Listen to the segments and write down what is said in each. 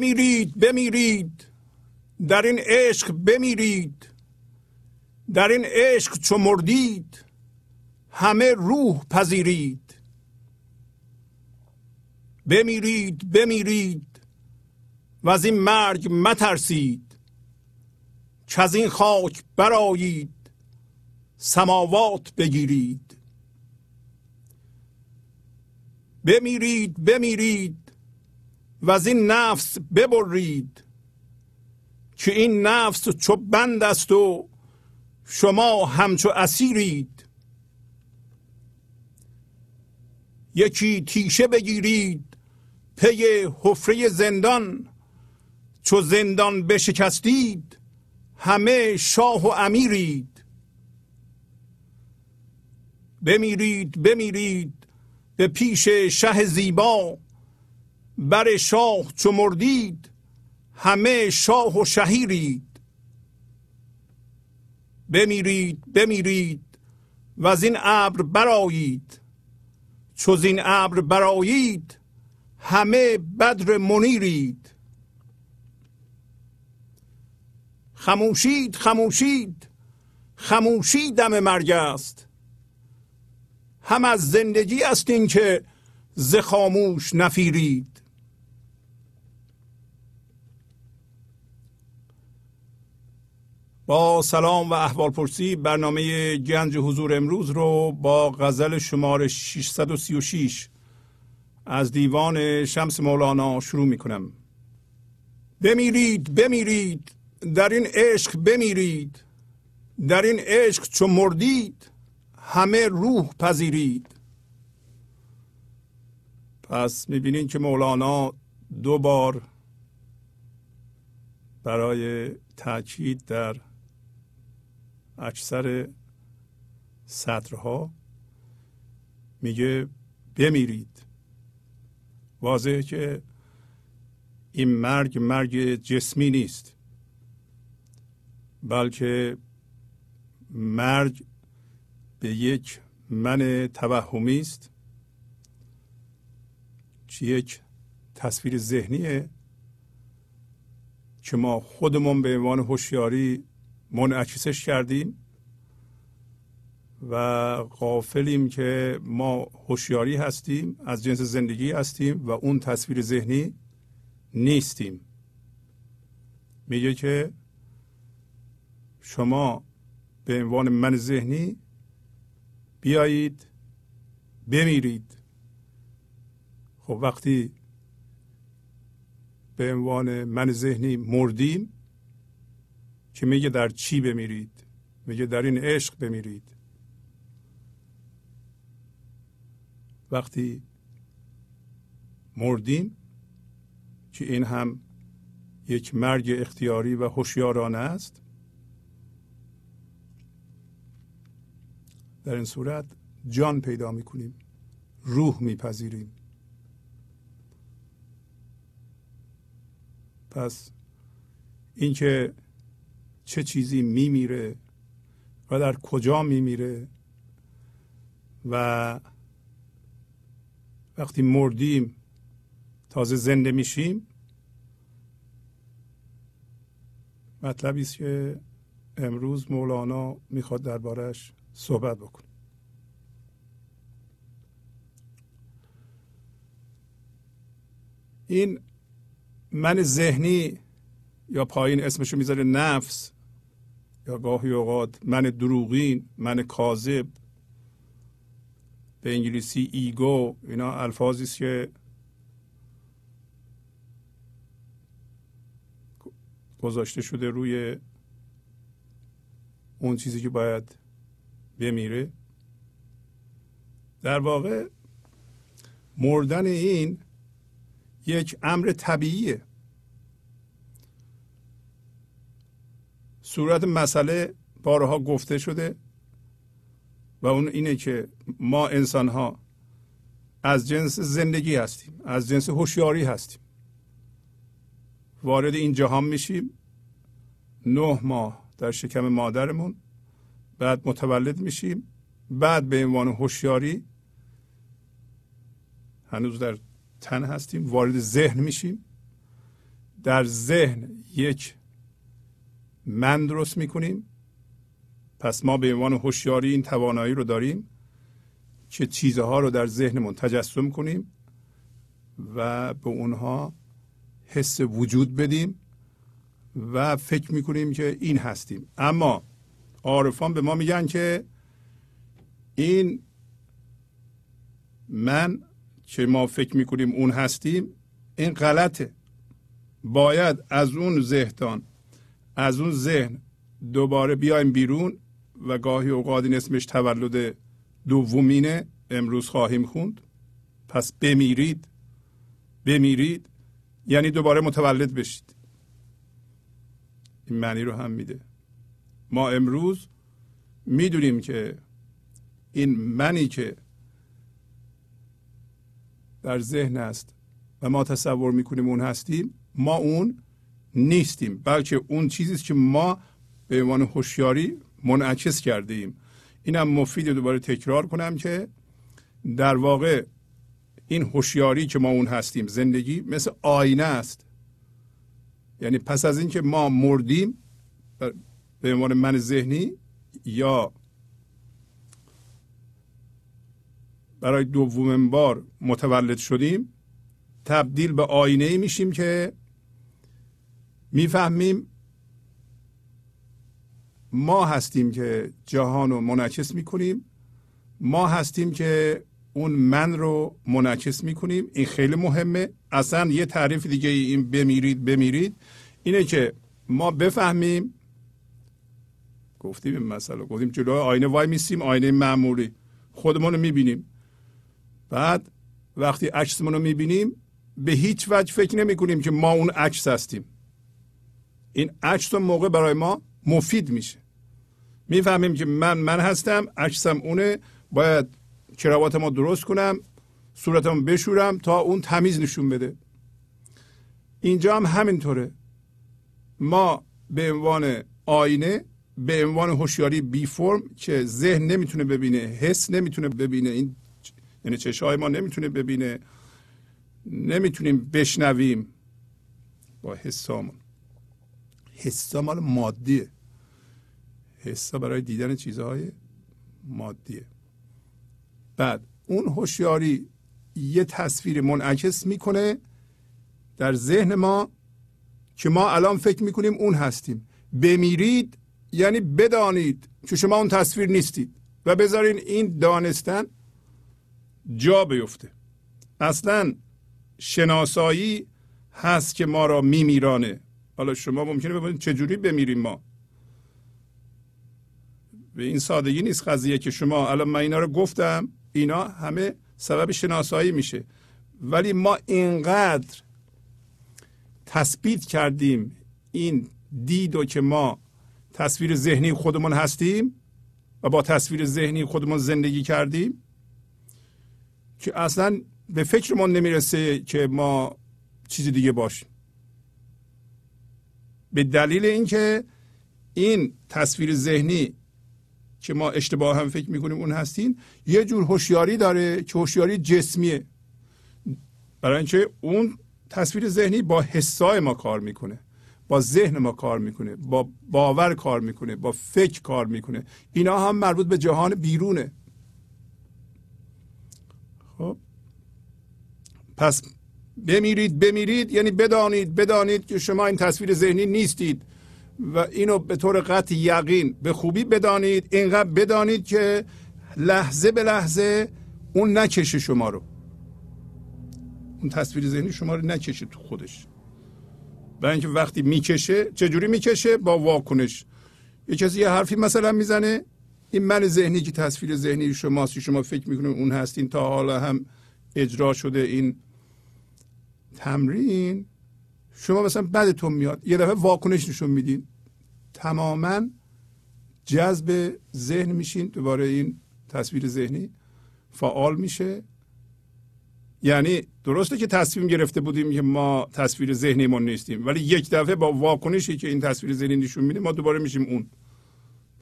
بمیرید بمیرید. در این عشق بمیرید. در این عشق چو مردید همه روح پذیرید. بمیرید بمیرید و از این مرگ مترسید. که از این خاک برایید سماوات بگیرید. بمیرید بمیرید. و از این نفس ببرید که این نفس چو بند است و شما همچو اسیرید. یکی تیشه بگیرید پی حفره زندان چو زندان بشکستید همه شاه و امیرید. بمیرید بمیرید به پیش شه زیبا. بر شاه چو مردید همه شاه و شهیرید. بمیرید بمیرید و از این ابر برایید چو این ابر برایید همه بدر منیرید. خموشید خموشید خموشی دم مرگ است. هم از زندگی است این که ز خاموش نفیرید. با سلام و احوال پرسی برنامه گنج حضور امروز رو با غزل شماره 636 از دیوان شمس مولانا شروع می کنم بمیرید بمیرید در این عشق بمیرید در این عشق چو مردید همه روح پذیرید. پس می‌بینید که مولانا دو بار برای تاکید در اکثر سطرها میگه بمیرید. واضحه که این مرگ مرگ جسمی نیست. بلکه مرگ به یک من توهمی است. که یک تصویر ذهنیه که ما خودمون به عنوان هوشیاری منعکسش کردیم و قافلیم که ما هوشیاری هستیم از جنس زندگی هستیم و اون تصویر ذهنی نیستیم. میگه که شما به عنوان من ذهنی بیایید بمیرید. خب وقتی به عنوان من ذهنی مردیم که میگه در چی بمیرید؟ میگه در این عشق بمیرید. وقتی مردیم که این هم یک مرگ اختیاری و هوشیارانه است در این صورت جان پیدا می‌کنیم روح میپذیریم. پس اینکه چه چیزی میمیره و در کجا میمیره و وقتی مردیم تازه زنده میشیم مطلبی است که امروز مولانا می‌خواد دربارش صحبت بکنه. این من ذهنی یا پایین اسمشو می‌ذاره نفس. یا گاهی اوقات من دروغین من کاذب به انگلیسی ایگو اینا الفاظی است که گذاشته شده روی اون چیزی که باید بمیره. در واقع مردن این یک امر طبیعیه. صورت مسئله بارها گفته شده و اون اینه که ما انسان ها از جنس زندگی هستیم از جنس هوشیاری هستیم. وارد این جهان میشیم نه ماه در شکم مادرمون بعد متولد میشیم بعد به عنوان هوشیاری هنوز در تن هستیم وارد ذهن میشیم. در ذهن یک من درست می‌کنیم؟ پس ما به عنوان هوشیاری این توانایی رو داریم که چیزها رو در ذهنمون تجسم کنیم و به اونها حس وجود بدیم و فکر می‌کنیم که این هستیم. اما عارفان به ما میگن که این من که ما فکر می‌کنیم اون هستیم این غلطه. باید از اون ذهن از اون ذهن دوباره بیایم بیرون و گاهی اوقات این اسمش تولد دومینه امروز خواهیم خوند. پس بمیرید بمیرید یعنی دوباره متولد بشید. این معنی رو هم میده. ما امروز می‌دونیم که این منی که در ذهن است و ما تصور می‌کنیم اون هستیم ما اون نیستیم بلکه اون چیزی که ما به عنوان هوشیاری منعکس کرده ایم. اینم مفید دوباره تکرار کنم که در واقع این هوشیاری که ما اون هستیم زندگی مثل آینه است. یعنی پس از اینکه ما مردیم به عنوان من ذهنی یا برای دومین بار متولد شدیم تبدیل به آینه ای میشیم که می‌فهمیم ما هستیم که جهان رو منعکس می‌کنیم. ما هستیم که اون من رو منعکس می‌کنیم. این خیلی مهمه. اصلا یه تعریف دیگه این بمیرید بمیرید. اینه که ما بفهمیم. گفتیم این مسئله. گفتیم جلو آینه وای میسیم آینه معمولی. خودمون رو می‌بینیم. بعد وقتی عکسمون رو می‌بینیم به هیچ وجه فکر نمی کنیم که ما اون عکس هستیم. این عکس موقع برای ما مفید میشه. می‌فهمیم که من من هستم عکسم اونه باید کراوات ما درست کنم صورتم بشورم تا اون تمیز نشون بده. اینجا هم همینطوره. ما به عنوان آینه به عنوان هوشیاری بی فرم که ذهن نمی‌تونه ببینه حس نمی‌تونه ببینه این یعنی چشای ما نمی‌تونه ببینه نمی‌تونیم بشنویم با حسامون. حسا مال مادیه. حسا برای دیدن چیزهای مادیه. بعد اون هوشیاری یه تصویر منعکس می‌کنه در ذهن ما که ما الان فکر می‌کنیم اون هستیم. بمیرید یعنی بدانید که شما اون تصویر نیستید و بذارین این دانستن جا بیفته. اصلا شناسایی هست که ما را میمیرانه. حالا شما ممکنه ببینید چجوری بمیریم ما. به این سادگی نیست قضیه که شما الان من اینا رو گفتم اینا همه سبب شناسایی میشه. ولی ما اینقدر تثبیت کردیم این دید و که ما تصویر ذهنی خودمون هستیم و با تصویر ذهنی خودمون زندگی کردیم که اصلا به فکرمون نمی‌رسه که ما چیز دیگه باشیم. به دلیل اینکه این تصویر ذهنی که ما اشتباه هم فکر می‌کنیم اون هستیم یه جور هوشیاری داره که هوشیاری جسمیه. برای اینکه اون تصویر ذهنی با حسای ما کار می‌کنه با ذهن ما کار می‌کنه با باور کار می‌کنه با فکر کار می‌کنه. اینا هم مربوط به جهان بیرونه. خب. پس بمیرید بمیرید یعنی بدانید بدانید که شما این تصویر ذهنی نیستید و اینو به طور قطع یقین به خوبی بدانید اینقدر بدانید که لحظه به لحظه اون نکشه شما رو. اون تصویر ذهنی شما رو نکشه تو خودش. برای اینکه وقتی می‌کشه چجوری می‌کشه؟ با واکنش. یه کسی یه حرفی مثلا می‌زنه این من ذهنی که تصویر ذهنی شماست شما فکر می‌کنید اون هستین تا حالا هم اجرا شده این تمرین. شما مثلا بدتون میاد یه دفعه واکنش نشون میدین. تماما جذب ذهن میشین دوباره این تصویر ذهنی فعال میشه. یعنی درسته که تصمیم گرفته بودیم که ما تصویر ذهنیمون نیستیم ولی یک دفعه با واکنشی که این تصویر ذهنی نشون میده ما دوباره میشیم اون.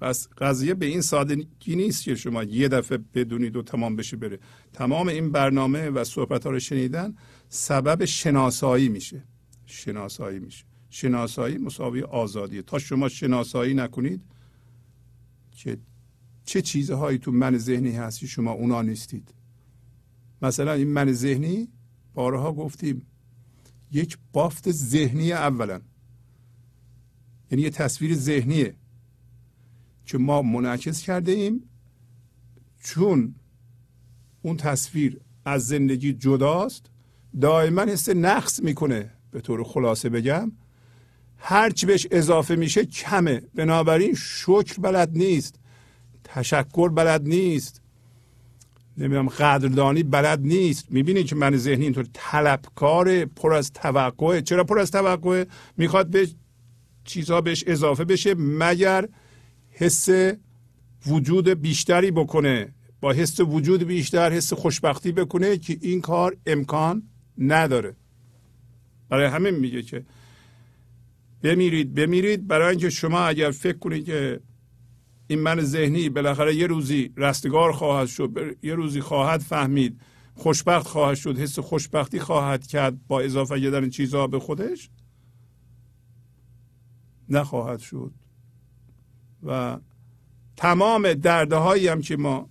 پس قضیه به این سادگی نیست که شما یه دفعه بدونید و تمام بشه بره. تمام این برنامه و صحبت ها رو شنیدن سبب شناسایی میشه. شناسایی میشه. شناسایی مساوی آزادیه. تا شما شناسایی نکنید که چه چیزهایی تو من ذهنی هستی شما اونا نیستید؟ مثلا این من ذهنی بارها گفتیم یک بافت ذهنی اولا. یعنی یه تصویر ذهنیه که ما منعکس کرده ایم. چون اون تصویر از زندگی جداست دائما حس نقص می‌کنه به طور خلاصه بگم. هرچی بهش اضافه میشه کمه. بنابراین شکر بلد نیست تشکر بلد نیست نمی‌دونم قدردانی بلد نیست. می‌بینی که من ذهنی اینطور طلبکار پر از توقعه. چرا پر از توقعه؟ می‌خواد به چیزها بهش اضافه بشه مگر حس وجود بیشتری بکنه. با حس وجود بیشتر حس خوشبختی بکنه که این کار امکان نداره. برای همه میگه که بمیرید بمیرید برای اینکه شما اگر فکر کنید که این من ذهنی بالاخره یه روزی رستگار خواهد شد یه روزی خواهد فهمید خوشبخت خواهد شد حس خوشبختی خواهد کرد با اضافه کردن چیزها به خودش؟ نخواهد شد. و تمام دردهایی هم که ما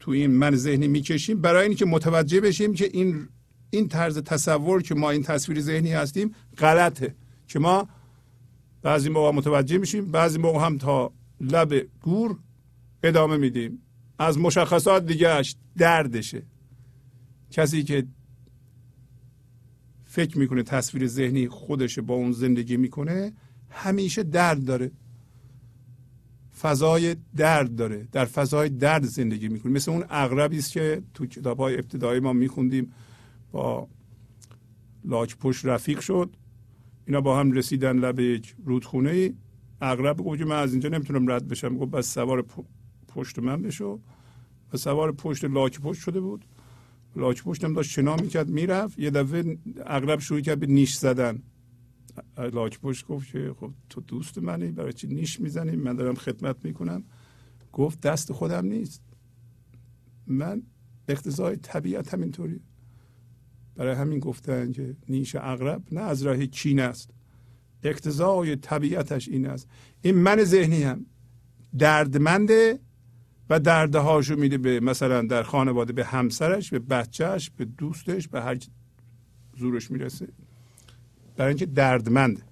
تو این من ذهنی می‌کشیم برای اینکه متوجه بشیم که این این طرز تصور که ما این تصویر ذهنی هستیم غلطه. که ما بعضی موقع متوجه میشیم بعضی موقع هم تا لب گور ادامه میدیم. از مشخصات دیگهش دردشه. کسی که فکر می‌کنه تصویر ذهنی خودش با اون زندگی می‌کنه همیشه درد داره. فضای درد داره. در فضای درد زندگی می‌کنه. مثل اون اغربی است که تو کتاب های ابتدایی ما میخوندیم. با لاک پشت رفیق شد. اینا با هم رسیدن لب یک رودخونه اغرب گفت من از اینجا نمی‌تونم رد بشم. گفت بس سوار پشت من بشو. و سوار پشت لاک پشت شده بود. لاک پشت هم داشت شنا می‌کرد می‌رفت. یه دفعه اغرب شروع کرد به نیش زدن. لاک پشت گفت که خب تو دوست منی برای چی نیش می‌زنی؟ من دارم خدمت می‌کنم. گفت دست خودم نیست. من اقتضای طبیعت همینطوری برای همین گفتن که نیش اغرب نه از راه کین است. اقتضای طبیعتش این است. این من ذهنی هم. دردمنده و دردهاشو میده به مثلا در خانواده به همسرش به بچهش به دوستش به هر زورش می‌رسه. برای اینکه دردمند.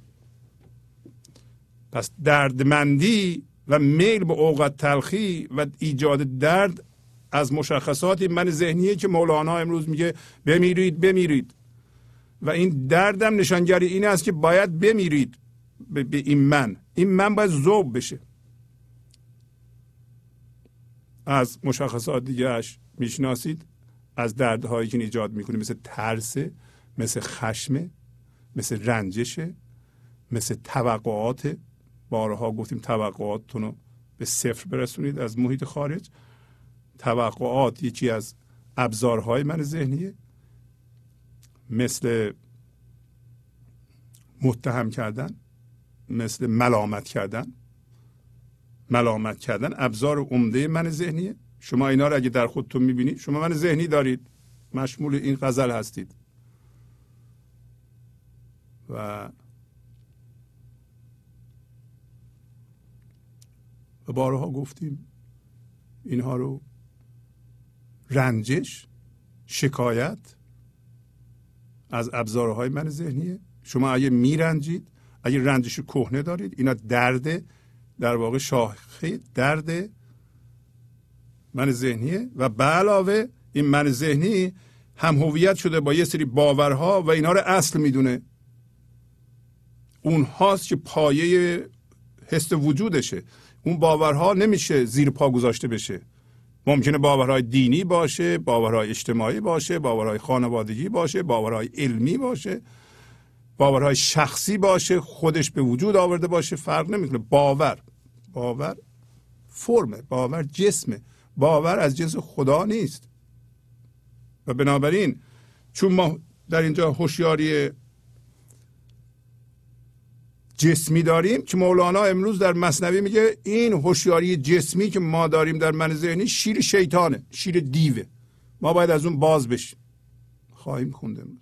پس دردمندی و میل به اوقات تلخی و ایجاد درد از مشخصات من ذهنیه که مولانا امروز میگه بمیرید بمیرید. و این دردم نشانگری این است که باید بمیرید به این من. این من باید زوب بشه. از مشخصات دیگهش می‌شناسید؟ از دردهایی که ایجاد می‌کنه مثل ترس مثل خشم مثل رنجشه مثل توقعات. بارها گفتیم توقعاتتون رو به صفر برسونید از محیط خارج. توقعات یکی از ابزارهای من ذهنیه. مثل متهم کردن مثل ملامت کردن. ملامت کردن ابزار عمده من ذهنیه. شما اینا رو اگه در خودتون می‌بینید شما من ذهنی دارید. مشمول این غزل هستید. و و بارها گفتیم اینها رو رنجش شکایت از ابزارهای من ذهنیه. شما اگه میرنجید اگه رنجش کهنه دارید اینا درده در واقع شاخه درد من ذهنیه. و به علاوه این من ذهنی هم هویت شده با یه سری باورها و اینا رو اصل می‌دونه. اون هاست که پایه حس وجودشه. اون باورها نمیشه زیر پا گذاشته بشه. ممکنه باورهای دینی باشه باورهای اجتماعی باشه باورهای خانوادگی باشه باورهای علمی باشه باورهای شخصی باشه خودش به وجود آورده باشه فرق نمی‌کنه. باور باور فرمه باور جسمه. باور از جنس خدا نیست. و بنابراین چون ما در اینجا هوشیاری جسمی داریم که مولانا امروز در مصنوی میگه این هوشیاری جسمی که ما داریم در من ذهنی شیر شیطانه شیر دیوه. ما باید از اون باز بشیم. خواهیم خوند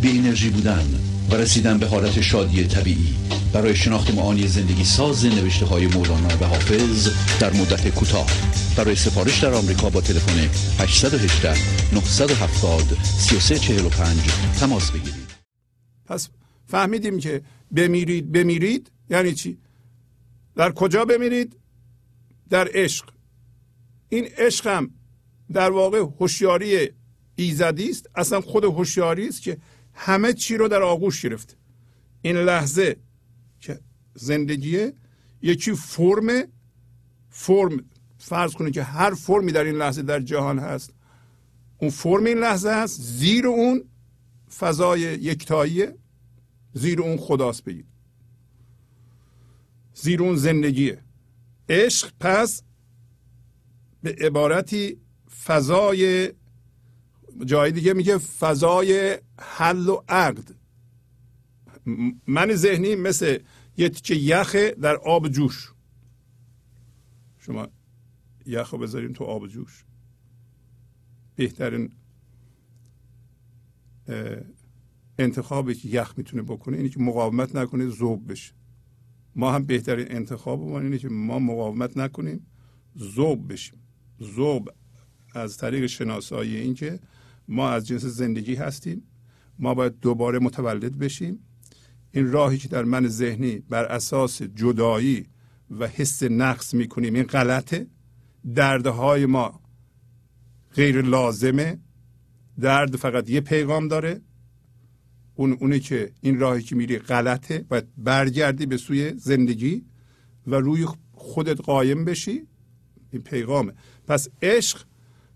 بی انرژی بودن و رسیدن به حالت شادی طبیعی. برای شناخت معانی زندگی ساز نوشته های مولانا و حافظ در مدت کوتاه. برای سفارش در آمریکا با تلفن 818 970 3345 تماس بگیرید. پس فهمیدیم که بمیرید بمیرید یعنی چی؟ در کجا بمیرید؟ در عشق. این عشق هم در واقع هوشیاری ایزدی است. اصلا خود هوشیاری است که همه چی رو در آغوش گرفته این لحظه که زندگیه یکی فرم فرم فرض کنید که هر فرمی در این لحظه در جهان هست. اون فرم این لحظه هست زیر اون فضای یکتاییه زیر اون خداست بگید. زیر اون زندگیه. عشق پس به عبارتی فضای جای دیگه میگه فضای حل و عقد. من ذهنی مثل یه تیکه یخ در آب جوش. شما یخ رو بذاریم تو آب جوش. بهترین انتخابی که یخ می‌تونه بکنه اینه که مقاومت نکنه ذوب بشه. ما هم بهترین انتخاب اینه که ما مقاومت نکنیم ذوب بشیم. ذوب از طریق شناسایی این که ما از جنس زندگی هستیم. ما باید دوباره متولد بشیم. این راهی که در من ذهنی بر اساس جدایی و حس نقص می‌کنیم این غلطه. دردهای ما غیر لازمه. درد فقط یه پیغام داره. اون اونه که این راهی که میری غلطه. باید برگردی به سوی زندگی و روی خودت قایم بشی. این پیغامه. پس عشق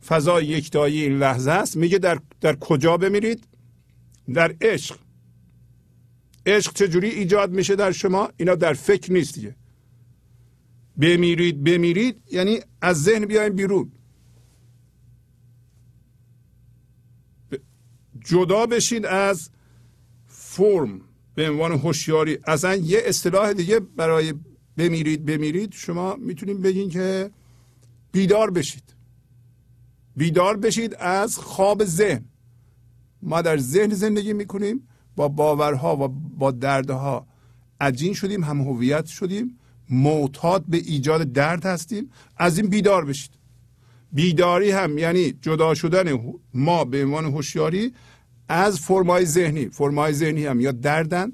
فضای یکتایی این لحظه است. میگه در, در کجا بمیرید؟ در عشق. عشق چجوری ایجاد میشه در شما؟ اینا در فکر نیست دیگه. بمیرید بمیرید یعنی از ذهن بیاین بیرون. جدا بشین از فرم به عنوان هوشیاری. اصلا یه اصطلاح دیگه برای بمیرید بمیرید شما می‌تونید بگین که بیدار بشید. بیدار بشید از خواب ذهن. ما در ذهن زندگی می‌کنیم با باورها و با دردها عجین شدیم هم هویت شدیم معتاد به ایجاد درد هستیم از این بیدار بشید. بیداری هم یعنی جدا شدن ما به عنوان هوشیاری از فرمای ذهنی. فرمای ذهنی هم یا دردن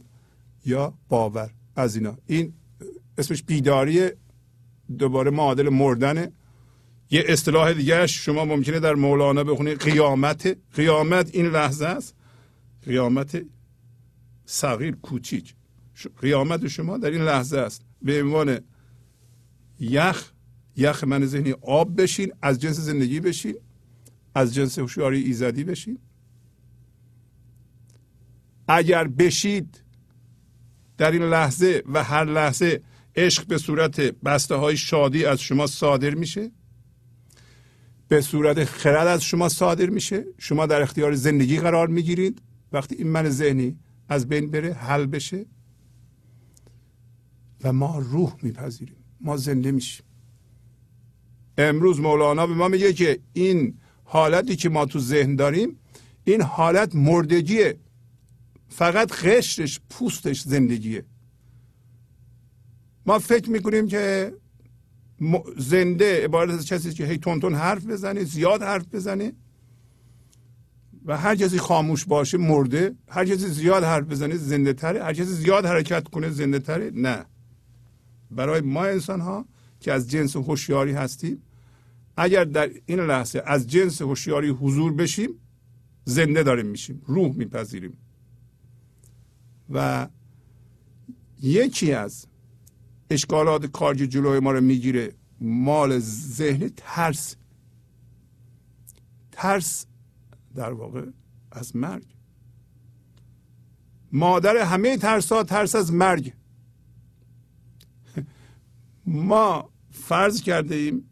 یا باور. از اینا. این اسمش بیداری دوباره معادل مردنه یه اصطلاح دیگرش شما ممکنه در مولانا بخونید قیامت. قیامت این لحظه است. قیامت صغیر کوچیک. قیامت شما در این لحظه است. به عنوان یخ یخ من ذهنی آب بشین از جنس زندگی بشین از جنس هوشیاری ایزدی بشین. اگر بشید در این لحظه و هر لحظه عشق به صورت بسته های شادی از شما صادر میشه به صورت خرد از شما صادر میشه. شما در اختیار زندگی قرار می‌گیرید. وقتی این من ذهنی از بین بره حل بشه. و ما روح میپذیریم. ما زنده میشیم. امروز مولانا به ما میگه که این حالتی که ما تو ذهن داریم این حالت مردگیه. فقط قشرش پوستش زندگیه. ما فکر می‌کنیم که زنده عبارت از کسی که هی تون حرف بزنه زیاد حرف بزنه. و هر کسی خاموش باشه مرده هر کسی زیاد حرف بزنه زنده تره هر کسی زیاد حرکت کنه زنده تره نه. برای ما انسان ها که از جنس هوشیاری هستیم اگر در این لحظه از جنس هوشیاری حضور بشیم زنده داریم میشیم روح میپذیریم. و یکی از اشکالات کارج جلوی ما رو می‌گیره. مال ذهن ترس. ترس در واقع از مرگ. مادر همه ترس ها ترس از مرگ. ما فرض کرده ایم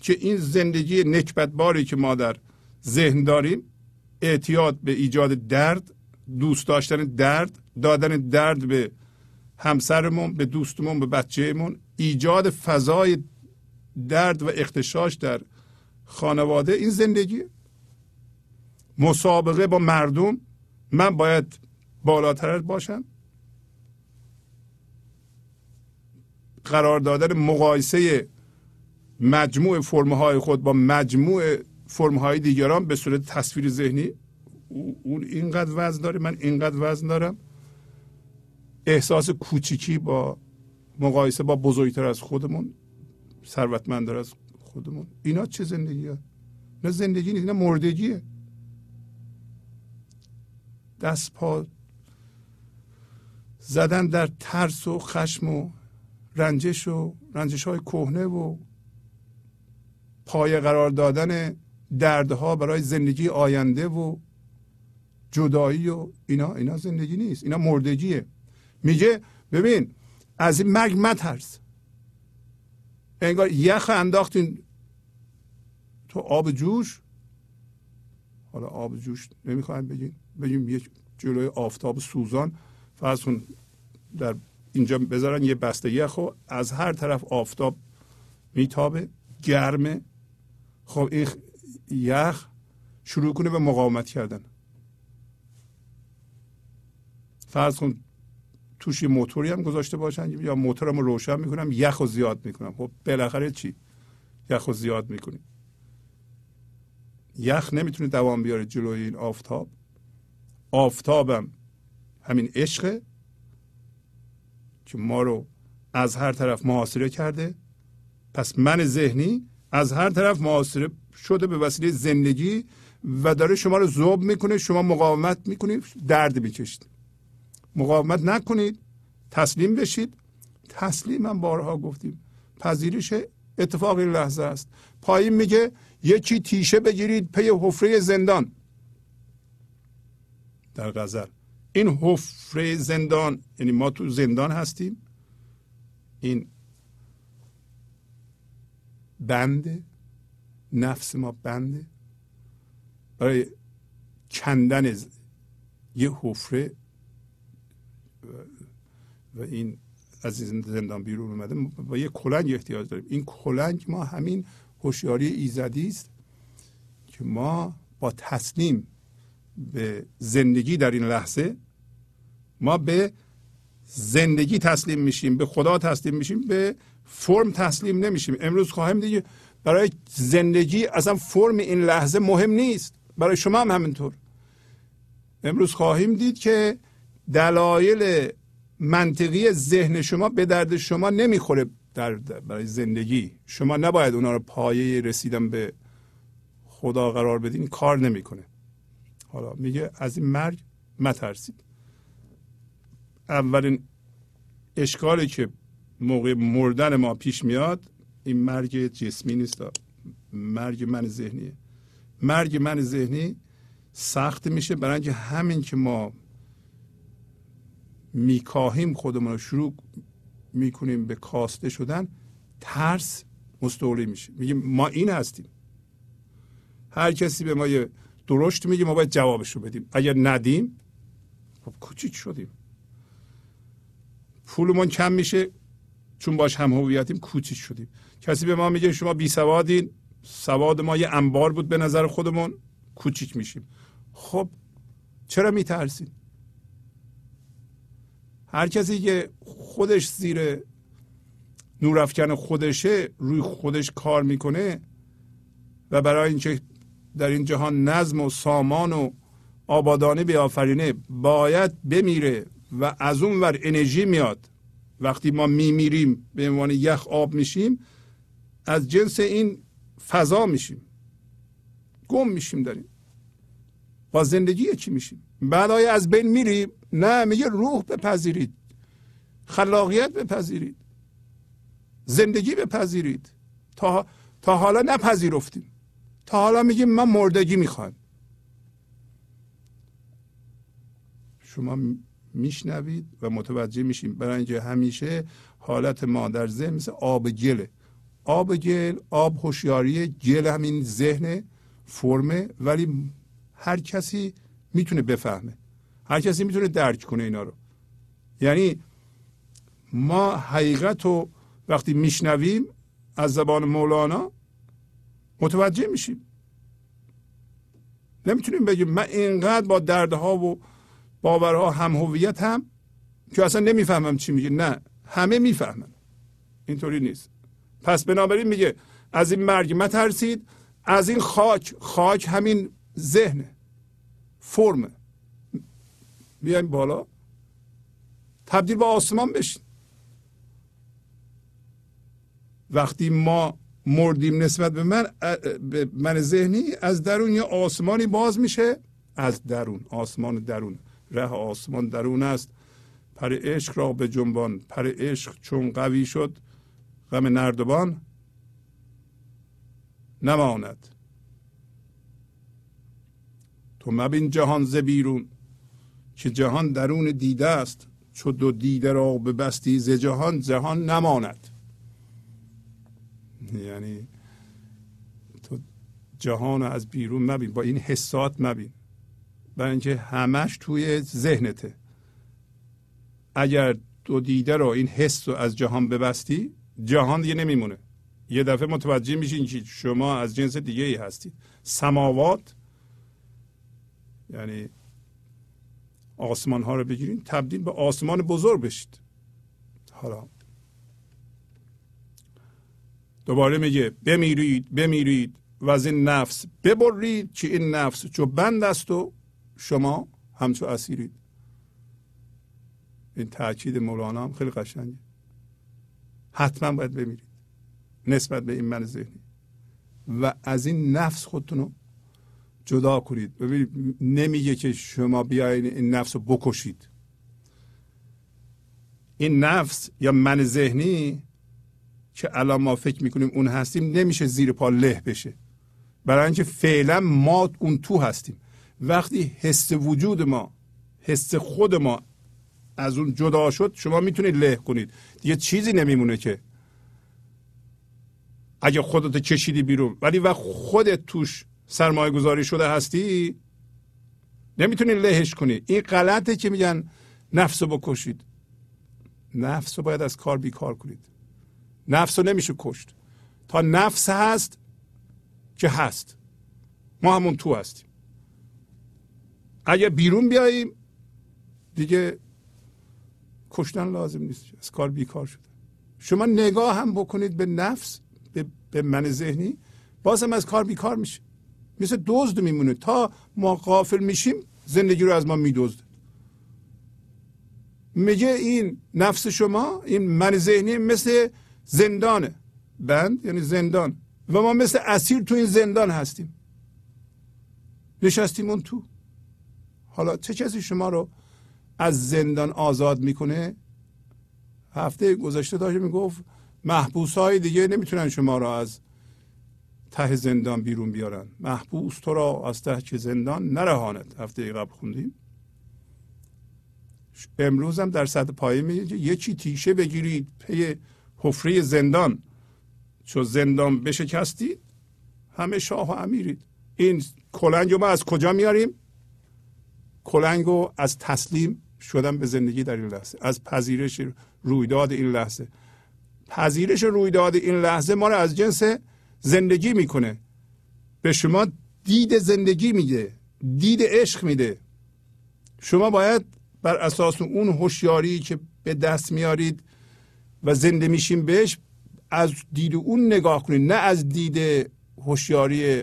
که این زندگی نکبتباری که ما در ذهن داریم اعتیاد به ایجاد درد دوست داشتن درد دادن درد به همسرمون به دوستمون به بچهمون ایجاد فضای درد و اختشاش در خانواده. این زندگی مسابقه با مردم من باید بالاتر باشم. قرار دادن مقایسه مجموع فرمهای خود با مجموع فرمهای دیگران به صورت تصویر ذهنی اون اینقدر وزن داره من اینقدر وزن دارم. احساس کوچیکی با مقایسه با بزرگتر از خودمون ثروتمندتر از خودمون. اینا چه زندگی ها؟ نه زندگی نیست نه مردگیه. دست پا زدن در ترس و خشم و رنجش و رنجش های کهنه و پایه قرار دادن دردها برای زندگی آینده و جدایی و اینا اینا زندگی نیست. اینا مردگیه. میگه ببین از این مرگ مترس. انگار یخ انداختین تو آب جوش. حالا آب جوش نمی‌خوایم بگیم. بگیم یه جلوی آفتاب سوزان فرض کن در اینجا بذارن یه بسته یخ و از هر طرف آفتاب میتابه گرمه. خب این یخ شروع کنه به مقاومت کردن. فرض کن توش یه موتوری هم گذاشته باشن یا موتورم رو روشن می‌کنم یخ رو زیاد می‌کنم. خب بالاخره چی؟ یخ رو زیاد می‌کنیم. یخ نمی‌تونه دوام بیاره جلوی این آفتاب. آفتابم همین عشقه که ما رو از هر طرف محاصره کرده. پس من ذهنی از هر طرف محاصره شده به وسیله زندگی و داره شما رو ذوب می‌کنه شما مقاومت می‌کنید درد می‌کشید. مقاومت نکنید تسلیم بشید. تسلیم هم بارها گفتیم. پذیرش اتفاق این لحظه است. پایین میگه یکی تیشه بگیرید پی حفره زندان. در غزل. این حفره زندان یعنی ما تو زندان هستیم. این بنده نفس ما بنده. برای کندن یه حفره و این از این زندان بیرون اومده. با یه کلنگ احتیاج داریم. این کلنگ ما همین هوشیاری ایزدی است که ما با تسلیم به زندگی در این لحظه ما به زندگی تسلیم میشیم به خدا تسلیم میشیم به فرم تسلیم نمیشیم. امروز خواهیم دیگه برای زندگی اصلا فرم این لحظه مهم نیست. برای شما هم همینطور. امروز خواهیم دید که دلایل منطقی ذهن شما به درد شما نمی‌خوره در برای زندگی. شما نباید اونا رو پایه رسیدن به خدا قرار بدین کار نمی‌کنه. حالا میگه از این مرگ مترسید. اولین اشکالی که موقع مردن ما پیش میاد این مرگ جسمی نیست. مرگ من ذهنیه. مرگ من ذهنی سخت میشه برای همین که ما میکاهیم خودمون رو شروع می‌کنیم به کاسته شدن ترس مستولی میشه. میگیم ما این هستیم. هر کسی به ما یه درشت میگه ما باید جوابش رو بدیم. اگر ندیم خب کوچیک شدیم. پولمون کم میشه چون باش هم هویتیم کوچیک شدیم. کسی به ما میگه شما بی سوادین سواد ما یه انبار بود به نظر خودمون کوچیک میشیم. خب چرا میترسید؟ هر کسی که خودش زیر نورافکن خودشه روی خودش کار می‌کنه و برای اینکه در این جهان نظم و سامان و آبادانی بیافرینه باید بمیره و از اون ور انرژی میاد. وقتی ما میمیریم به عنوان یخ آب میشیم از جنس این فضا میشیم. گم میشیم داریم با زندگی چی میشیم؟ بعد از بین میریم. نه میگه روح بپذیرید. خلاقیت بپذیرید. زندگی بپذیرید. تا, تا حالا نپذیرفتیم. تا حالا میگیم من مردگی می‌خوام. شما میشنوید و متوجه میشیم. برای اینکه همیشه حالت ما در ذهن مثل آب گله. آب گل آب هوشیاری گل همین ذهن فرمه ولی هر کسی می‌تونه بفهمه. هر کسی می‌تونه درک کنه اینا رو. یعنی ما حقیقت رو وقتی میشنویم از زبان مولانا متوجه میشیم. نمی‌تونیم بگیم من اینقدر با دردها و باورها هم هویت هم که اصلا نمی‌فهمم چی میگه. نه همه می‌فهمن. اینطوری نیست. پس بنابراین میگه از این مرگ مترسید از این خاک خاک همین ذهنه فرمه. بیایم بالا. تبدیل به آسمان بشین. وقتی ما مردیم نسبت به من به من ذهنی از درون یه آسمانی باز میشه. از درون آسمان درون. ره آسمان درون است. پر عشق را به جنبان. پر عشق چون قوی شد غم نردبان نماند. تو مبین جهان ز بیرون. که جهان درون دیده است چو دو دیده را به بستی ز جهان جهان نماند. یعنی تو جهان از بیرون مبین با این حسات مبین. برای اینکه همش توی ذهنته. اگر دو دیده رو این حس رو از جهان ببستی جهان دیگه نمیمونه. یه دفعه متوجه میشین که شما از جنس دیگه ای هستید. سماوات یعنی آسمان ها رو بگیرین تبدیل به آسمان بزرگ بشید. حالا. دوباره میگه بمیرید بمیرید و از این نفس ببرید که این نفس چو بند است و شما همچو اسیرید. این تاکید مولانا هم خیلی قشنگه. حتما باید بمیرید. نسبت به این من ذهنی. و از این نفس خودتون رو جدا کنید. ببینید نمیگه که شما بیاین این نفس رو بکشید. این نفس یا من ذهنی که الان ما فکر می‌کنیم اون هستیم نمیشه زیر پا له بشه. برای اینکه فعلا ما اون تو هستیم. وقتی حس وجود ما حس خود ما از اون جدا شد شما می‌تونید له کنید. دیگه چیزی نمیمونه که. اگه خودت کشیدی بیرون. ولی وقت خودت توش سرمایه گذاری شده هستی؟ نمی‌تونی لهش کنی. این غلطه که میگن نفس رو بکشید. نفس رو باید از کار بیکار کنید. نفس رو نمیشه کشت. تا نفس هست که هست. ما همون تو هستیم. اگر بیرون بیاییم دیگه کشتن لازم نیست. از کار بیکار شده. شما نگاه هم بکنید به نفس به به من ذهنی بازم از کار بیکار میشه. مثل دزد میمونه. تا ما غافل میشیم زندگی رو از ما میدزده. میگه این نفس شما این من ذهنی مثل زندانه. بند یعنی زندان. و ما مثل اسیر تو این زندان هستیم. نشستیم اون تو. حالا چه کسی شما رو از زندان آزاد می‌کنه؟ هفته گذشته داشت می‌گفت محبوس های دیگه نمی‌تونن شما را از ته زندان بیرون بیارن. محبوس تو را از ته زندان نرهاند. هفته قبل خوندیم. امروز هم در سطح پایه میگه یکی تیشه بگیرید پی حفره زندان. چون زندان بشکستید همه شاه و امیرید. این کلنگ ما از کجا میاریم؟ کلنگ از تسلیم شدن به زندگی در این لحظه. از پذیرش رویداد این لحظه. پذیرش رویداد این لحظه ما رو از جنس زندگی می‌کنه. به شما دید زندگی میده دید عشق میده. شما باید بر اساس اون هوشیاری که به دست میارید و زنده میشیم بهش از دید اون نگاه کنید. نه از دید هوشیاری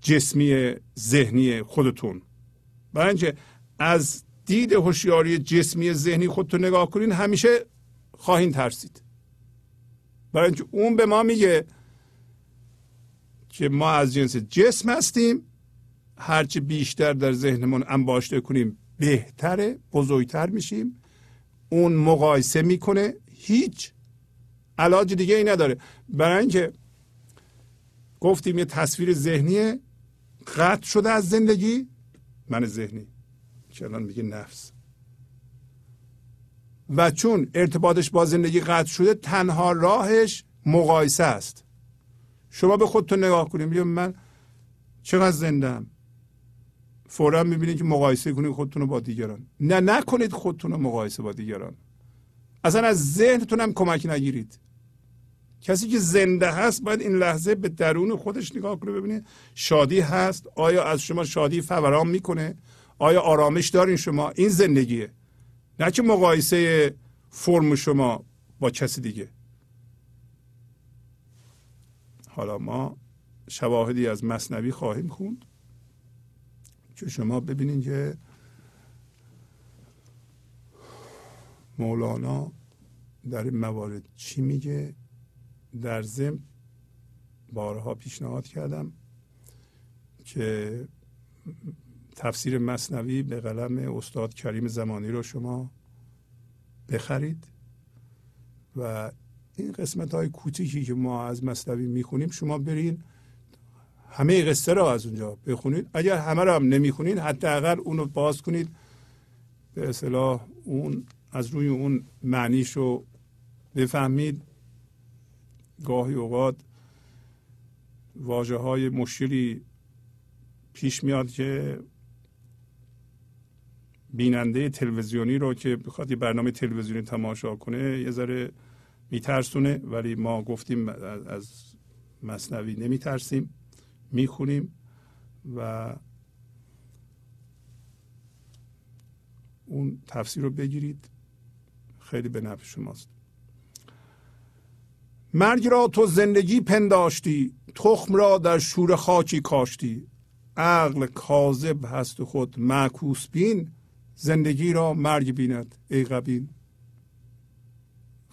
جسمی ذهنی خودتون. برای اینکه از دید هوشیاری جسمی ذهنی خودتون نگاه کنین همیشه خواهین ترسید. برای اینکه اون به ما میگه که ما از جنس جسم هستیم هرچه بیشتر در ذهنمون انباشته کنیم بهتره بزرگتر میشیم. اون مقایسه می‌کنه هیچ علاج دیگه ای نداره. برای اینکه گفتیم یه تصویر ذهنی قطع شده از زندگی من ذهنی. که الان میگه نفس. و چون ارتباطش با زندگی قطع شده تنها راهش مقایسه است. شما به خودتون نگاه کنید میگم من چقدر زندم فورا می‌بینید که مقایسه کنید خودتون رو با دیگران. نه نکنید خودتون رو مقایسه با دیگران. اصلا از ذهنتون هم کمک نگیرید. کسی که زنده هست باید این لحظه به درون خودش نگاه کنه ببینید شادی هست. آیا از شما شادی فوران می‌کنه؟ آیا آرامش دارین شما؟ این زندگیه. نه که مقایسه فرم شما با کسی دیگه. حالا ما شواهدی از مصنوی خواهیم خوند. که شما ببینید که مولانا در این موارد چی میگه. در زم بارها پیشنهاد کردم که تفسیر مصنوی به قلم استاد کریم زمانی رو شما بخرید و این قسمت های کوچیکی که ما از مصنوی می‌خونیم شما برین همه قصه رو از اونجا بخونید. اگر همه رو هم نمی‌خونید حداقل اون رو باز کنید. به اصطلاح اون از روی اون معنیش رو بفهمید. گاهی اوقات واجه های مشکلی پیش میاد که بیننده تلویزیونی رو که بخواد یه برنامه تلویزیونی تماشا کنه یه ذره میترسونه. ولی ما گفتیم از مصنوی نمیترسیم می‌خونیم و اون تفسیر رو بگیرید. خیلی به نفع شماست. مرگ را تو زندگی پنداشتی تخم را در شور خاکی کاشتی. عقل کاذب هست خود معکوس بین زندگی را مرگ بیند ای قبین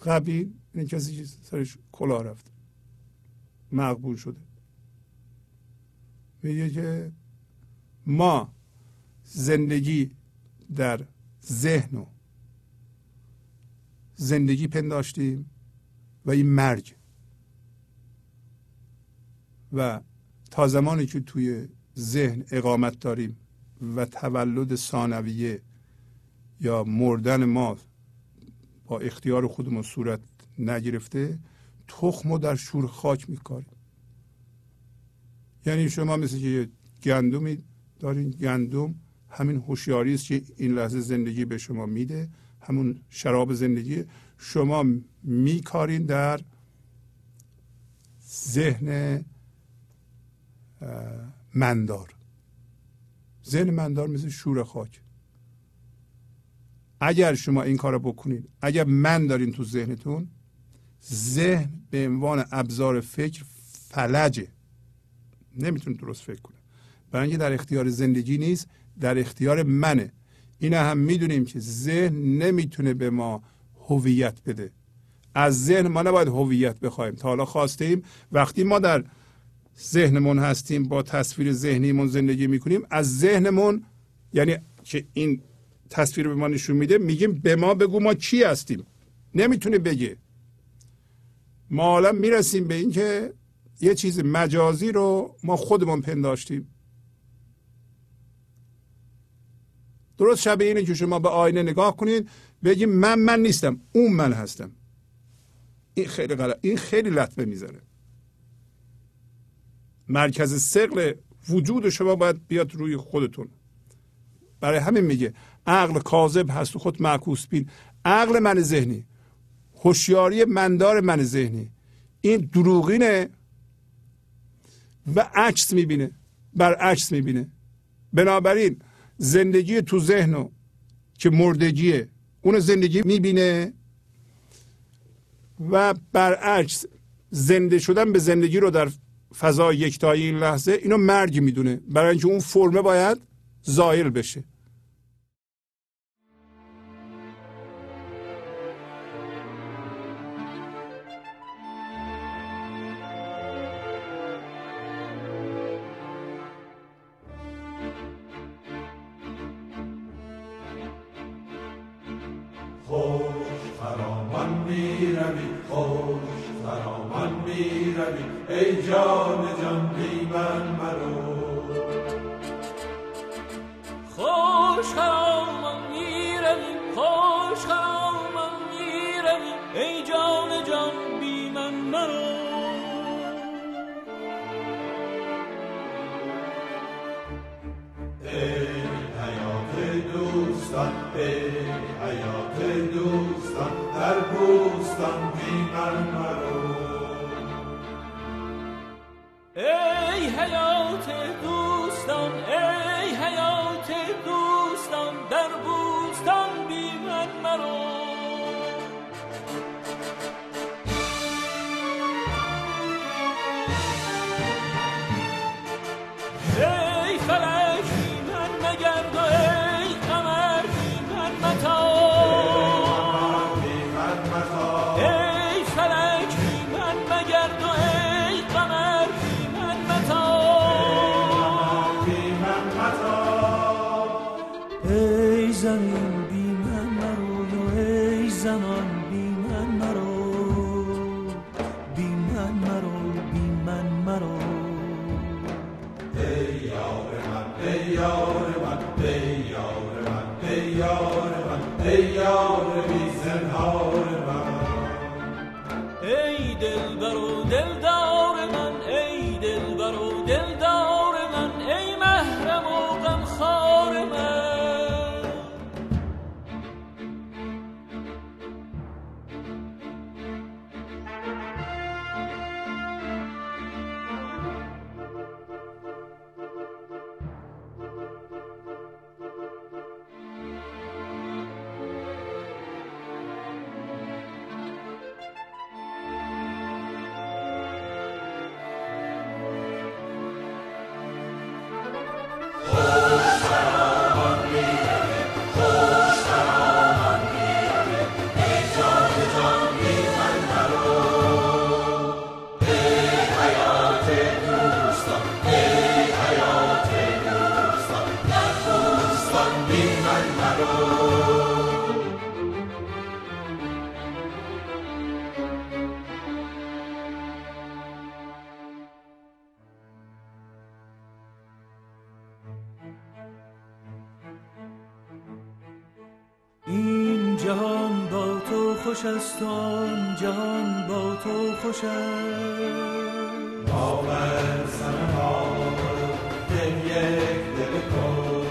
قبین این کسی که سرش کلا رفت مقبول شده. میگه که ما زندگی در ذهن و زندگی پنداشتیم و این مرگ. و تا زمانی که توی ذهن اقامت داریم و تولد ثانویه یا مردن ما با اختیار خودمون صورت نگرفته تخم رو در شور خاک میکاریم. یعنی شما مثل که گندمی دارین گندم همین هوشیاری است که این لحظه زندگی به شما میده همون شراب زندگی شما میکارین در ذهن مندار. ذهن مندار مثل شور خاک. اگر شما این کار بکنید اگر من دارین تو ذهنتون ذهن به عنوان ابزار فکر فلجه. نمی‌تونه درست فکر کنه برای اینکه در اختیار زندگی نیست در اختیار منه. این هم می‌دونیم که ذهن نمی‌تونه به ما هویت بده. از ذهن ما نباید هویت بخوایم. تا حالا خواستیم وقتی ما در ذهنمون هستیم با تصویر ذهنیمون زندگی می‌کنیم از ذهنمون یعنی که این تصویر به ما نشون میده میگیم به ما بگو ما چی هستیم. نمی‌تونه بگه ما حالا می‌رسیم به اینکه یه چیز مجازی رو ما خودمون پنداشتیم. درست شبیه اینه که شما به آینه نگاه کنید بگیم من من نیستم اون من هستم. این خیلی غلط این خیلی لطمه می‌زنه مرکز سقل وجود شما باید بیاد روی خودتون. برای همین میگه عقل کاذب هست و خود معکوس بین. عقل من ذهنی. هوشیاری مندار من ذهنی. این دروغینه و عکس می‌بینه. برعکس می‌بینه. بنابراین زندگی تو ذهن که مردگیه اون زندگی می‌بینه و برعکس زنده شدن به زندگی رو در فضای یکتایی این لحظه اینو مرگ می‌دونه. برای اینکه اون فرمه باید زایل بشه. جان جان بی من مرو. خوش خرامان می‌روی خوش خرامان می‌روی ای جان جان بی من مرو. ای حیات دوستان ای حیات دوستان در بوستان بی من مرو. حیات دوستان ای خوش است آن جهان با تو خوش است. با من سنما دل یک دل کن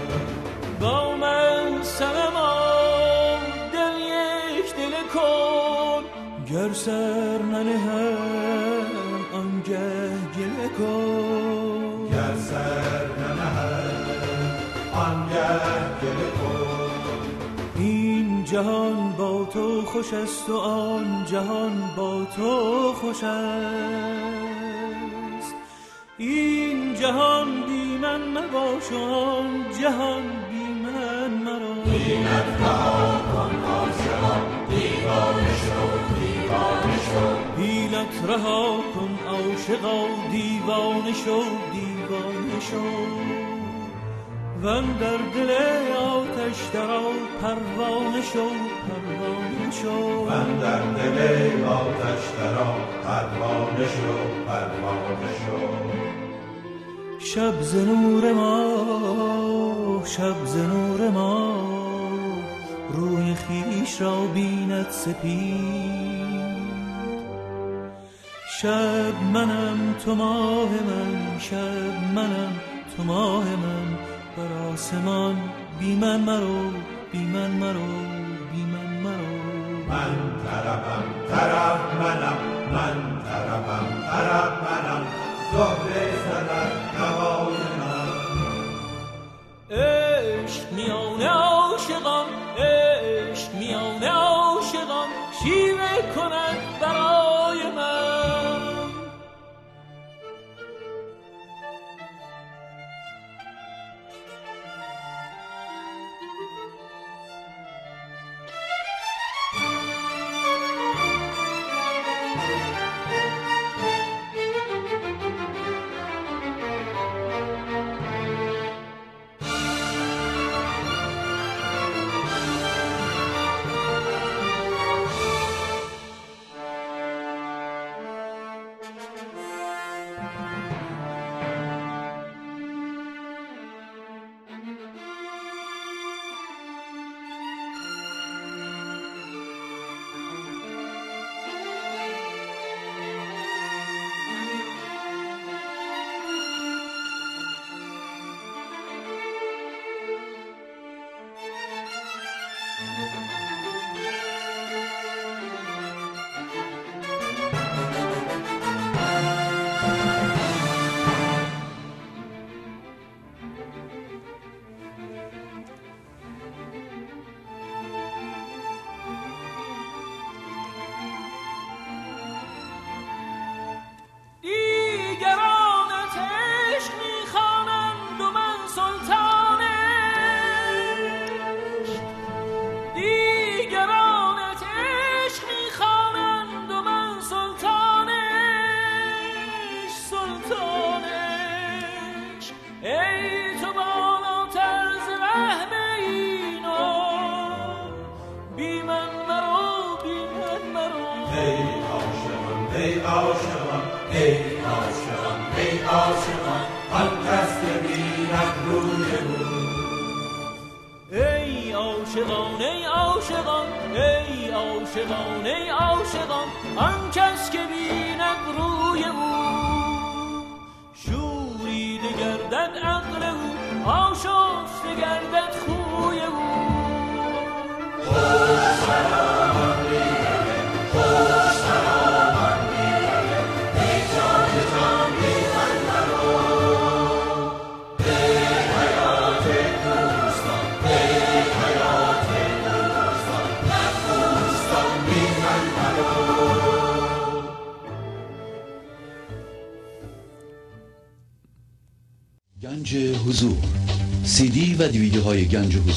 با من سنما دل یک دل کن. گر سر ننهم آنگه گله کن. گر سر ننهم آنگه گله کن. این جهان با تو خوش است و آن جهان با تو خوش است. این جهان بی من مباش آن جهان بی من مرا. بینت رها کن عاشقا دیوانه شو دیوانه شو حیلت رها کن عاشقا دیوانه شو دیوانه شو. ون در دل آتش درا پروانه شو پروانه شو من در دل آتش درا پروانه شو پروانه شو شب ز نور ما شب ز نور ما. روی خیش را بیند سپید. شب منم تو ماه من. شب منم تو ماه من. بر آسمان بی من مرو بی من مرو بی من مرو. من طربم طرب منم من طربم طرب منم زهره زدن نوای من عشق میان عاشقان.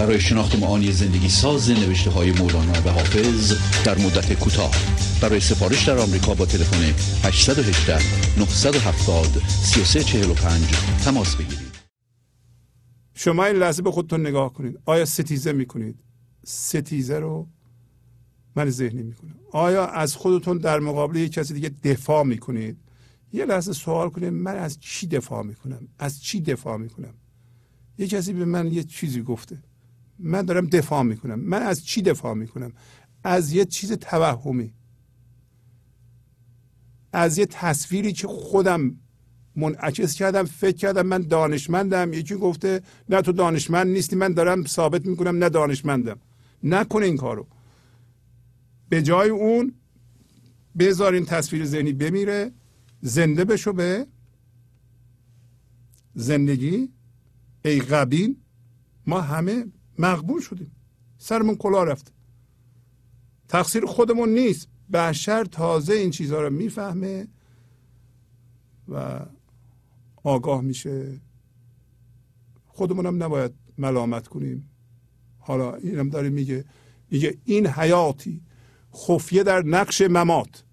برای شناخت معانی زندگی ساز نوشته های مولانا و حافظ در مدت کوتاه. برای سفارش در آمریکا با تلفن 818 970 3345 تماس بگیرید. شما این لحظه به خودتون نگاه کنید. آیا ستیزه می‌کنید؟ ستیزه رو من ذهنی می‌کنم. آیا از خودتون در مقابل یک کسی دیگه دفاع می‌کنید؟ یه لحظه سوال کنید من از چی دفاع می‌کنم؟ از چی دفاع می‌کنم؟ یه کسی به من یه چیزی گفته. من دارم دفاع می‌کنم. من از چی دفاع می‌کنم؟ از یه چیز توهمی. از یه تصویری که خودم منعکس کردم فکر کردم من دانشمندم. یکی گفته نه تو دانشمند نیستی من دارم ثابت می‌کنم نه دانشمندم. نکنه این کارو. به جای اون بذارین تصویر ذهنی بمیره. زنده بشو به زندگی. ای غبین ما همه مقبول شدیم. سرمون کلا رفته تقصیر خودمون نیست. بشر تازه این چیزها رو می‌فهمه و آگاه میشه. خودمونم نباید ملامت کنیم. حالا اینم داره میگه. میگه این حیاتی خفیه در نقش ممات.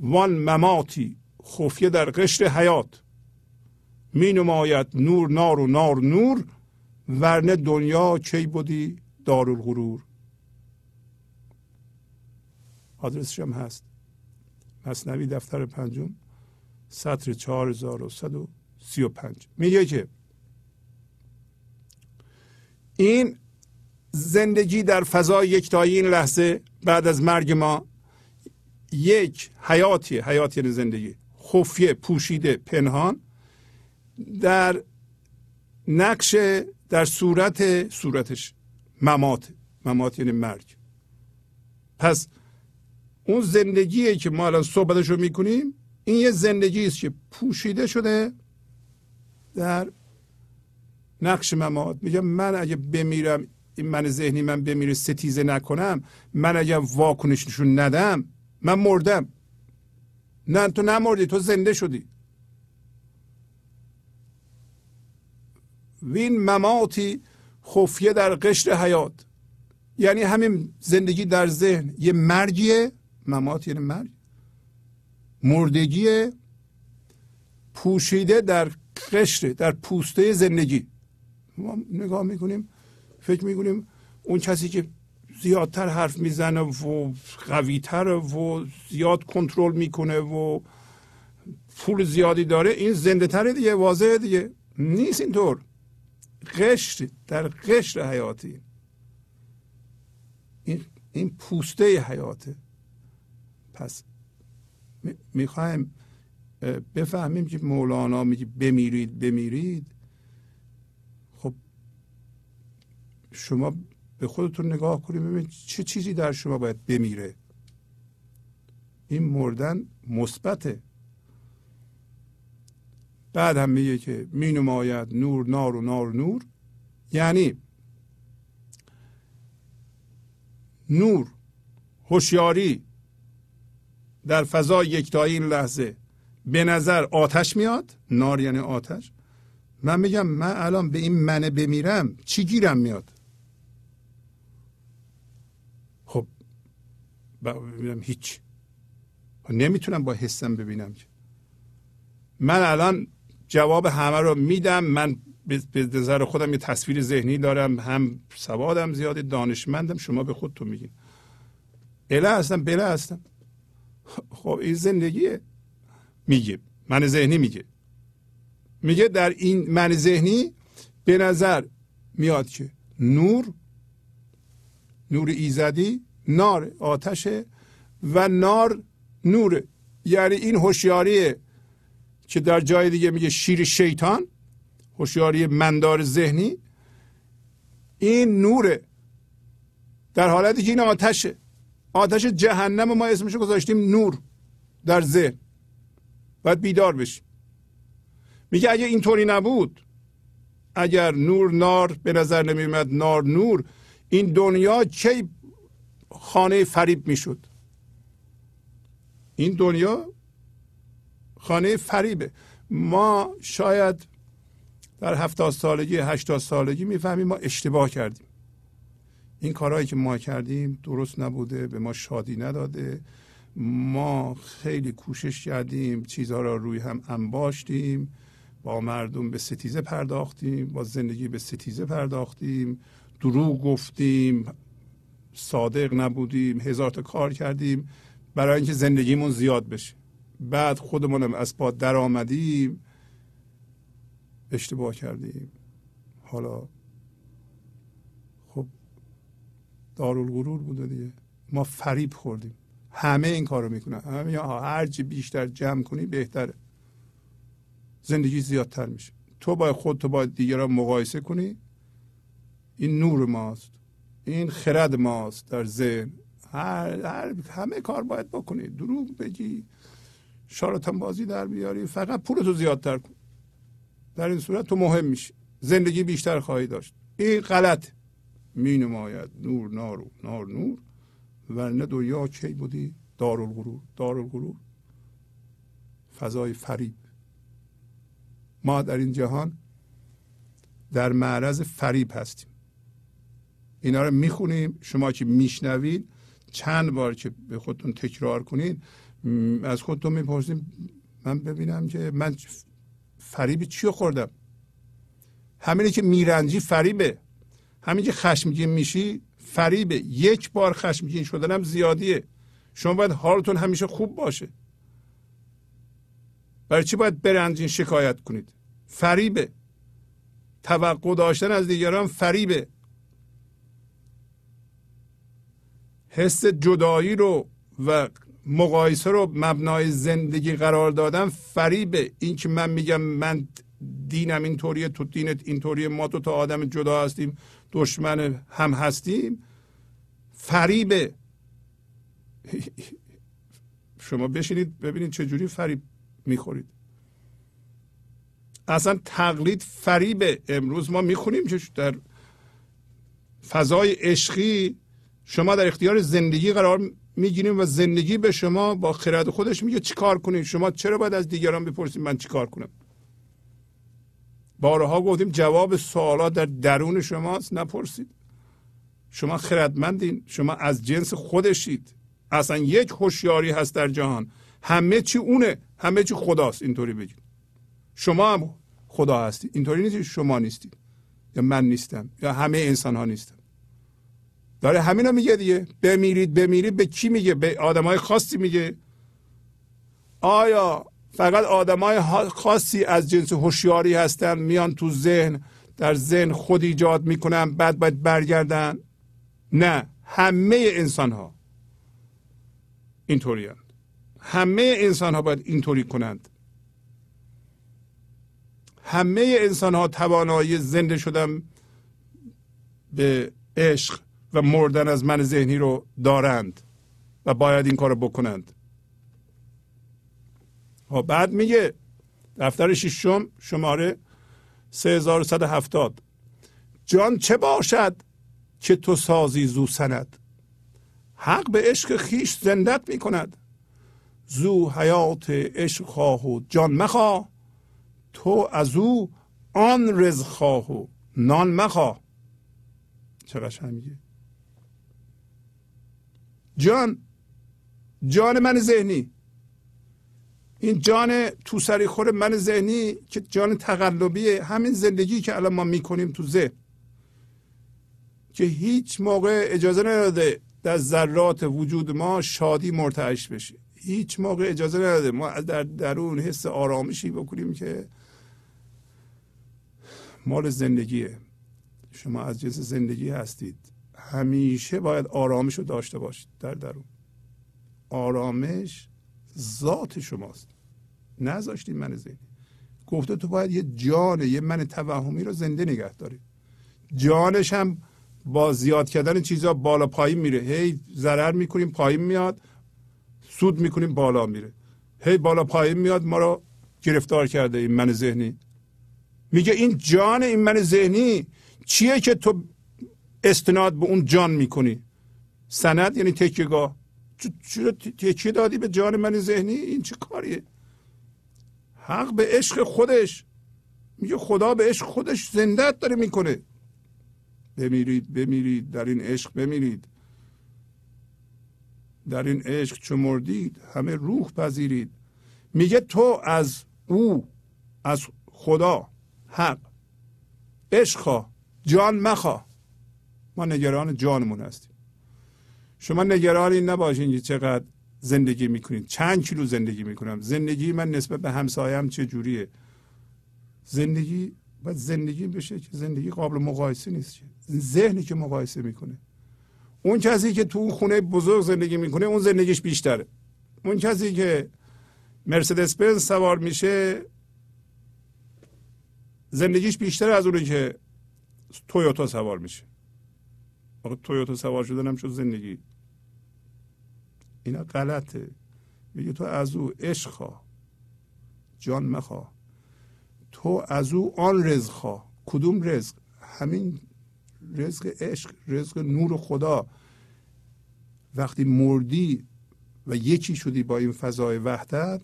وان مماتی خفیه در قشر حیات. می نماید نور نار و نار نور ورنه دنیا کی بودی دارالغرور؟ آدرسش هم هست. مصنوی دفتر پنجم سطر 4135 میگه که این زندگی در فضای یکتایی این لحظه بعد از مرگ ما یک حیاتی حیات یعنی زندگی خفیه پوشیده پنهان در نقش در صورت صورتش ممات. ممات یعنی مرگ. پس اون زندگیه که ما الان صحبتش رو می‌کنیم این یه زندگی است که پوشیده شده در نقش ممات. میگم من اگه بمیرم این من ذهنی من بمیره ستیزه نکنم من اگه واکنش نشون ندم من مردم. نه تو نمردی تو زنده شدی. وین مماتی خفیه در قشر حیات. یعنی همین زندگی در ذهن. یه مرگیه. ممات یعنی مرگ. مردگی پوشیده در قشر در پوسته زندگی. ما نگاه می‌کنیم فکر می‌کنیم اون کسی که زیادتر حرف می‌زنه و قویتر و زیاد کنترل می‌کنه و پول زیادی داره این زنده تره دیگه واضحه دیگه. نیست اینطور. قشر در قشر حیاتی. این این پوسته حیاته پس می‌خوایم بفهمیم که مولانا میگه بمیرید بمیرید. خب شما به خودتون نگاه کنید ببینید چه چیزی در شما باید بمیره. این مردن مثبته. بعد هم میگه که می نماید نور نار و نار نور. یعنی نور هوشیاری در فضا یکتایی این لحظه به نظر آتش میاد. نار یعنی آتش. من میگم من الان به این منه بمیرم چی گیرم میاد؟ خب ببینم هیچ. نمی‌تونم با حسم ببینم که. من الان جواب همه رو میدم. من به نظر خودم یه تصویر ذهنی دارم. هم سوادم زیاده دانشمندم. شما به خودتون میگین. اله هستم بله هستم. خب این زندگیه میگه من ذهنی میگه. میگه در این من ذهنی به نظر میاد که نور نور ایزدی نار آتشه و نار نور یعنی این هوشیاری که در جای دیگه میگه شیر شیطان هوشیاری مندار ذهنی این نوره. در حالتی که این آتشه آتش جهنم ما اسمشو گذاشتیم نور در ذهن. باید بیدار بشیم. میگه اگه اینطوری نبود اگر نور نار به نظر نمیومد نار نور این دنیا چه خانه فریب می‌شد؟ این دنیا خانه فریبه. ما شاید در هفتاد سالگی هشتاد سالگی می‌فهمیم ما اشتباه کردیم. این کارهایی که ما کردیم درست نبوده به ما شادی نداده. ما خیلی کوشش کردیم چیزها را روی هم انباشتیم با مردم به ستیزه پرداختیم با زندگی به ستیزه پرداختیم دروغ گفتیم صادق نبودیم هزار تا کار کردیم برای اینکه زندگیمون زیاد بشه. بعد خودمونم از پا در آمدیم اشتباه کردیم. حالا دارالغرور بوده دیگه. ما فریب خوردیم. همه این کارو می‌کنن. همه هر چی بیشتر جمع کنی بهتره. زندگی زیادتر میشه. تو باید خود تو باید دیگران مقایسه کنی. این نور ماست. این خرد ماست در ذهن. هر, هر همه کار باید بکنی. دروغ بگی. شارتان بازی در بیاری. فقط پولتو زیادتر کن. در این صورت تو مهم میشی. زندگی بیشتر خواهی داشت. این غلط. می نماید نور نارو نار نور. ورنه دنیا کی بودی؟ دارالغرور. دارالغرور. فضای فریب. ما در این جهان در معرض فریب هستیم. اینا رو می‌خونیم. شما که میشنوید چند بار که به خودتون تکرار کنید از خودتون می‌پرسیم. من ببینم که من فریب چی خوردم؟ همینی که میرنجی فریبه. همین که خشمگین میشی فریبه. یک بار خشمگین شدنم زیادیه. شما باید حالتون همیشه خوب باشه. برای چی باید برنجین شکایت کنید؟ فریبه. توقع داشتن از دیگران فریبه. حس جدایی رو و مقایسه رو مبنای زندگی قرار دادن فریبه این که من میگم من دینم اینطوریه تو دینت اینطوریه ما تو تا آدم جدا هستیم دشمن هم هستیم. فریبه شما بشینید ببینید چجوری فریب می‌خورید. اصلا تقلید فریبه امروز ما می‌خونیم که در فضای عشقی شما در اختیار زندگی قرار می‌گیریم و زندگی به شما با خرد خودش میگه چیکار کنید شما چرا باید از دیگران بپرسید من چیکار کنم؟ بارها گفتیم جواب سوالات در درون شماست نپرسید. شما خردمندین شما از جنس خودشید. اصلا یک هوشیاری هست در جهان. همه چی اونه همه چی خداست اینطوری بگید. شما هم خدا هستید اینطوری نیست شما نیستید. یا من نیستم یا همه انسان ها نیستم داره همینو میگه دیگه. بمیرید بمیرید. به کی میگه؟ به آدمای خاصی میگه. آیا فقط آدمای خاصی از جنس هوشیاری هستن؟ میان تو ذهن در ذهن خود ایجاد می‌کنن بعد باید برگردن؟ نه. همه انسان ها اینطوری همه انسان ها باید اینطوری کنند. همه انسان ها توانایی زنده شدن به عشق. و مردن از من ذهنی رو دارند و باید این کار بکنند. و بعد میگه دفتر ششم شماره 3170 جان چه باشد که تو سازی زو سند؟ حق به عشق خیش زندت می کند زو حیات عشق خواه و جان مخواه. تو از او آن رزق خواه و نان مخواه. چقدر میگه؟ جان جان من ذهنی. این جان تو سری خور من ذهنی که جان تقلبیه همین زندگی که الان ما می‌کنیم تو ذهن. که هیچ موقع اجازه نداده در ذرات وجود ما شادی مرتعش بشه. هیچ موقع اجازه نداده ما در درون حس آرامشی بکنیم که مال زندگیه. شما از جنس زندگی هستید. همیشه باید آرامش رو داشته باشید در درون. آرامش ذات شماست. نذاشتید من ذهنی. گفته تو باید یه جان یه من توهمی رو زنده نگه داری. جانش هم با زیاد کردن چیزا بالا پایین میره. هی ضرر می‌کنیم پایین میاد. سود می‌کنیم بالا میره. هی بالا پایین میاد ما رو گرفتار کرده این من ذهنی. میگه این جان این من ذهنی چیه که تو استناد به اون جان می‌کنی. سند یعنی تکیگاه چرا تکیه دادی به جان من ذهنی؟ این چه کاریه؟ حق به عشق خودش. میگه خدا به عشق خودش زندت داره می‌کنه. بمیرید بمیرید. در این عشق بمیرید. در این عشق چه مردید همه روح پذیرید. میگه تو از او از خدا حق. عشق جان مخوا ما نگران جانمون هستیم. شما نگران این نباشین که چقدر زندگی می‌کنید چند کیلو زندگی می‌کنم. زندگی من نسبت به همسایم چه جوریه؟ زندگی باید زندگی بشه که زندگی قابل مقایسه نیست ذهنی که مقایسه می‌کنه. اون کسی که تو خونه بزرگ زندگی می‌کنه اون زندگیش بیشتره. اون کسی که مرسدس بنز سوار میشه زندگیش بیشتر از اونی که تویوتا سوار میشه. آقا تویوتا سوار شدن هم شد زندگی. اینا غلطه. میگه تو از او عشق خواه جان مخواه تو از او آن رزق خواه کدوم رزق؟ همین رزق عشق رزق نور خدا. وقتی مردی و یکی شدی با این فضای وحدت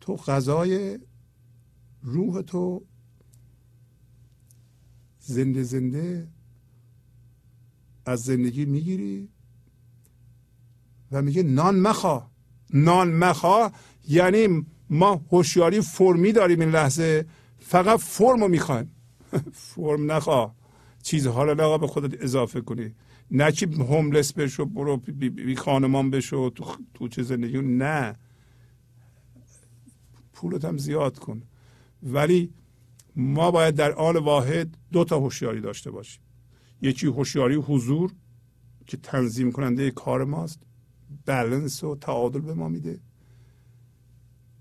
تو غذای روح تو زنده زنده از زندگی می‌گیری و میگه نان مخوا نان مخوا یعنی ما هوشیاری فرمی داریم این لحظه فقط فرم رو می‌خوایم. فرم نخوا چیزها رو نقا به خودت اضافه کنی. نه که هوملس بشو برو بی خانمان بشو تو, تو چه زندگی. نه. پولت هم زیاد کن. ولی ما باید در آن واحد دو تا هوشیاری داشته باشیم. یکی هوشیاری حضور که تنظیم کننده کار ماست. بلنس و تعادل به ما میده.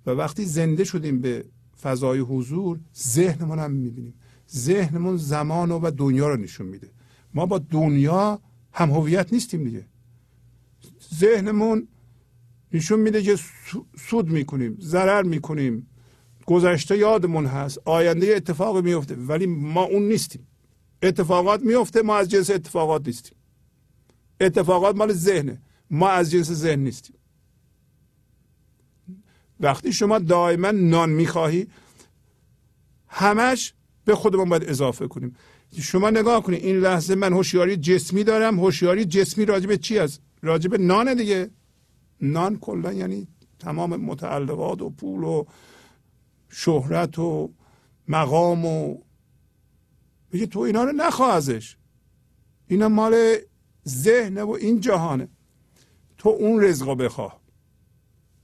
و وقتی زنده شدیم به فضای حضور ذهنمون هم می‌بینیم. ذهنمون زمان و دنیا رو نشون میده. ما با دنیا هم هویت نیستیم دیگه. ذهنمون نشون میده که سود می‌کنیم ضرر می‌کنیم. گذشته یادمون هست آینده اتفاق میفته ولی ما اون نیستیم. اتفاقات میفته ما از جنس اتفاقات نیستیم. اتفاقات مال ذهنه. ما از جنس ذهن نیستیم. وقتی شما دائما نان می‌خواهی همش به خودمون باید اضافه کنیم. شما نگاه کنید این لحظه من هوشیاری جسمی دارم. هوشیاری جسمی راجب چی است راجب نان دیگه. نان کلا یعنی تمام متعلقات و پول و شهرت و مقام و میگه تو اینا رو نخواه ازش. اینا مال ذهنه و این جهانه. تو اون رزقا بخواه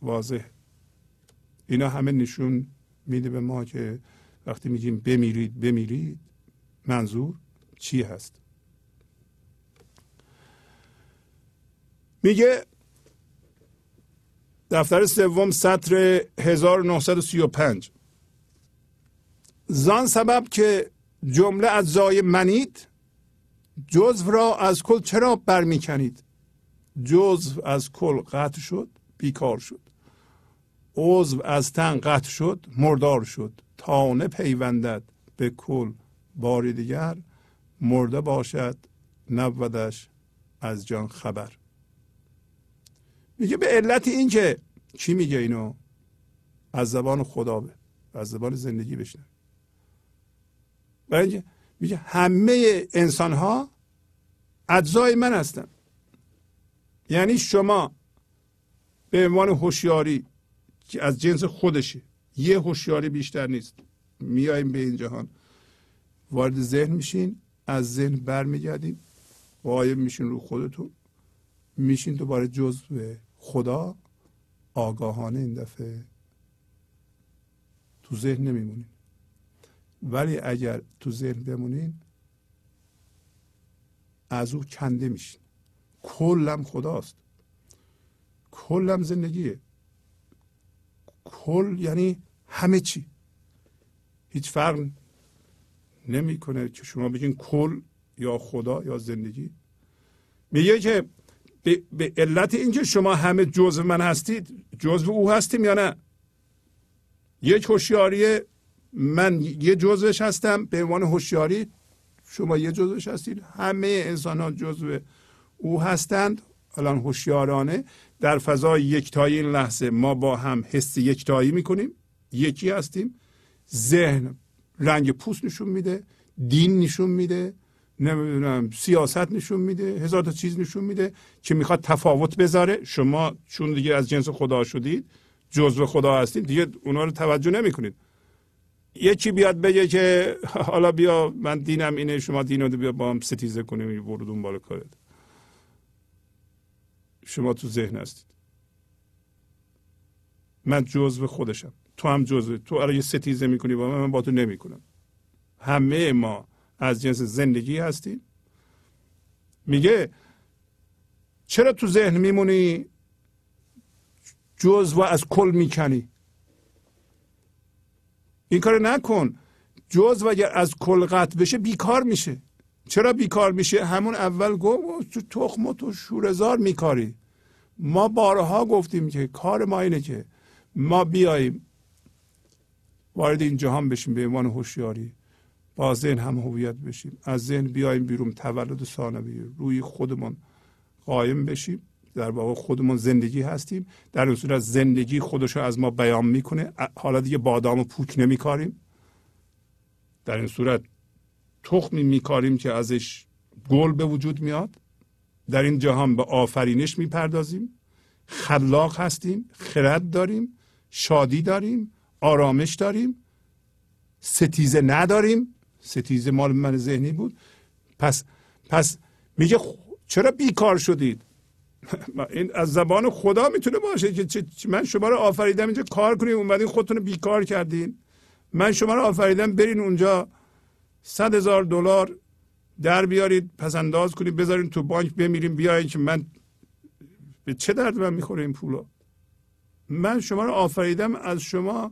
واضح. اینا همه نشون میده به ما که وقتی میگیم بمیرید بمیرید منظور چی هست؟ میگه دفتر سوم سطر 1935 زان سبب که جمله از زای منید جزو را از کل چرا برمیکنید؟ جزو از کل قطع شد بیکار شد. عضو از تن قطع شد مردار شد. تانه پیوندد به کل. باری دیگر مرده باشد نبودش از جان خبر. میگه به علت این که چی میگه اینو؟ از زبان خدا به از زبان زندگی بشنه برای میگه همه انسان ها اجزای من هستن. یعنی شما به عنوان هوشیاری که از جنس خودشه یه هوشیاری بیشتر نیست. میایم به این جهان. وارد ذهن میشین از ذهن برمیگردیم قایم میشین رو خودتون میشین دوباره جزء خدا آگاهانه این دفعه تو ذهن نمیمونین. ولی اگر تو ذهن بمونین از او کنده میشین. کلم خداست. کلم زندگیه. کل یعنی همه چی. هیچ فرق نمی‌کنه که شما بگین کل یا خدا یا زندگی. میگه که به علت اینکه شما همه جزء من هستید جزء او هستیم یا نه؟ یک هوشیاری من یه جزوش هستم به عنوان هوشیاری. شما یه جزوش هستید. همه انسان ها جزو او هستند. الان هوشیارانه. در فضای یکتایی این لحظه ما با هم حس یکتایی می‌کنیم. یکی هستیم. ذهن رنگ پوست نشون میده. دین نشون میده. نمی‌دونم سیاست نشون میده. هزار تا چیز نشون میده که می‌خواد تفاوت بذاره. شما چون دیگه از جنس خدا شدید جزو خدا هستید دیگه اونا رو توجه نمی‌کنید. یکی بیاد بگه که حالا بیا من دینم اینه شما دین رو بیا با هم ستیزه کنیم ورود بالا کارت. شما تو ذهن هستید. من جزو خودشم. تو هم جزو تو الان یه ستیزه می‌کنی با من من با تو نمی‌کنم. همه ما از جنس زندگی هستیم. میگه چرا تو ذهن میمونی؟ جز و از کل می‌کنی. این کار نکن. جز و اگر از کل قطع بشه بیکار میشه. چرا بیکار میشه؟ همون اول گفت تو تخم و تو شورزار میکاری. ما بارها گفتیم که کار ما اینه که ما بیاییم وارد این جهان بشیم به عنوان هوشیاری. با ذهن هم هویت بشیم. از ذهن بیایم بیرون تولد ثانوی روی خودمون قایم بشیم. در واقع خودمون زندگی هستیم. در اون صورت زندگی خودش رو از ما بیان می‌کنه. حالا دیگه بادام و پوک نمیکاریم. در این صورت تخمی میکاریم که ازش گل به وجود میاد. در این جهان به آفرینش می‌پردازیم. خلاق هستیم خرد داریم شادی داریم آرامش داریم. ستیزه نداریم. ستیزه مال من ذهنی بود. پس پس میگه چرا بیکار شدید؟ این از زبان خدا می‌تونه باشه که من شما رو آفریدم اینجا کار کنید اومدین خودتون بیکار کردین. من شما رو آفریدم برین اونجا صد هزار دلار در بیارید پس انداز کنید بذارین تو بانک بمیریم بیاین که من به چه درد من می‌خوره این پولا؟ من شما رو آفریدم از شما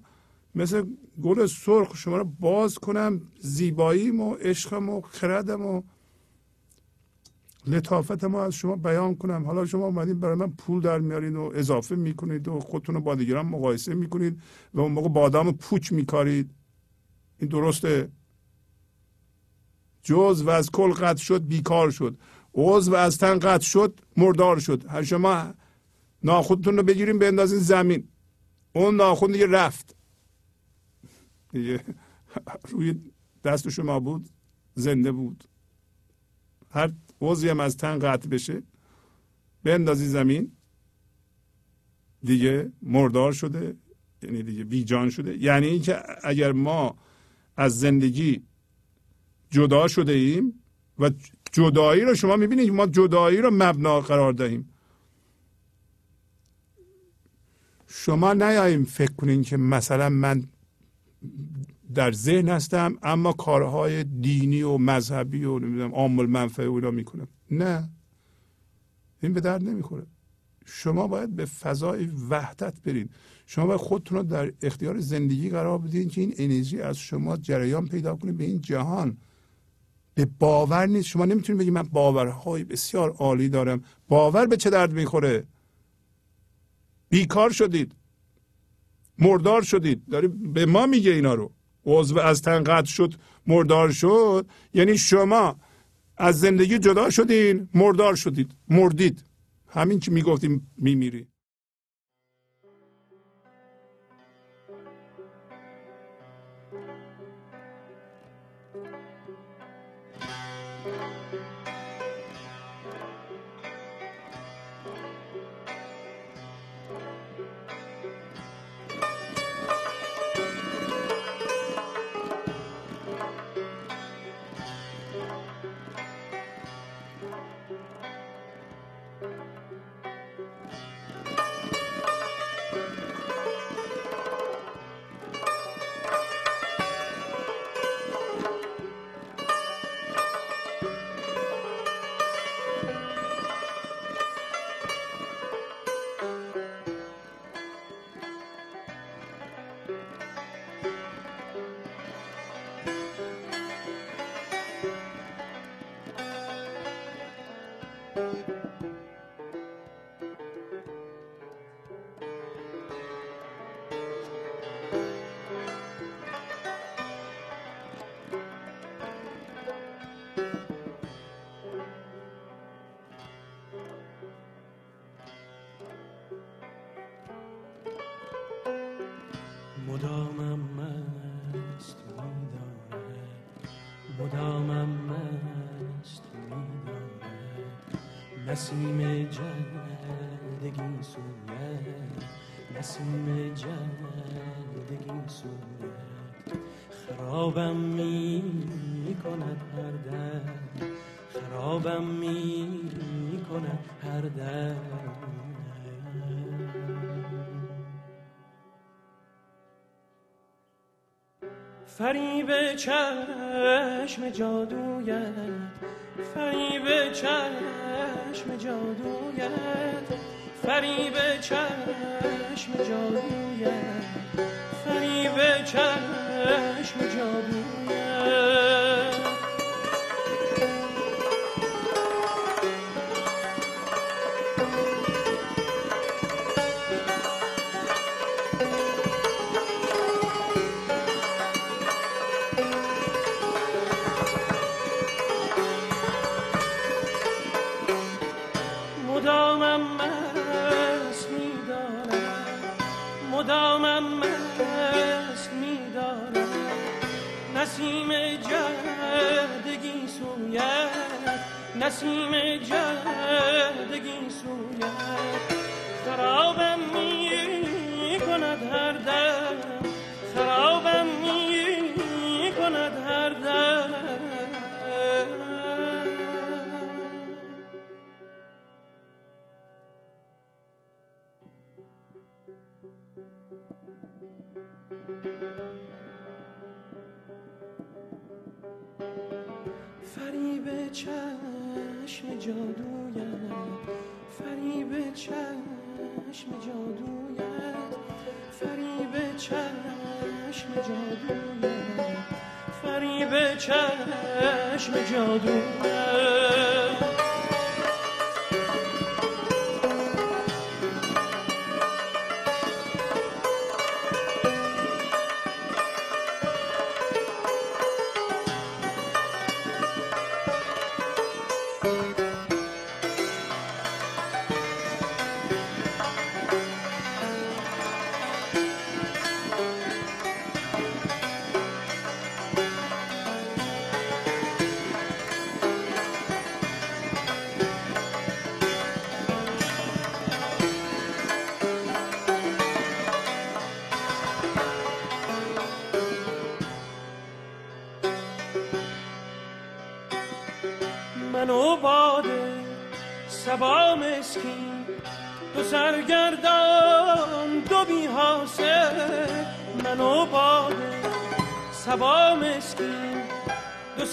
مثل گل سرخ شما رو باز کنم زیباییم و عشقم و خردم و لطافت ما از شما بیان کنم. حالا شما اومدین برای من پول در میارین و اضافه می‌کنید و خودتون رو با دیگران مقایسه می‌کنید و اون موقع بادام پوچ میکارید. این درسته؟ جز و از کل قطع شد بیکار شد. عضو از تن قطع شد مردار شد. هر شما ناخودتون رو بگیریم بندازین زمین. اون ناخود دیگه رفت. دیگه روی دست شما بود زنده بود. هر عضوی هم از تن قطع بشه. بندازی زمین. دیگه مردار شده. یعنی دیگه بیجان شده. یعنی اینکه اگر ما از زندگی جدا شده ایم و جدایی رو شما می‌بینید ما جدایی رو مبنا قرار دهیم. شما نیاییم فکر کنین که مثلا من در ذهن هستم اما کارهای دینی و مذهبی و نمی‌دونم عامل منفعه و اینا می‌کنم. نه. این به درد نمی‌خوره. شما باید به فضای وحدت برین. شما باید خودتون رو در اختیار زندگی قرار بدین که این انرژی از شما جریان پیدا کنه به این جهان. به باور نیست. شما نمی‌تونید بگید من باورهای بسیار عالی دارم. باور به چه درد می‌خوره؟ بیکار شدید. مردار شدید. داری به ما میگه اینا رو. عضو از تن قطع شد مردار شد. یعنی شما از زندگی جدا شدین مردار شدید مردید. همین که می‌گفتیم میمیری نسیم جلدگی سوید نسیم جلدگی سوید خرابم می کند هر در خرابم می کند هر در. فریب چشم جادویت فریب چشم جادویت فریب چشم جادویت فریب چشم جادویت. نسیم جهدگی سویت خرابم می کند هر دم. خرابم می کند هر دم. فریب چند چشم جادویت فریب چشم جادویت فریب چشم جادویت فریب چشم جادویت.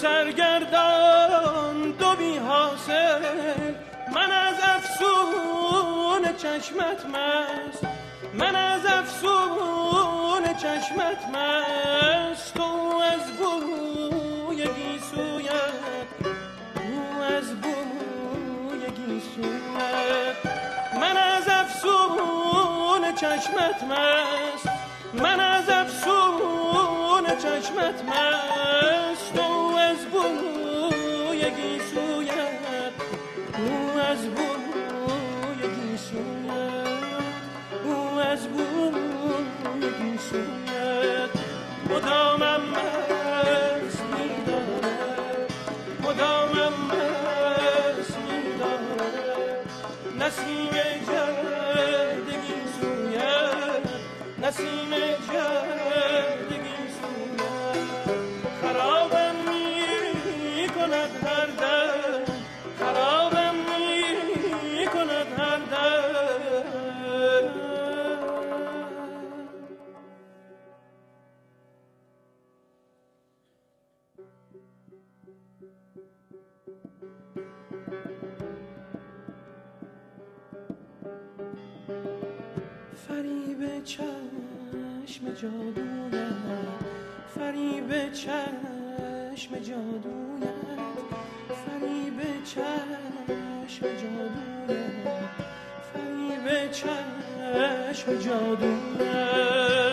سرگردان دو بی حاصل. من از افسون چشمت مست. من از افسون چشمت مست. تو از بوی گیسویت. تو از بوی من از افسون چشمت مست. من از چشمت مست تو از بوی گیسویت او از بوی گیسویت او از بوی گیسویت مدامم مست میدارد مدامم مست میدارد نسیم جردگی سویت نسیم جردگی چشم جادویت فریب چشم جادویت فریب چشم جادویت فریب چشم جادویت.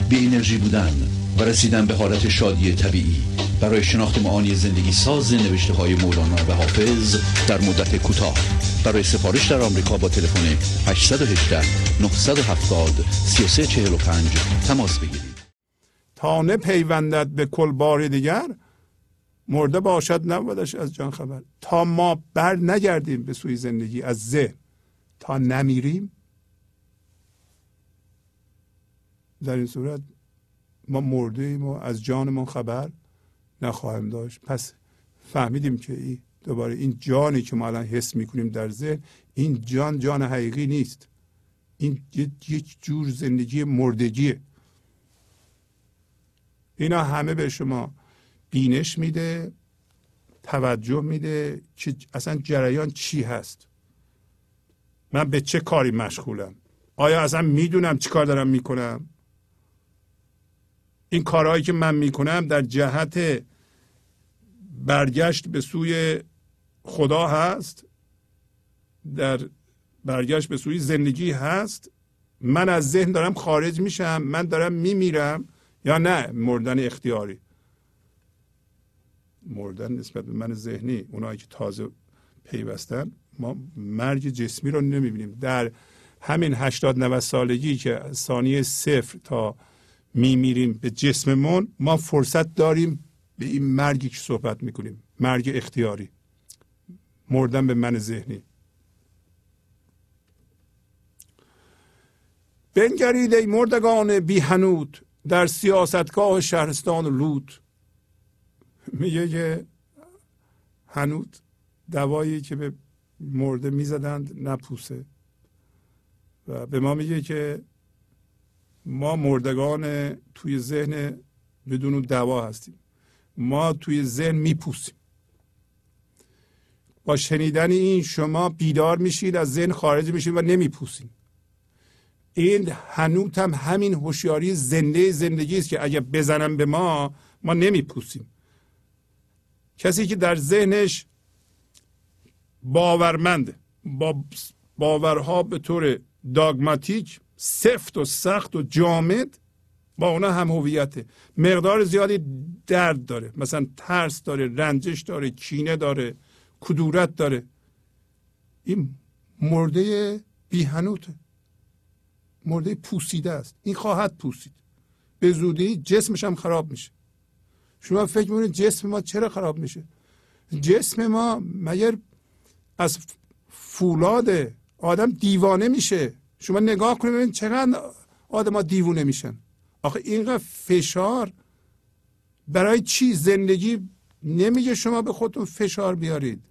بی انرژی بودن و رسیدن به حالت شادی طبیعی. برای شناخت معانی زندگی ساز نوشته های مولانا و حافظ در مدت کوتاه. برای سفارش در آمریکا با تلفن 818 970 3345 تماس بگیرید. تا پیوندد به کل بار دیگر مرده باشد نبودش از جان خبر. تا ما بر نگردیم به سوی زندگی از ذهن تا نمیریم در این صورت ما مرده ایم و از جانمون خبر نخواهیم داشت. پس فهمیدیم که این دوباره این جانی که ما الان حس می‌کنیم در ذهن این جان جان حقیقی نیست. این یک جور زندگی مردگیه. اینا همه به شما بینش میده توجه میده که اصلا جریان چی هست. من به چه کاری مشغولم؟ آیا اصلا می‌دونم چی کار دارم می‌کنم؟ این کارهایی که من می‌کنم در جهت برگشت به سوی خدا هست در برگشت به سوی زندگی هست. من از ذهن دارم خارج میشم من دارم میمیرم یا نه؟ مردن اختیاری. مردن نسبت به من ذهنی اونایی که تازه پیوستن ما مرگ جسمی رو نمی‌بینیم. در همین هشتاد 90 سالگی که ثانیه صفر تا میمیریم به جسممون ما فرصت داریم به این مرگی که صحبت می‌کنیم. مرگ اختیاری. مردن به من ذهنی. بنگرید ای مردگان بی هنود در سیاستگاه شهرستان لود میگه که هنود دوایی که به مرده می‌زدند نپوسه. و به ما میگه که ما مردگان توی ذهن بدون دوا هستیم. ما توی ذهن میپوسیم. با شنیدن این شما بیدار میشید از ذهن خارج میشید و نمیپوسید. این هنوز هم همین هوشیاری زنده زندگی است که اگر بزنم به ما ما نمیپوسیم. کسی که در ذهنش باورمنده با باورها به طور داگماتیک سفت و سخت و جامد با اونا هم هویته. مقدار زیادی درد داره. مثلا ترس داره رنجش داره کینه داره کدورت داره. این مرده بیهنوته. مرده پوسیده است. این خواهد پوسید. به زودی جسمش هم خراب میشه. شما فکر می‌کنید جسم ما چرا خراب میشه؟ جسم ما مگر از فولاد آدم دیوانه میشه. شما نگاه کنید ببینید چقدر آدم دیوونه میشن. آخه اینقدر فشار برای چی زندگی نمیگه شما به خودتون فشار بیارید؟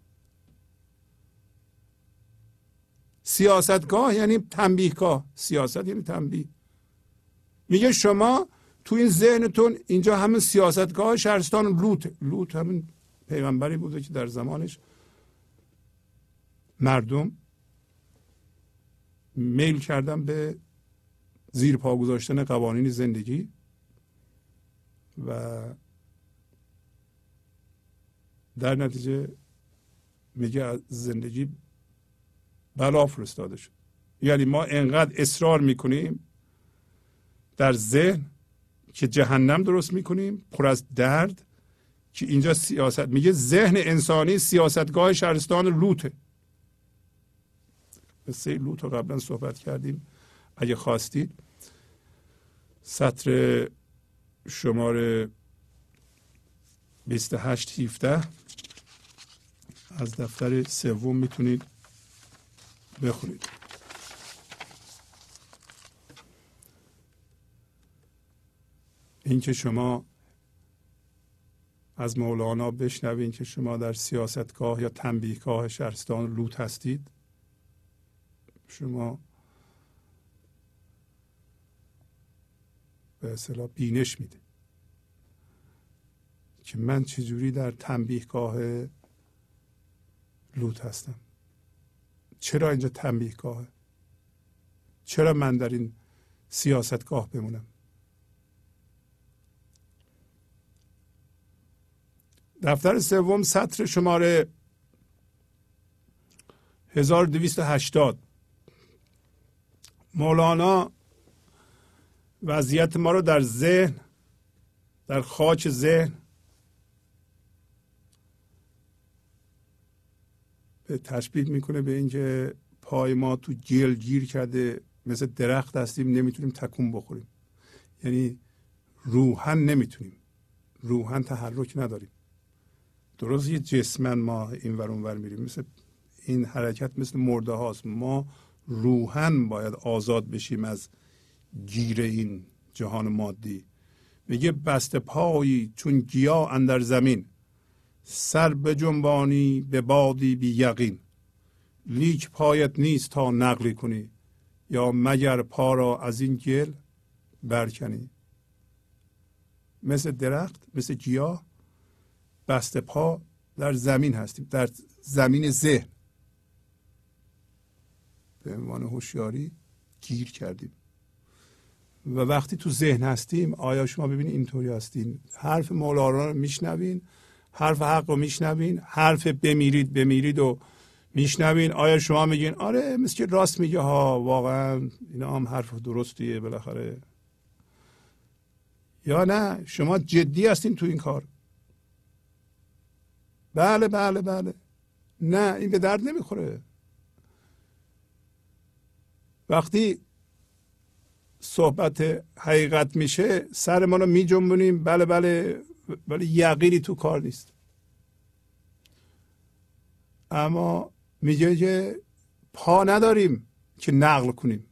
سیاستگاه یعنی تنبیهگاه. سیاست یعنی تنبیه. میگه شما تو این ذهنتون اینجا همین سیاستگاه شهرستان لوت. لوت همین پیغمبری بوده که در زمانش مردم میل کردن به زیر پا گذاشتن قوانین زندگی و در نتیجه میگه از زندگی بلا فرستاده شد. یعنی ما انقدر اصرار می‌کنیم در ذهن که جهنم درست می‌کنیم پر از درد که اینجا سیاست. میگه ذهن انسانی سیاستگاه شهرستان لوته. قصه لوت رو قبلا صحبت کردیم. اگه خواستید سطر شماره 28 17 از دفتر سوم می‌تونید بخونید. اینکه شما از مولانا بشنوین که شما در سیاستگاه یا تنبیهگاه شهرستان لوت هستید. شما به اصطلاح بینش میده. که من چجوری در تنبیهگاه لوت هستم؟ چرا اینجا تنبیهگاهه چرا من در این سیاستگاه بمونم؟ دفتر سوم سطر شماره 1280 مولانا وضعیت ما رو در ذهن در خاک ذهن به تشبیه می‌کنه به اینکه پای ما تو گل گیر کرده مثل درخت هستیم نمی‌تونیم تکون بخوریم. یعنی روحن نمی‌تونیم. روحن تحرک نداریم. درست یه جسمن ما این ور ور میریم. مثل این حرکت مثل مرده هاست. ما روحن باید آزاد بشیم از گیر این جهان مادی. میگه بسته پایی چون گیا اندر زمین سر به جنبانی به بادی بی یقین. لیک پایت نیست تا نقلی کنی یا مگر پا را از این گل برکنی. مثل درخت مثل گیاه بسته پا در زمین هستیم در زمین ذهن. به عنوان هوشیاری گیر کردیم. و وقتی تو ذهن هستیم آیا شما ببینید اینطوری هستین؟ حرف مولانا رو میشنوین حرف حق رو میشنوین حرف بمیرید بمیرید و میشنوین. آیا شما میگین آره مثل که راست میگه؟ ها واقعا اینا هم حرف درستیه بالاخره. یا نه شما جدی هستین تو این کار. بله بله بله. نه این به درد نمی‌خوره. وقتی صحبت حقیقت میشه سر ما رو میجنبونیم. بله بله ولی یقینی تو کار نیست. اما میگه که پا نداریم که نقل کنیم.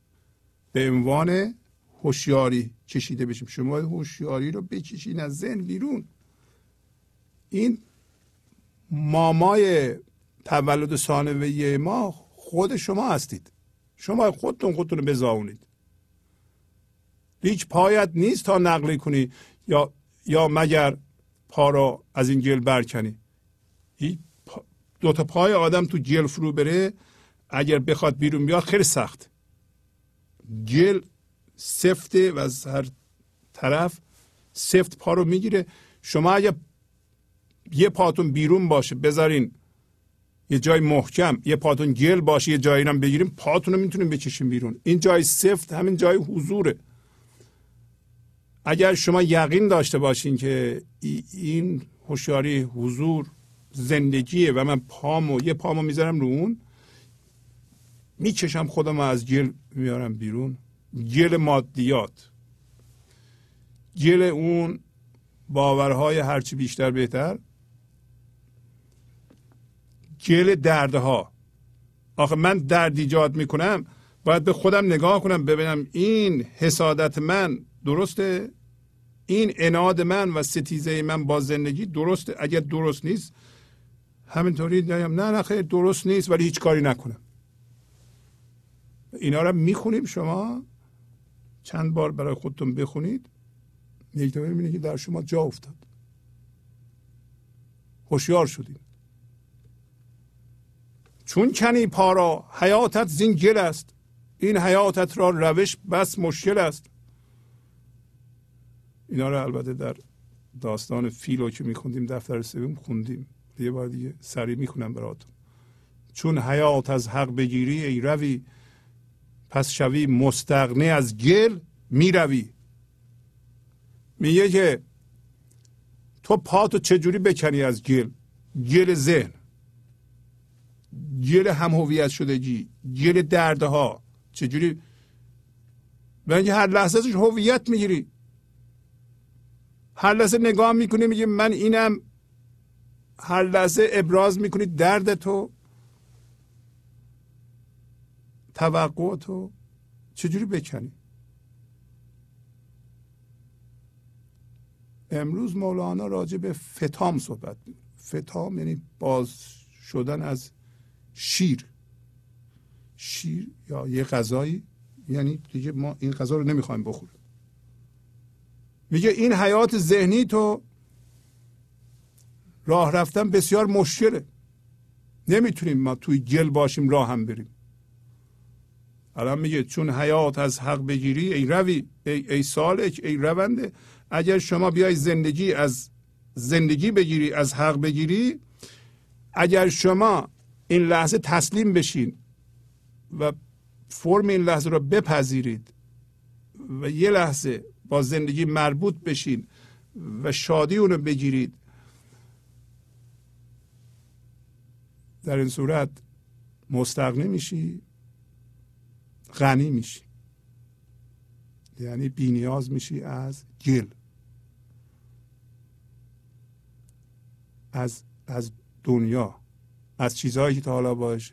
به عنوان هوشیاری کشیده بشیم. شما هوشیاری رو بکشین از ذهن بیرون. این مامای تولد ثانویه ما خود شما هستید. شما خودتون خودتون بزاونید. هیچ پایت نیست تا نقلی کنی یا یا مگر پا را از این گل برکنی. دو تا پای آدم تو گل فرو بره اگر بخواد بیرون بیاد خیلی سخت. گل سفته و از هر طرف سفت پا رو می‌گیره. شما اگر یه پاتون بیرون باشه بذارین یه جای محکم یه پاتون گل باشه یه جایی هم بگیریم پاتون رو می‌تونیم بکشیم بیرون. این جای سفت همین جای حضوره. اگر شما یقین داشته باشین که این هوشیاری حضور زندگیه و من پامو یه پامو می‌ذارم رو اون می‌کشم خودم از گل میارم بیرون. گل مادیات. گل اون باورهای هرچی بیشتر بهتر. گل دردها. آخه من درد ایجاد می‌کنم باید به خودم نگاه کنم ببینم این حسادت من درسته؟ این اناد من و ستیزه من با زندگی درسته؟ اگر درست نیست همینطوری داریم نه نه خیر درست نیست ولی هیچ کاری نکنم. اینا رو می‌خونیم شما. چند بار برای خودتون بخونید. یک دفعه که در شما جا افتاد. هوشیار شدید. چون کنی پارا حیاتت زین است. این حیاتت را روش بس مشکل است. اینا رو البته در داستان فیلو که میخوندیم دفتر سوم خوندیم. یه بار دیگه سریع می‌خونم براتون. چون حیات از حق بگیری ای روی پس شوی مستغنی از گل می‌روی. میگه که تو پاتو چجوری بکنی از گل؟ گل ذهن. گل هم هویت شدگی گل دردها. چجوری؟ و هر لحظه هویت می‌گیری. هر لحظه نگاه می‌کنی میگه من اینم. هر لحظه ابراز می‌کنی درد تو. توقع تو. چجوری بکنی؟ امروز مولانا راجع به فتام صحبت فتام یعنی باز شدن از شیر. شیر یا یه غذایی یعنی دیگه ما این غذا رو نمی‌خوایم بخوریم. میگه این حیات ذهنی تو راه رفتن بسیار مشکله. نمی‌تونیم ما توی گل باشیم راه هم بریم. الان میگه چون حیات از حق بگیری ای روی ای, ای سالک ای رونده اگر شما بیای زندگی از زندگی بگیری از حق بگیری اگر شما این لحظه تسلیم بشین و فرم این لحظه رو بپذیرید و یه لحظه با زندگی مربوط بشین و شادی اونو بگیرید. در این صورت مستقنی میشی غنی میشی. یعنی بینیاز میشی از گل. از از دنیا. از چیزهایی که تا حالا باش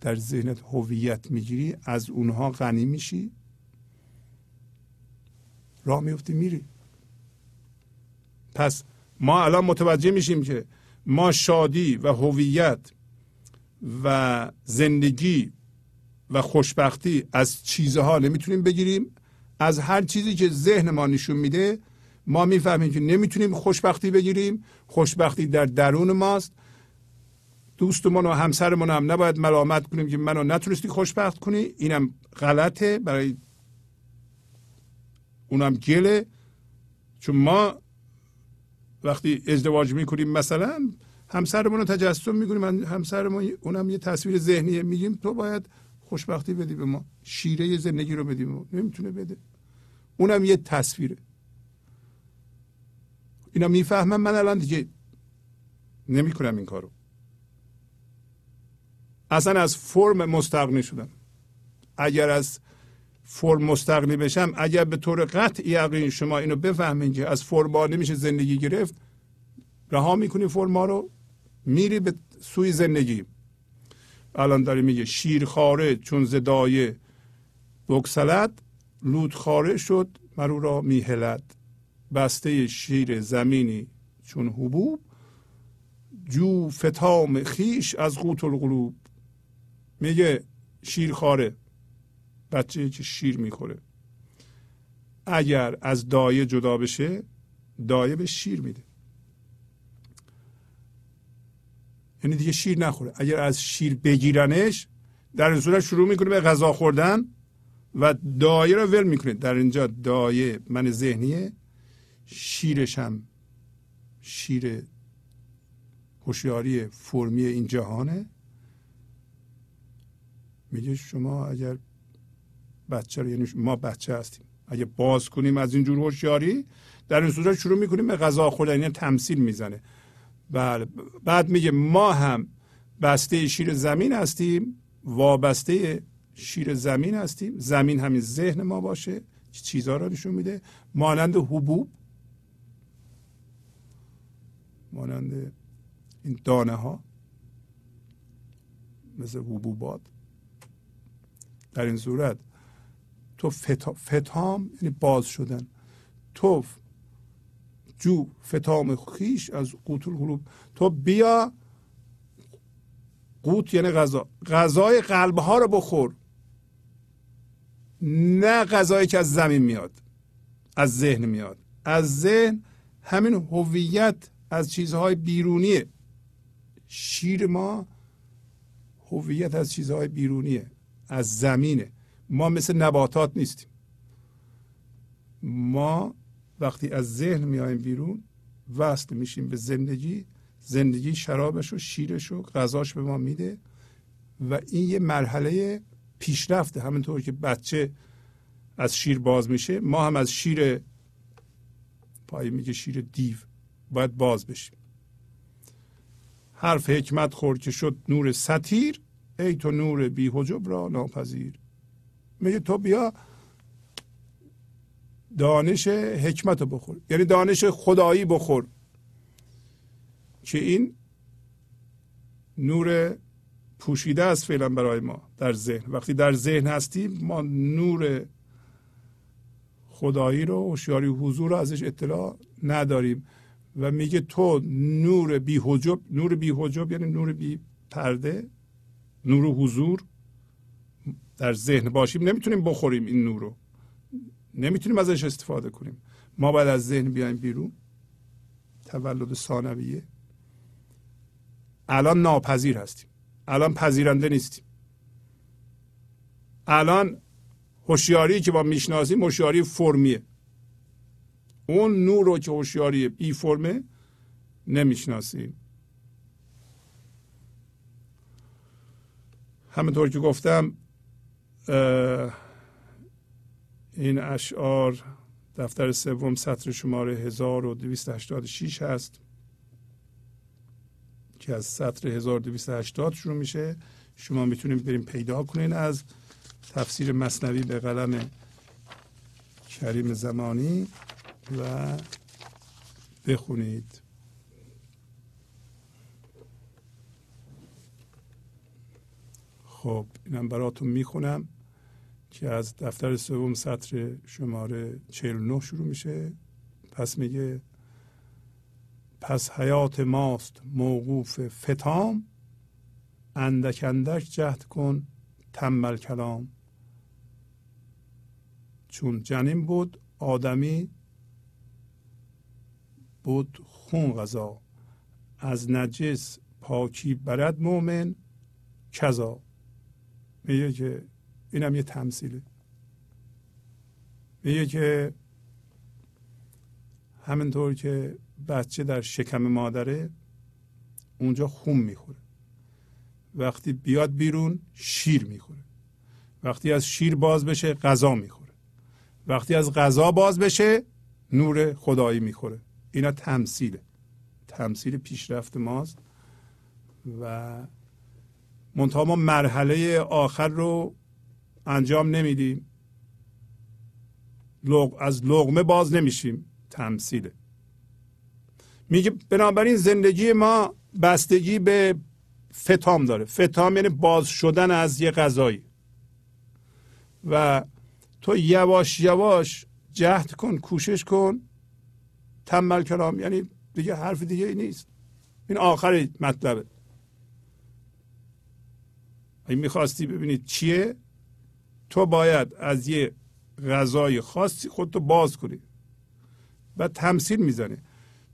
در ذهنت هویت می‌گیری از اونها غنی میشی. راه میفتی میری. پس ما الان متوجه میشیم که ما شادی و هویت و زندگی و خوشبختی از چیزها نمی‌تونیم بگیریم. از هر چیزی که ذهن ما نشون میده ما می‌فهمیم که نمی‌تونیم خوشبختی بگیریم. خوشبختی در درون ماست. دوستمون و همسرمون هم نباید ملامت کنیم که منو نتونستی خوشبخت کنی. اینم غلطه برای اونم گله. چون ما وقتی ازدواج می‌کنیم مثلا همسرمون رو تجسم می‌کنیم همسرمون اونم یه تصویر ذهنیه میگیم تو باید خوشبختی بدی به ما شیره زندگی رو بدیم نمی‌تونه بده. اونم یه تصویره. اینا می‌فهمم من الان دیگه نمی‌کنم این کارو. اصلا از فرم مستقنی شدم. اگر از فرم مستقنی بشم اگر به طور قطع یقین شما اینو بفهمین که از فرما نمیشه زندگی گرفت رها می‌کنی فرما رو میری به سوی زندگی. الان داره میگه شیر خاره چون زدایه بکسلد لود خاره شد مرو را میهلد. بسته شیر زمینی چون حبوب جو فتام خیش از قوت القلوب. میگه شیرخواره بچه که شیر می‌خوره. اگر از دایه جدا بشه دایه به شیر میده. یعنی دیگه شیر نخوره. اگر از شیر بگیرنش در این صورت شروع می‌کنه به غذا خوردن و دایه رو ول می‌کنه. در اینجا دایه من ذهنیه شیرش هم شیر هوشیاری فرمی این جهانه. میگه شما اگر بچه رو یعنی ما بچه هستیم. اگه باز کنیم از این جور هوشیاری در این صورت شروع می‌کنیم به غذا خوردن یعنی تمثیل می‌زنه. بله. بعد میگه ما هم بسته شیر زمین هستیم وابسته شیر زمین هستیم. زمین همین ذهن ما باشه چیزها رو نشون میده. مانند حبوب. مانند این دانه ها مثل حبوبات. در این صورت. تو فتا... فتام یعنی باز شدن. تو جو فتام خیش از قوت القلوب. تو بیا قوت یعنی غذا. غذای قلب ها رو بخور. نه غذایی که از زمین میاد از ذهن میاد. از ذهن همین هویت از چیزهای بیرونیه. شیر ما هویت از چیزهای بیرونیه. از زمینه. ما مثل نباتات نیستیم. ما وقتی از ذهن میایم بیرون وصل میشیم به زندگی. زندگی شرابش و شیرش و غذاش به ما میده و این یه مرحله پیشرفته همینطور که بچه از شیر باز میشه ما هم از شیر پای میگه شیر دیو. باید باز بشیم. حرف حکمت خور که شد نور ستیر ای تو نور بی حجب را ناپذیر. میگه تو بیا دانش حکمت بخور. یعنی دانش خدایی بخور. که این نور پوشیده است فعلا برای ما در ذهن. وقتی در ذهن هستیم ما نور خدایی رو هوشیاری حضور رو ازش اطلاع نداریم. و میگه تو نور بی حجب نور بی حجب یعنی نور بی پرده نور حضور در ذهن باشیم. نمی‌تونیم بخوریم این نور رو. نمی‌تونیم ازش استفاده کنیم. ما باید از ذهن بیایم بیرون. تولد ثانویه. الان ناپذیر هستیم. الان پذیرنده نیستیم. الان هوشیاری که ما می‌شناسیم هوشیاری فرمیه. اون نور رو که هوشیاری بی فرمه نمی‌شناسیم. همونطور که گفتم این اشعار دفتر سوم سطر شماره 1286 هست که از سطر 1280 شروع میشه. شما می‌تونید بریم پیدا کنین از تفسیر مصنوی به قلم کریم زمانی و بخونید. خب اینم براتون می‌خونم که از دفتر سوم سطر شماره 49 شروع میشه. پس میگه پس حیات ماست موقوف فتام اندک اندک جهد کن تنبل کلام. چون جنین بود آدمی بود خون غذا. از نجس پاکی برد مؤمن کذا. میگه که اینم یه تمثیله. میگه که همینطور که بچه در شکم مادره اونجا خون می‌خوره. وقتی بیاد بیرون شیر می‌خوره. وقتی از شیر باز بشه غذا می‌خوره. وقتی از غذا باز بشه نور خدایی می‌خوره. اینا تمثیله. تمثیل پیشرفت ماست و منتها ما مرحله آخر رو انجام نمیدیم. از لغمه باز نمیشیم. تمثیله میگه بنابراین زندگی ما بستگی به فتام داره. فتام یعنی باز شدن از یه غذایی. و تو یواش یواش جهد کن کوشش کن. تنبل کلام یعنی دیگه حرف دیگه ای نیست. این آخر مطلبه. اگه می‌خواستی ببینید چیه تو باید از یه غذای خاصی خودتو باز کنی و تمثیل می‌زنه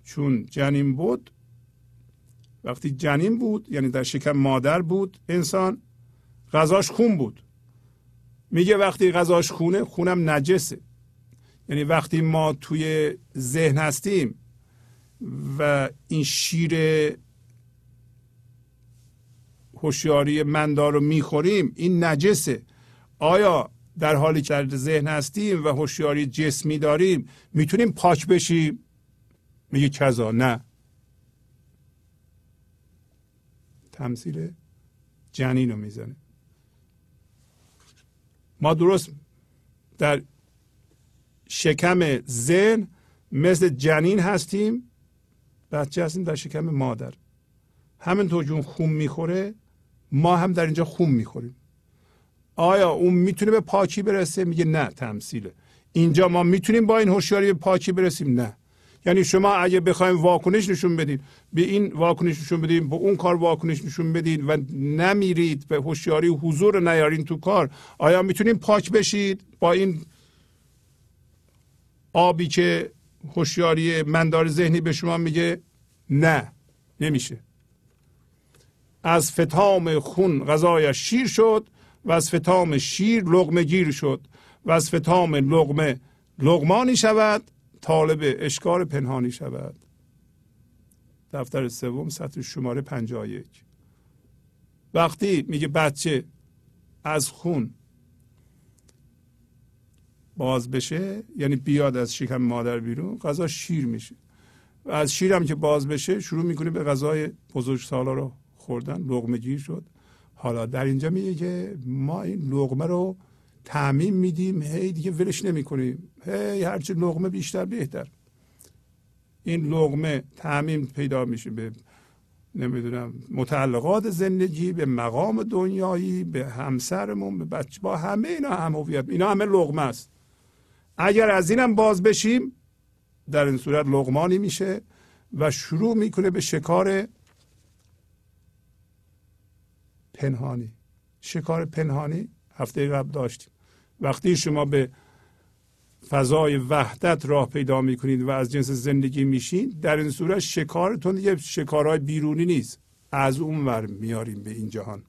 چون جنین بود وقتی جنین بود یعنی در شکم مادر بود انسان غذاش خون بود. میگه وقتی غذاش خونه خونم نجسه. یعنی وقتی ما توی ذهن هستیم و این شیر هوشیاری مندار رو می‌خوریم این نجسه. آیا در حالی که در ذهن هستیم و هوشیاری جسمی داریم می‌تونیم پاک بشیم؟ میگه کذا نه. تمثیل جنین رو می‌زنه. ما درست در شکم ذهن مثل جنین هستیم بچه هستیم در شکم مادر. همینطور جون خون می‌خوره ما هم در اینجا خون می‌خوریم. آیا اون می‌تونه به پاکی برسه؟ میگه نه تمثیله. اینجا ما می‌تونیم با این هوشیاری به پاکی برسیم؟ نه. یعنی شما اگه بخوایم واکنش نشون بدید به این واکنش نشون بدید به اون کار واکنش نشون بدید و نمیرید به هوشیاری حضور نیارین تو کار آیا می‌تونیم پاک بشید با این آبی که هوشیاری مندار ذهنی به شما میگه؟ نه. نمیشه. از فتام خون غذایش شیر شد و از فتام شیر لغمه گیر شد و از فتام لغمه لغمانی شود طالب اشکار پنهانی شود. دفتر سوم سطر شماره 51 وقتی میگه بچه از خون باز بشه یعنی بیاد از شکم مادر بیرون غذا شیر میشه. و از شیر هم که باز بشه شروع می‌کنه به غذای بزرگ سالا رو خوردن لغمه گیر شد. حالا در اینجا میگه که ما این لغمه رو تعمیم میدیم هی دیگه ولش نمی کنیم هی هرچی لغمه بیشتر بهتر. این لغمه تعمیم پیدا میشه به نمی‌دونم متعلقات زندگی به مقام دنیایی به همسرمون به بچه با همه اینا هم هویت. اینا همه لغمه است. اگر از اینم باز بشیم در این صورت لغمانی میشه و شروع می‌کنه به شکار پنهانی. شکار پنهانی هفته قبل داشتیم. وقتی شما به فضای وحدت راه پیدا می‌کنید و از جنس زندگی میشین در این صورت شکارتون دیگه شکارهای بیرونی نیست. از اون ور میاریم به این جهان.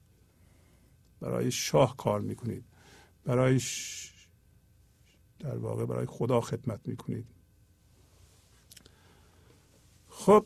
برای شاه کار می‌کنید. برای در واقع برای خدا خدمت می‌کنید. خب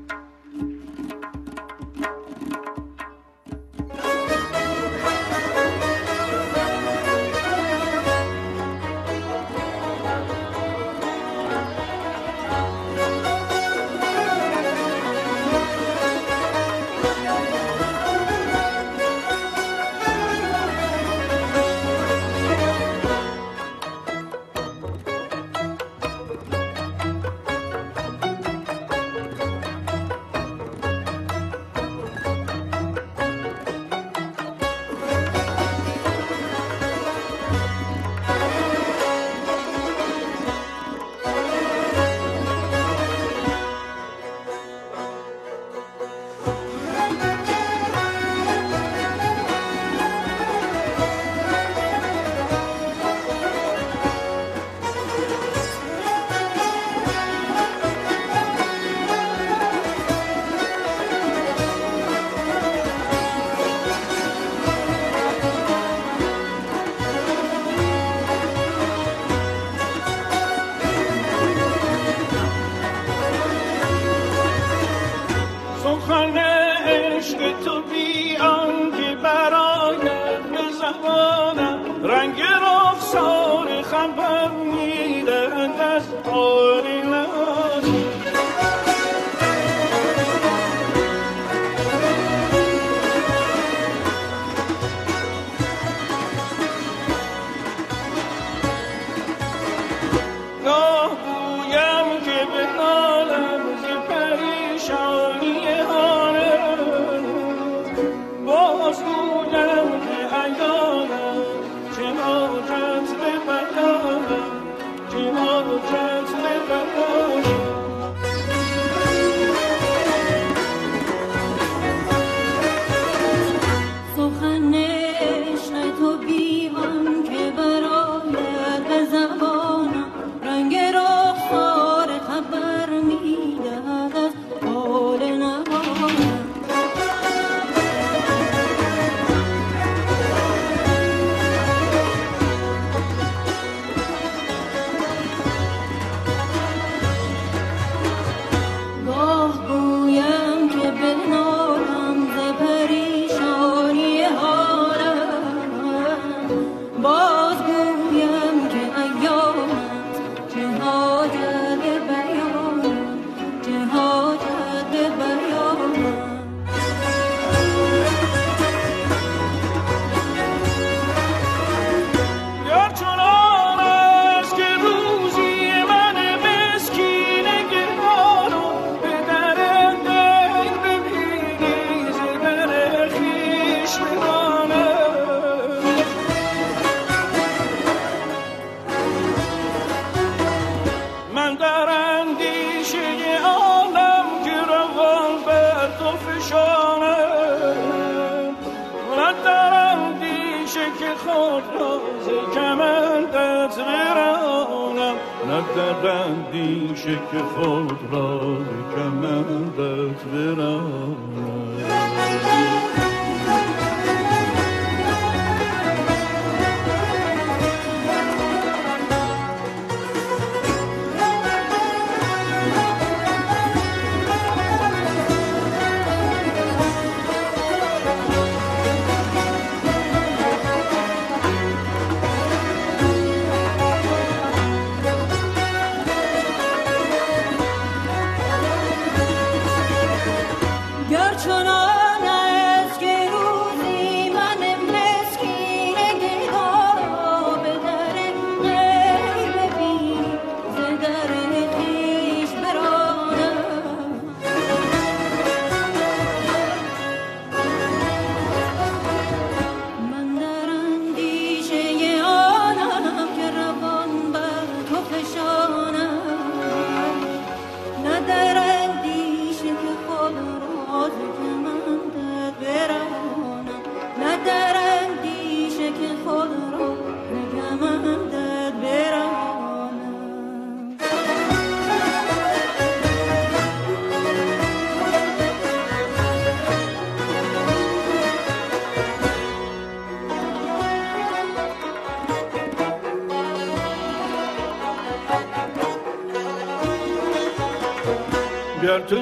گر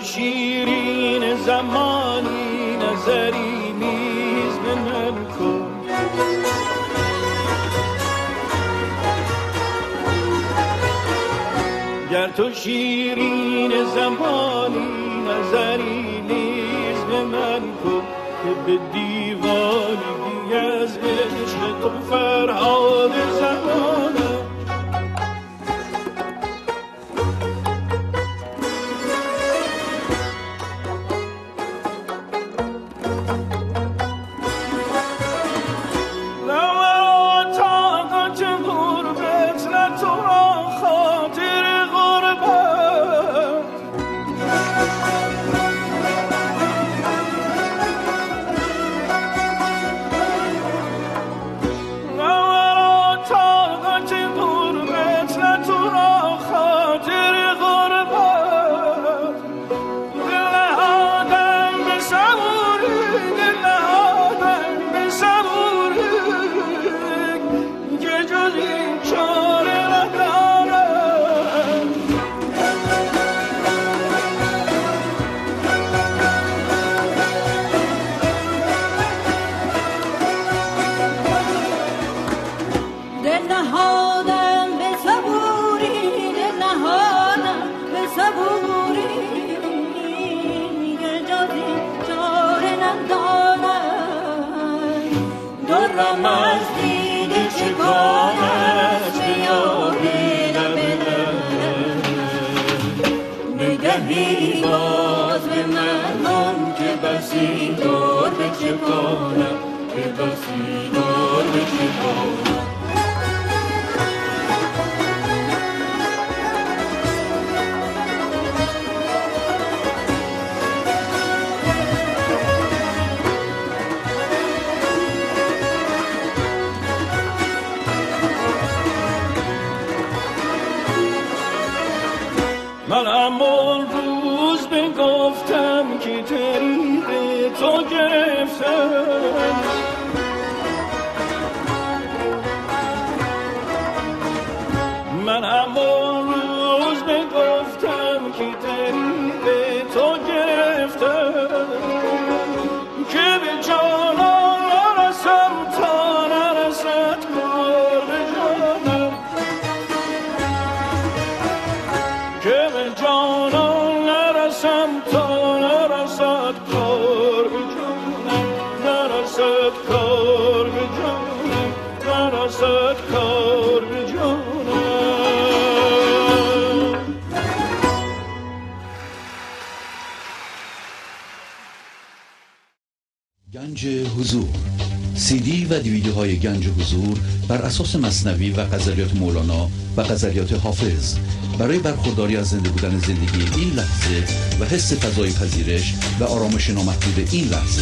اساس مصنوی و غزلیات مولانا و غزلیات حافظ. برای برخورداری از زنده بودن زندگی این لحظه و حس فضای پذیرش و آرامش نامحدود این لحظه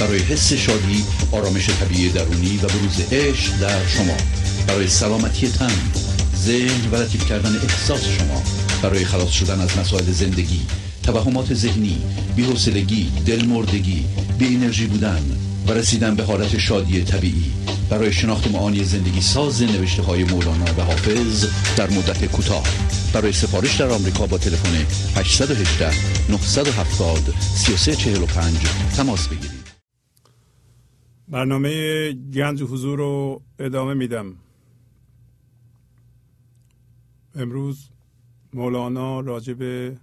برای حس شادی آرامش طبیعی درونی و بروز عشق در شما. برای سلامتی تن ذهن و لطیف کردن احساس شما. برای خلاص شدن از مسائل زندگی توهمات ذهنی بی‌حوصلگی دلمردگی بی انرژی بودن و رسیدن به حالت شادی طبیعی. برای شناخت معانی زندگی ساز نوشته های مولانا و حافظ در مدت کوتاه. برای سفارش در آمریکا با تلفن 818 970 3345 تماس بگیرید. برنامه گنج حضور رو ادامه میدم. امروز مولانا راجع به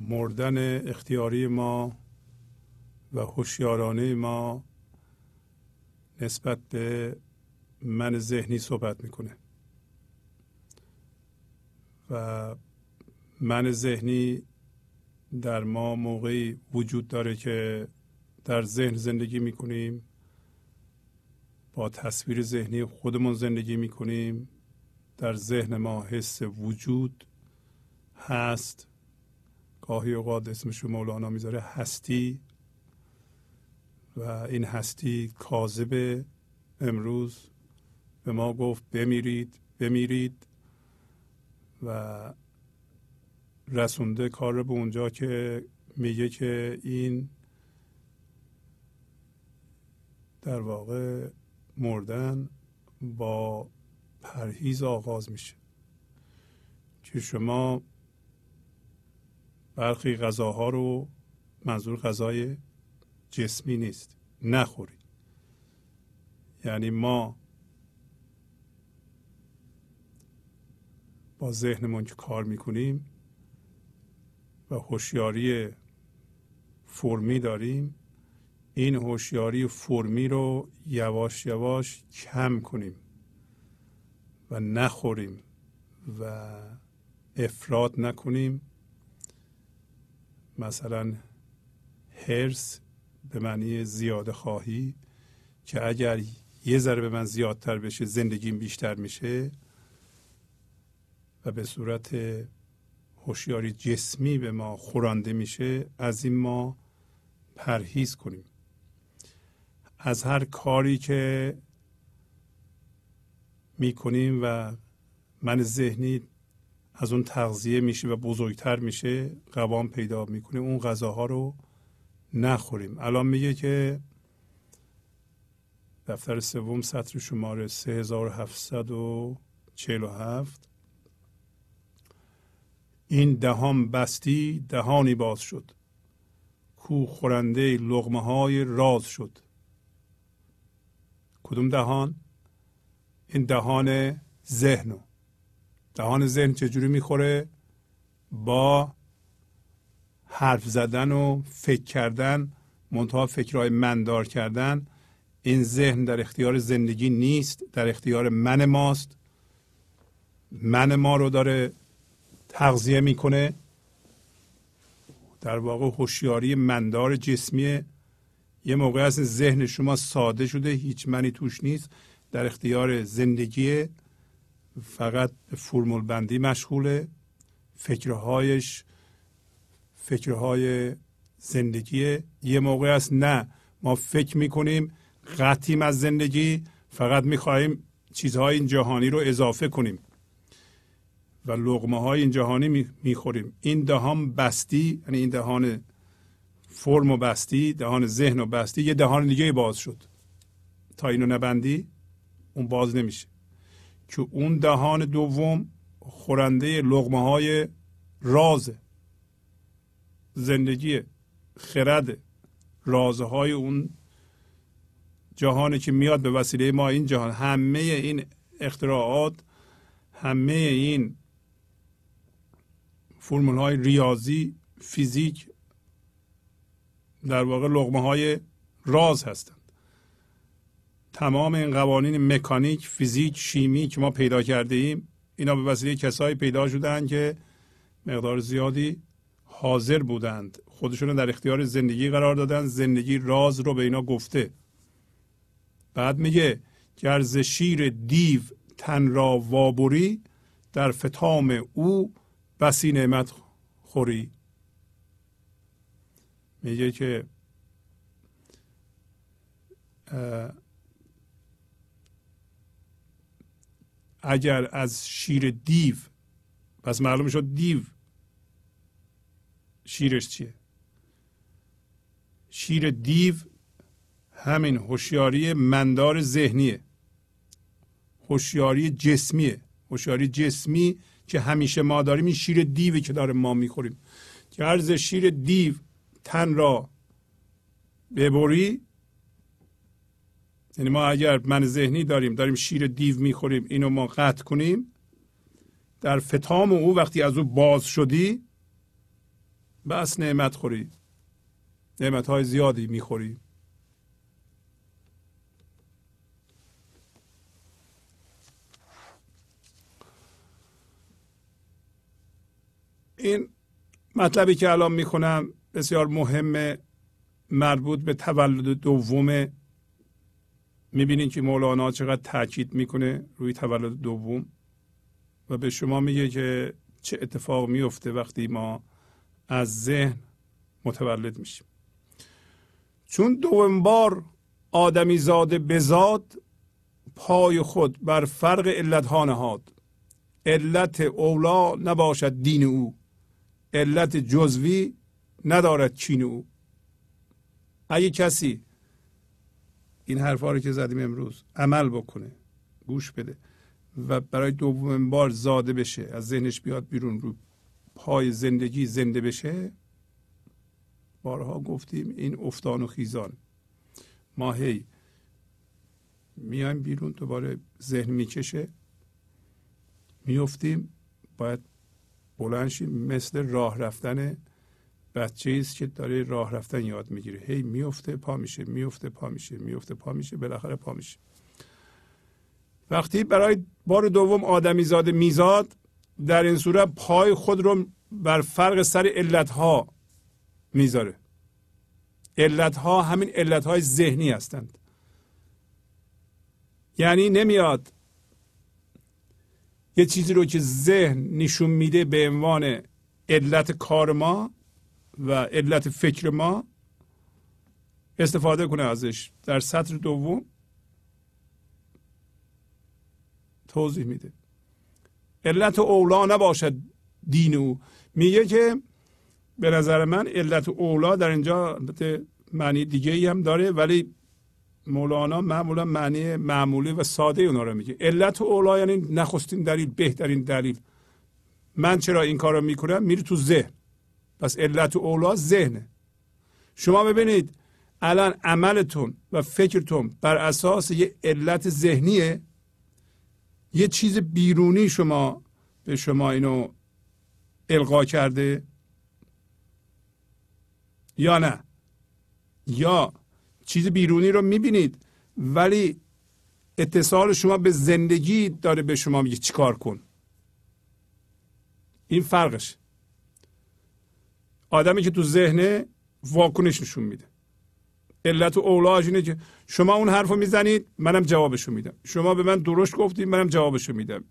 مردن اختیاری ما و هوشیارانه ما نسبت به من ذهنی صحبت می‌کنه. و من ذهنی در ما موقعی وجود داره که در ذهن زندگی می‌کنیم با تصویر ذهنی خودمون زندگی می‌کنیم. در ذهن ما حس وجود هست. گاهی اوقات اسمش مولانا می‌ذاره هستی. و این هستی کاذب امروز به ما گفت بمیرید بمیرید و رسونده کار به اونجا که میگه که این در واقع مردن با پرهیز آغاز میشه که شما برخی غذاها رو منظور غذای جسمی نیست. نخوری. یعنی ما با ذهنمون که کار می‌کنیم و هوشیاری فرمی داریم این هوشیاری فرمی رو یواش یواش کم کنیم و نخوریم و افراد نکنیم. مثلا هرس به معنی زیاده خواهی که اگر یه ذره به من زیادتر بشه زندگیم بیشتر میشه و به صورت هوشیاری جسمی به ما خورانده میشه از این ما پرهیز کنیم. از هر کاری که می‌کنیم و من ذهنی از اون تغذیه میشه و بزرگتر میشه قوام پیدا می‌کنه اون غذاها رو نخوریم. الان میگه که دفتر سوم سطر شماره 3747 این دهان بستی دهانی باز شد. کو خورنده لغمه های راز شد. کدوم دهان؟ این دهان ذهنو. دهان ذهن چجوری می‌خوره؟ با حرف زدن و فکر کردن منتها فکرهای مندار کردن این ذهن در اختیار زندگی نیست در اختیار من ماست. من ما رو داره تغذیه می‌کنه. در واقع هوشیاری مندار جسمی یه موقع از ذهن شما ساده شده هیچ منی توش نیست در اختیار زندگی فقط فرمول بندی مشغوله. فکرهایش فکرهای زندگی یه موقع است. نه ما فکر می‌کنیم قطیم از زندگی فقط می‌خواهیم چیزهای این جهانی رو اضافه کنیم و لغمه های این جهانی می‌خوریم. این دهان بستی یعنی این دهان فرم و بستی دهان ذهن و بستی یه دهان دیگه باز شد. تا اینو نبندی اون باز نمیشه. که اون دهان دوم خورنده لغمه های رازه. زندگی خرد رازهای اون جهانی که میاد به وسیله ما این جهان. همه این اختراعات همه این فرمول های ریاضی فیزیک در واقع لغمه های راز هستند. تمام این قوانین مکانیک فیزیک شیمی که ما پیدا کرده ایم اینا به وسیله کسایی پیدا شدن که مقدار زیادی حاضر بودند. خودشون در اختیار زندگی قرار دادن. زندگی راز رو به اینا گفته. بعد میگه گر شیر دیو تن را وابری در فتام او بسی نعمت خوری. میگه که اگر از شیر دیو پس معلوم شد دیو شیرش چیه؟ شیر دیو همین هوشیاری مندار ذهنیه. هوشیاری جسمیه. هوشیاری جسمی که همیشه ما داریم این شیر دیوی که داره ما می‌خوریم. که عرض شیر دیو تن را ببری یعنی ما اگر من ذهنی داریم داریم شیر دیو می‌خوریم اینو ما قطع کنیم در فتام او وقتی از او باز شدی بس نعمت خوری. نعمت های زیادی می‌خوری. این مطلبی که الان می‌خونم بسیار مهمه مربوط به تولد دومه می‌بینید که مولانا چقدر تاکید می‌کنه روی تولد دوم و به شما میگه که چه اتفاق میفته وقتی ما از ذهن متولد میشیم. چون دوم بار آدمی زاده بزاد پای خود بر فرق علت ها نهاد. علت اولا نباشد دین او علت جزوی ندارد چین او. اگه کسی این حرفا رو که زدیم امروز عمل بکنه گوش بده و برای دومین بار زاده بشه از ذهنش بیاد بیرون رو پای زندگی زنده بشه بارها گفتیم این افتان و خیزان. ما هی میایم بیرون دوباره ذهن می‌کشه. میفتیم باید بلند شیم. مثل راه رفتن بچه است که داره راه رفتن یاد می‌گیره. هی میفته پا میشه میفته پا میشه میفته پا میشه بالاخره پا میشه. وقتی برای بار دوم آدمی زاده میزاد در این صورت پای خود رو بر فرق سر علت ها می‌ذاره. علت ها همین علت های ذهنی هستند. یعنی نمیاد یه چیزی رو که ذهن نشون میده به عنوان علت کار ما و علت فکر ما استفاده کنه ازش. در سطر دوم توضیح میده. علت اولا نباشد دین او میگه که به نظر من علت اولا در اینجا معنی دیگه ای هم داره ولی مولانا معمولا معنی معمولی و ساده اونا رو میگه. علت اولا یعنی نخستین دلیل بهترین دلیل. من چرا این کار رو می‌کنم؟ میره تو ذهن. پس علت اولا ذهنه. شما ببینید الان عملتون و فکرتون بر اساس یه علت ذهنیه. یه چیز بیرونی شما به شما اینو القا کرده؟ یا نه؟ یا چیز بیرونی رو می‌بینید ولی اتصال شما به زندگی داره به شما میگه چیکار کن؟ این فرقش. آدمی که تو ذهن واکنش نشون میده. علت و اولاش اینه که شما اون حرف رو می‌زنید منم جوابشو میدم. شما به من درشت گفتید منم جوابشو میدم.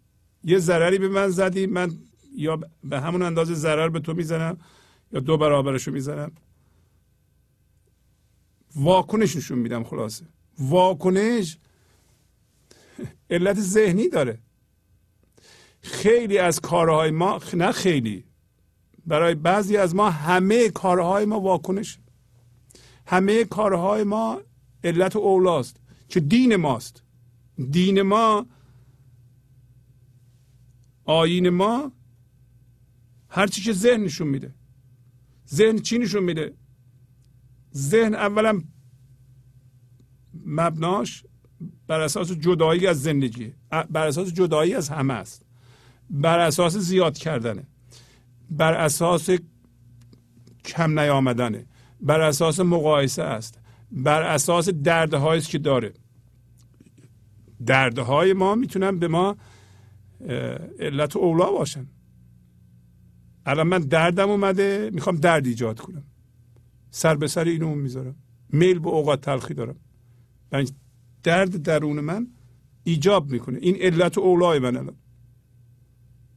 یه ضرری به من زدی من یا به همون اندازه ضرر به تو می‌زنم یا دو برابرشو می‌زنم. واکنش نشون میدم خلاصه. واکنش علت ذهنی داره. خیلی از کارهای ما نه خیلی برای بعضی از ما همه کارهای ما واکنش. همه کارهای ما علت اولاست که دین ماست. دین ما آین ما هرچی که ذهن نشون میده. ذهن چی نشون میده؟ ذهن اولا مبناش بر اساس جدایی از زندگی بر اساس جدایی از همه است. بر اساس زیاد کردنه. بر اساس کم نیامدنه. بر اساس مقایسه است. بر اساس دردهایی که داره. دردهای ما می‌تونن به ما علت اولا باشن. الان من دردم اومده می‌خوام درد ایجاد کنم. سر به سر اینو می‌ذارم. میل به اوقات تلخی دارم. من درد درون من ایجاب می‌کنه. این علت اولای من الان.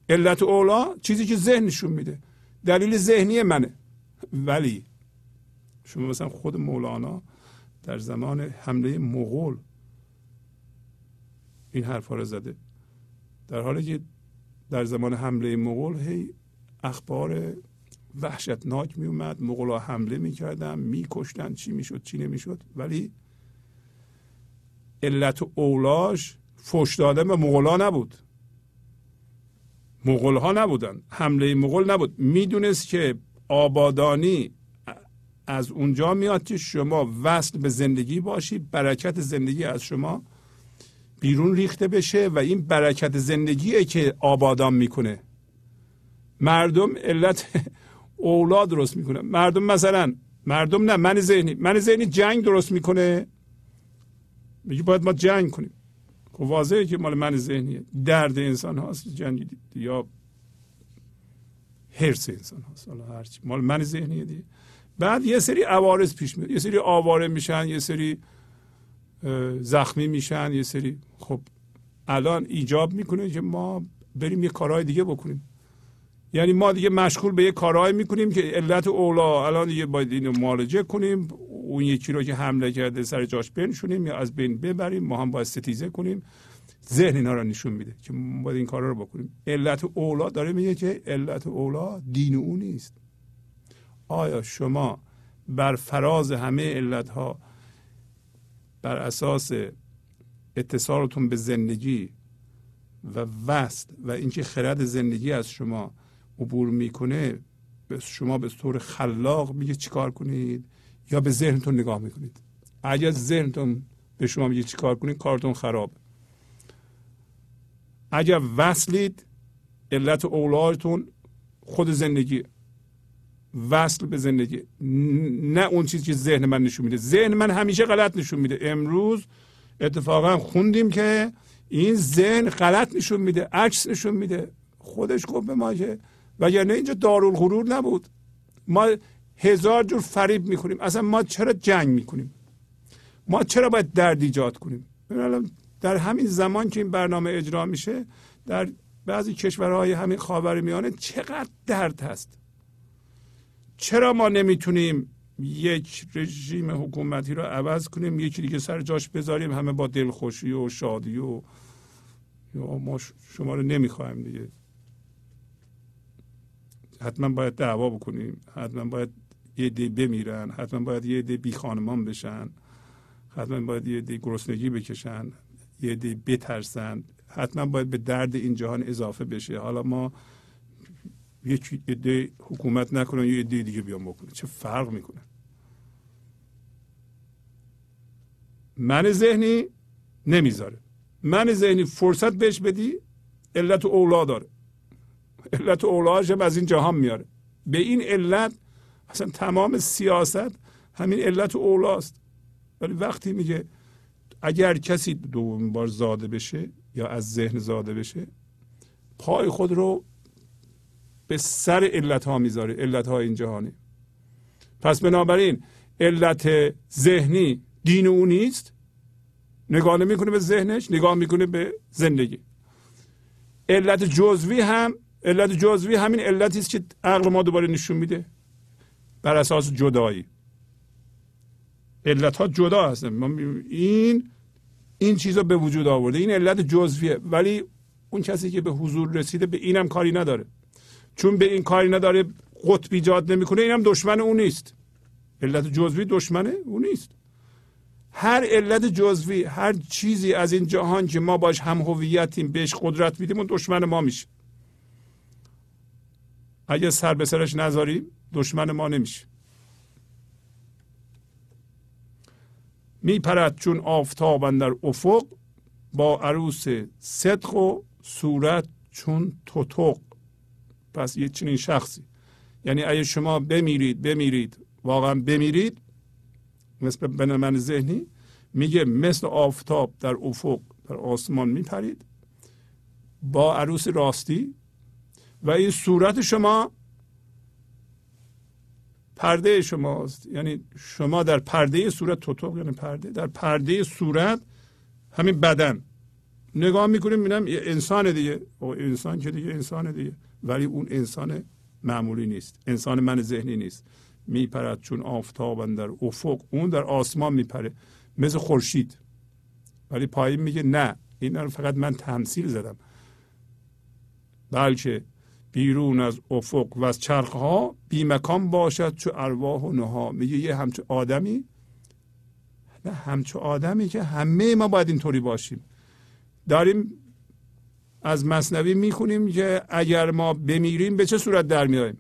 علت اولا چیزی که ذهن نشون میده. دلیل ذهنی منه. ولی شما مثلا خود مولانا در زمان حمله مغول این حرفا رو زده. در حالی که در زمان حمله مغول هی اخبار وحشتناک می اومد مغلا حمله می‌کردن میکشتن چی می‌شد چی نمی‌شد. ولی علت اولاش فش دادن به مغلا نبود. مغول ها نبودن. حمله مغول نبود. می‌دونست که آبادانی از اونجا میاد که شما وصل به زندگی باشی برکت زندگی از شما بیرون ریخته بشه و این برکت زندگیه که آبادان می‌کنه. مردم علت اولاد درست می‌کنه. مردم مثلا مردم نه من ذهنی من ذهنی جنگ درست می‌کنه. میگه باید ما جنگ کنیم. خب واضحه که مال من ذهنیه. درد انسان هاست جنگ یا حرس انسان هاست. هرچی. مال من ذهنیه دیگه. بعد یه سری عوارض پیش میاد. یه سری آواره میشن یه سری زخمی میشن یه سری. خب الان ایجاب می‌کنه که ما بریم یه کارهای دیگه بکنیم. یعنی ما دیگه مشغول به یه کارهایی می‌کنیم که علت اولا الان دیگه باید اینو معالجه کنیم. اون یکی رو که حمله کرده سر جاش بنشونیم یا از بین ببریم. ما هم باید ستیزه کنیم. ذهن اینا رو نشون میده که باید این کارا رو بکنیم. علت اولا داره میگه که علت اولا دین او نیست. آیا شما بر فراز همه علت ها بر اساس اتصالتون به زندگی و وست و اینکه خرد زندگی از شما عبور می‌کنه شما به طور خلاق میگه چیکار کنید یا به ذهنتون نگاه می‌کنید؟ اگر ذهنتون به شما میگه چیکار کنید کارتون خراب. اگر وصلید علت اولادتون خود زندگی. وصل به زندگی. نه اون چیزی که ذهن من نشون میده. ذهن من همیشه غلط نشون میده. امروز اتفاقا خوندیم که این ذهن غلط نشون میده عکس نشون میده. خودش گفت به ما که وگرنه اینجا دارالغرور نبود. ما هزار جور فریب می‌کنیم اصلا ما چرا جنگ می‌کنیم؟ ما چرا باید درد ایجاد کنیم؟ در همین زمان که این برنامه اجرا میشه در بعضی کشورهای همین خاور میانه چقدر درد هست؟ چرا ما نمی‌تونیم یک رژیم حکومتی رو عوض کنیم یکی دیگه سر جاش بذاریم همه با دلخوشی و شادی و یا ما شما رو نمی‌خوایم دیگه. حتما باید دعوا بکنیم حتما باید یه دی بمیرن حتما باید یه دی بی خانمان بشن حتما باید یه دی گرسنگی بکشن یه دی بترسن حتما باید به درد این جهان اضافه بشه. حالا ما یک عده حکومت نکنن یه عده دیگه بیان بکنه چه فرق می‌کنه؟ من ذهنی نمی‌ذاره. من ذهنی فرصت بهش بدی علت اولا داره. علت اولاش هم از این جهان میاره. به این علت اصلا تمام سیاست همین علت اولاست. ولی وقتی میگه اگر کسی دوم بار زاده بشه یا از ذهن زاده بشه پای خود رو به سر علت ها می‌ذاره علت ها این جهانی. پس بنابراین علت ذهنی دین او نیست. نگاه نمی‌کنه به ذهنش نگاه می‌کنه به زندگی. علت جزوی هم علت جزوی همین علتی است که عقل ما دوباره نشون میده. بر اساس جدایی. علت ها جدا هستن. این این چیزا به وجود آورده. این علت جزویه. ولی اون کسی که به حضور رسیده به اینم کاری نداره. چون به این کاری نداره قطب ایجاد نمی‌کنه اینم دشمن اون نیست. علت جزوی دشمنه اون نیست. هر علت جزوی هر چیزی از این جهان که ما باش هم هویتیم بهش قدرت میدیم اون دشمن ما میشه. اگه سر به سرش نذاریم دشمن ما نمیشه. میپرد چون آفتاب در افق با عروس صدق و صورت چون توتق پس یه چنین شخصی. یعنی اگه شما بمیرید بمیرید واقعا بمیرید مثل به من ذهنی میگه مثل آفتاب در افق در آسمان میپرید با عروس راستی و این صورت شما پرده شماست یعنی شما در پرده صورت توتوق یعنی پرده در پرده صورت همین بدن. نگاه می‌کنیم می‌بینم انسان دیگه. او انسان که دیگه انسان دیگه. ولی اون انسان معمولی نیست. انسان من ذهنی نیست. میپرد چون آفتاب در افق. اون در آسمان میپره. مثل خورشید. ولی پایین میگه نه این رو فقط من تمثیل زدم. بلکه بیرون از افق و از چرخ ها بیمکان باشد چو ارواح و نها میگه یه همچو آدمی؟ نه همچو آدمی که همه ما باید اینطوری باشیم. داریم از مصنوی می‌خونیم که اگر ما بمیریم به چه صورت در میاییم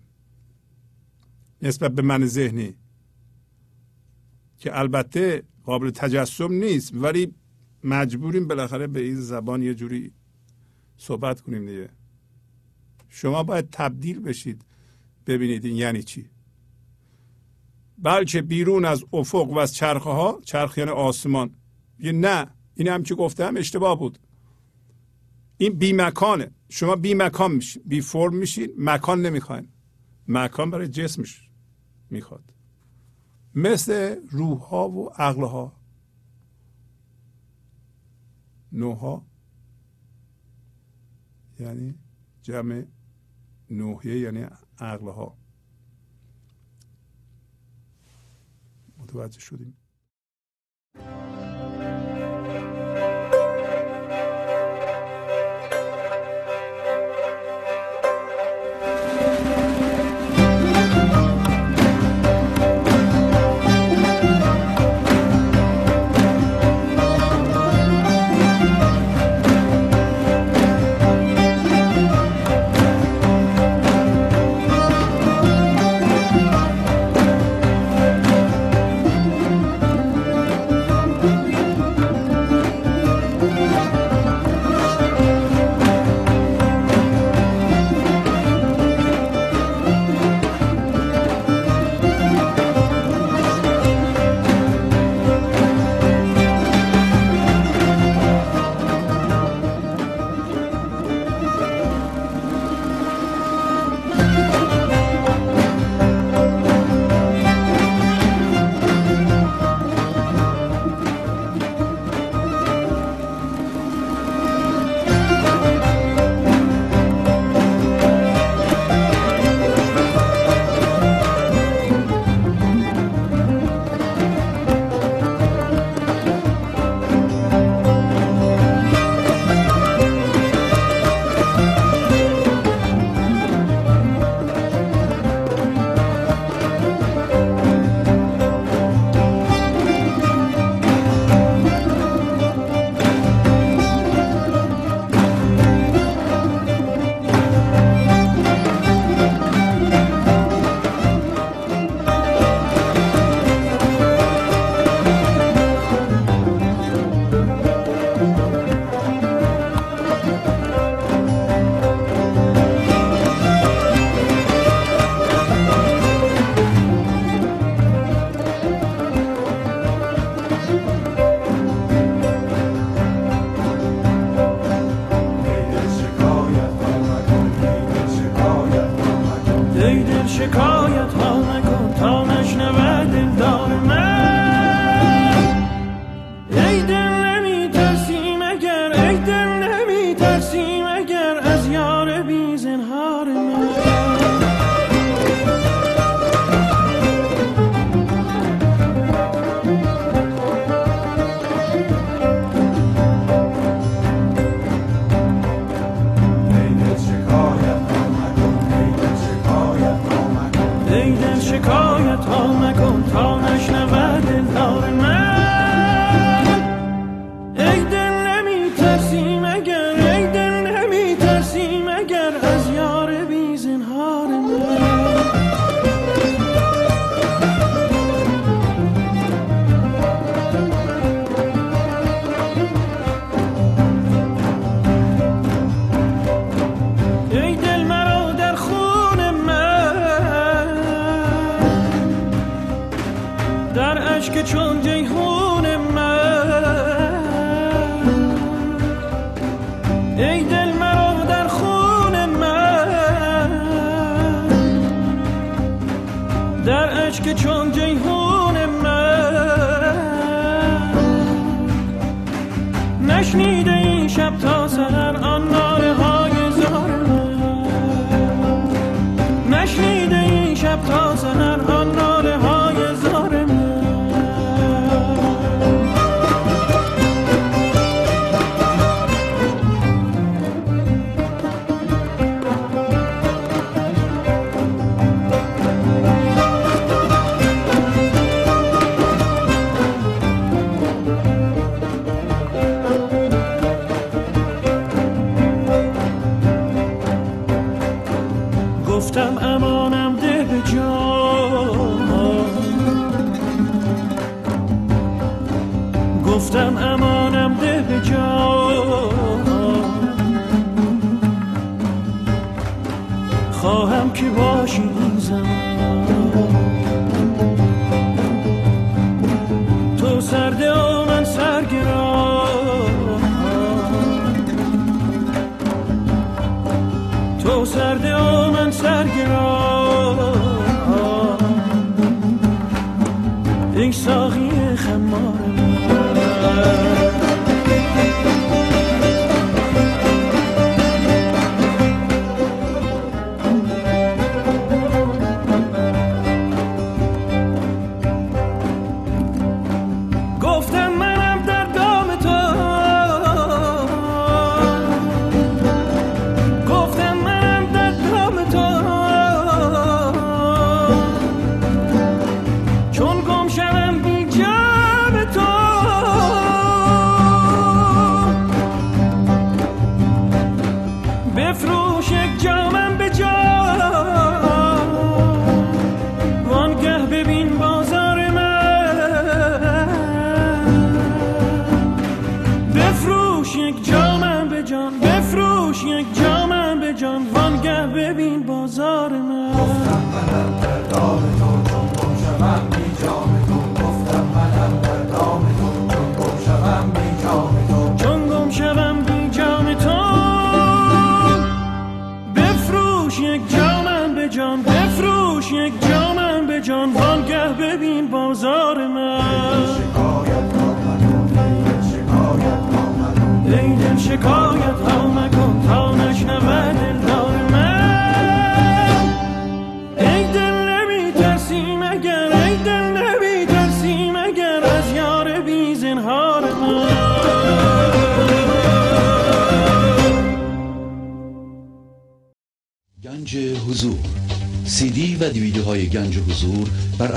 نسبت به من ذهنی. که البته قابل تجسم نیست ولی مجبوریم بالاخره به این زبان یه جوری صحبت کنیم دیگه. شما باید تبدیل بشید. ببینید این یعنی چی. بلکه بیرون از افق و از چرخه ها چرخ یعنی آسمان. یه نه این هم که گفتم اشتباه بود. این بی مکانه. شما بی مکان میشین. بی فرم میشین. مکان نمی‌خواین. مکان برای جسمش می‌خواد. مثل روح ها و عقل ها نوها یعنی جمع نوحیه یعنی عقل ها متوجه شدیم.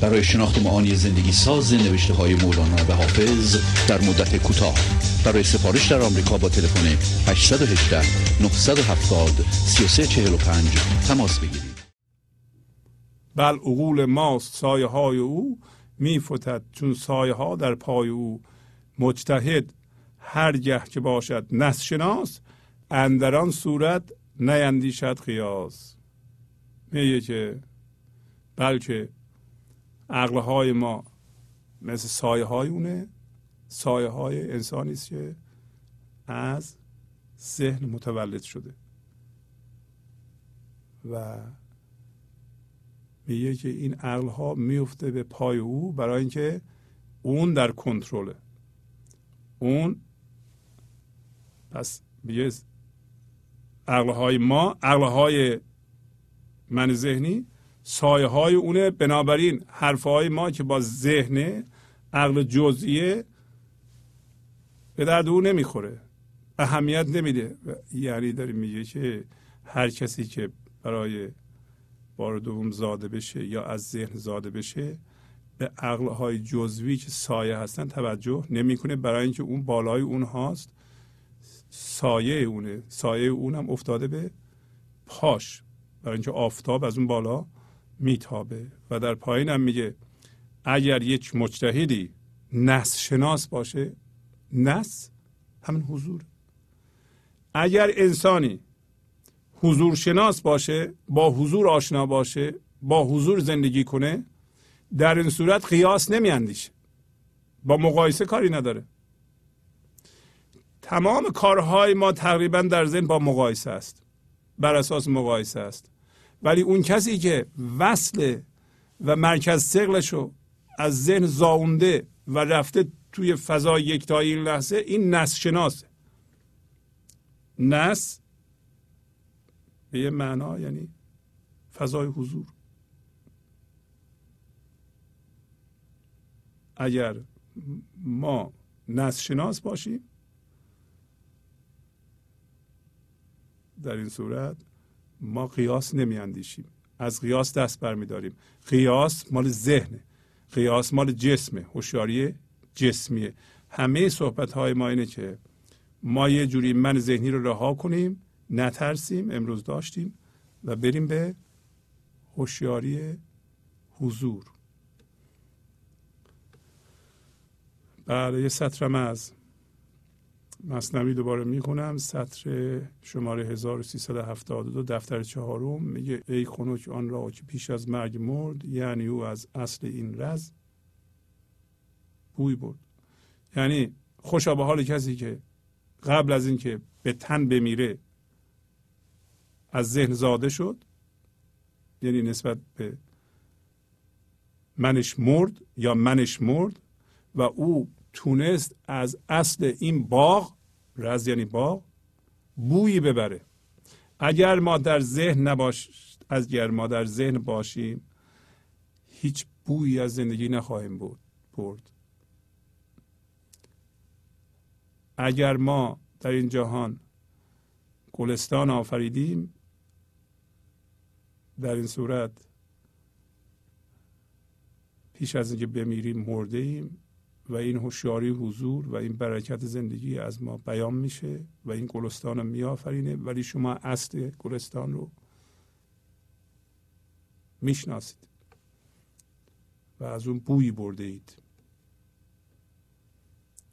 برای شناخت معانی زندگی ساز نوشته های مولانا و حافظ در مدت کوتاه. برای سفارش در آمریکا با تلفن 818 970 3345 تماس بگیرید. بل عقول ماست سایه های او میفتد چون سایه ها در پای او. مجتهد هر گه که باشد نس شناس اندران صورت نیندیشد قیاس. میگه که بلکه عقلهای ما مثل سایه های اونه سایه های انسانی است که از ذهن متولد شده. و میگه که این عقل ها میفته به پای او برای اینکه اون در کنترله. اون پس میگه عقل های ما عقل های من ذهنی سایه های اونه بنابراین حرف های ما که با ذهن عقل جزئیه به درد او نمی‌خوره. اهمیت نمیده. یعنی داره میگه که هر کسی که برای بار دوم زاده بشه یا از ذهن زاده بشه به عقل های جزوی که سایه هستن توجه نمی‌کنه. برای اینکه اون بالای اون هاست سایه اونه. سایه اونم افتاده به پاش. برای اینکه آفتاب از اون بالا میتابه. و در پایین هم میگه اگر یک مجتهدی نس شناس باشه نس همین حضور. اگر انسانی حضور شناس باشه با حضور آشنا باشه با حضور زندگی کنه در این صورت قیاس نمیاندیشه. با مقایسه کاری نداره. تمام کارهای ما تقریبا در ذهن با مقایسه است. بر اساس مقایسه است. ولی اون کسی که وصل و مرکز سقلش رو از ذهن زاونده و رفته توی فضای یکتایی این لحظه این نس شناسه. نس به یه معنا یعنی فضای حضور. اگر ما نس شناس باشیم در این صورت ما قیاس نمی اندیشیم از قیاس دست برمیداریم. قیاس مال ذهنه. قیاس مال جسمه. هوشیاری جسمیه. همه صحبت های ما اینه که ما یه جوری من ذهنی رو رها کنیم نترسیم امروز داشتیم و بریم به هوشیاری حضور. بله یه سطرم از مصنوی دوباره می‌خونم. سطر شماره 1372 دفتر چهارم. میگه ای خنک آن را که پیش از مرگ مرد یعنی او از اصل این رز بوی برد. یعنی خوشا به حال کسی که قبل از اینکه به تن بمیره از ذهن زاده شد یعنی نسبت به منش مرد یا منش مرد و او تونست از اصل این باغ رز یعنی باغ بویی ببره. اگر ما در ذهن نباش اگر ما در ذهن باشیم هیچ بویی از زندگی نخواهیم بود برد. اگر ما در این جهان گلستان آفریدیم در این صورت پیش از اینکه بمیریم مرده ایم و این هوشیاری حضور و این برکت زندگی از ما بیان میشه و این گلستان رو میآفرینه. ولی شما اصل گلستان رو می‌شناسید و از اون بویی برده اید.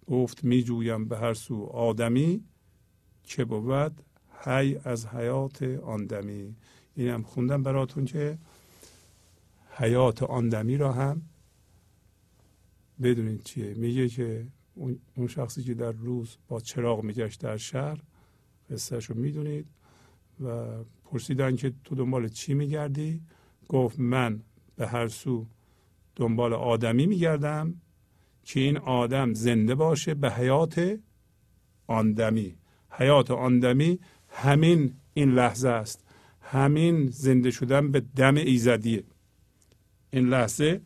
گفت میجویم به هر سو آدمی که بود هی از حیات آندمی اینم خوندم براتون که حیات آندمی را هم بدونید چیه. میگه که اون شخصی که در روز با چراغ میگشت در شهر قصهش رو می‌دونید و پرسیدن که تو دنبال چی میگردی؟ گفت من به هر سو دنبال آدمی میگردم که این آدم زنده باشه به حیات آندمی حیات آندمی همین این لحظه است. همین زنده شدن به دم ایزدیه. این لحظه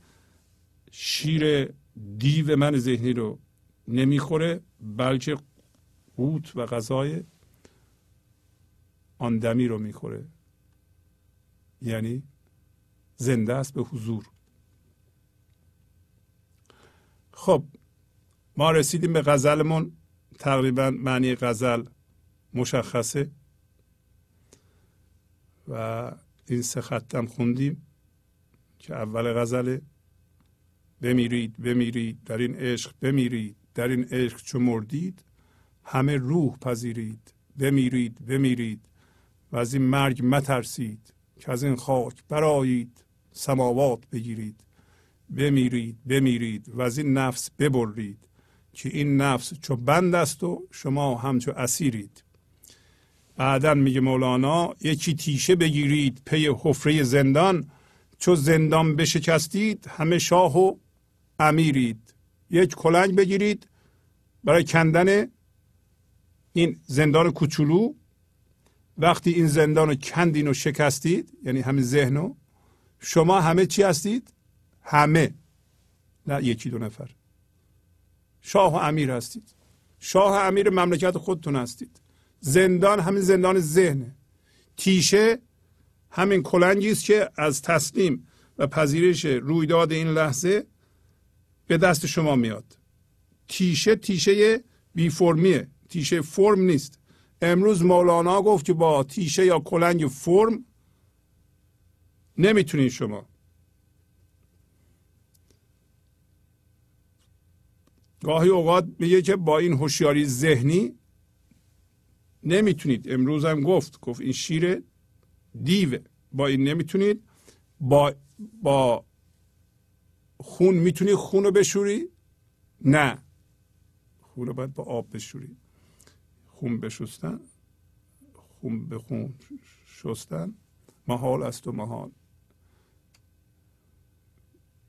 شیر دیو من ذهنی رو نمی‌خوره بلکه قوت و غذای آن دمی رو می‌خوره. یعنی زنده است به حضور. خب ما رسیدیم به غزلمون. تقریبا معنی غزل مشخصه. و این سه خطم خوندیم که اول غزله. بمیرید بمیرید در این عشق بمیرید در این عشق چو مردید همه روح پذیرید بمیرید بمیرید و از این مرگ مترسید که از این خاک برایید سماوات بگیرید. بمیرید بمیرید و از این نفس ببرید که این نفس چو بند است و شما همچو اسیرید. بعدا میگه مولانا یکی تیشه بگیرید پی حفره زندان. چو زندان بشکستید همه شاه و امیرید. یک کلنگ بگیرید برای کندن این زندان کوچولو. وقتی این زندان رو کندین و شکستید یعنی همین ذهن شما همه چی هستید؟ همه. نه یکی دو نفر. شاه و امیر هستید. شاه و امیر مملکت خودتون هستید. زندان همین زندان ذهنه. تیشه همین کلنگی است که از تسلیم و پذیرش رویداد این لحظه به دست شما میاد. تیشه تیشه بی فرمیه تیشه فرم نیست. امروز مولانا گفت که با تیشه یا کلنگ فرم نمی‌تونید شما. گاهی اوقات میگه که با این هوشیاری ذهنی نمی‌تونید. امروز هم گفت. گفت این شیر دیوه. با این نمی‌تونید. با با خون می‌تونی خون رو بشوری؟ نه. خون رو باید با آب بشوری. خون بشستن خون به خون شستن محال است و محال.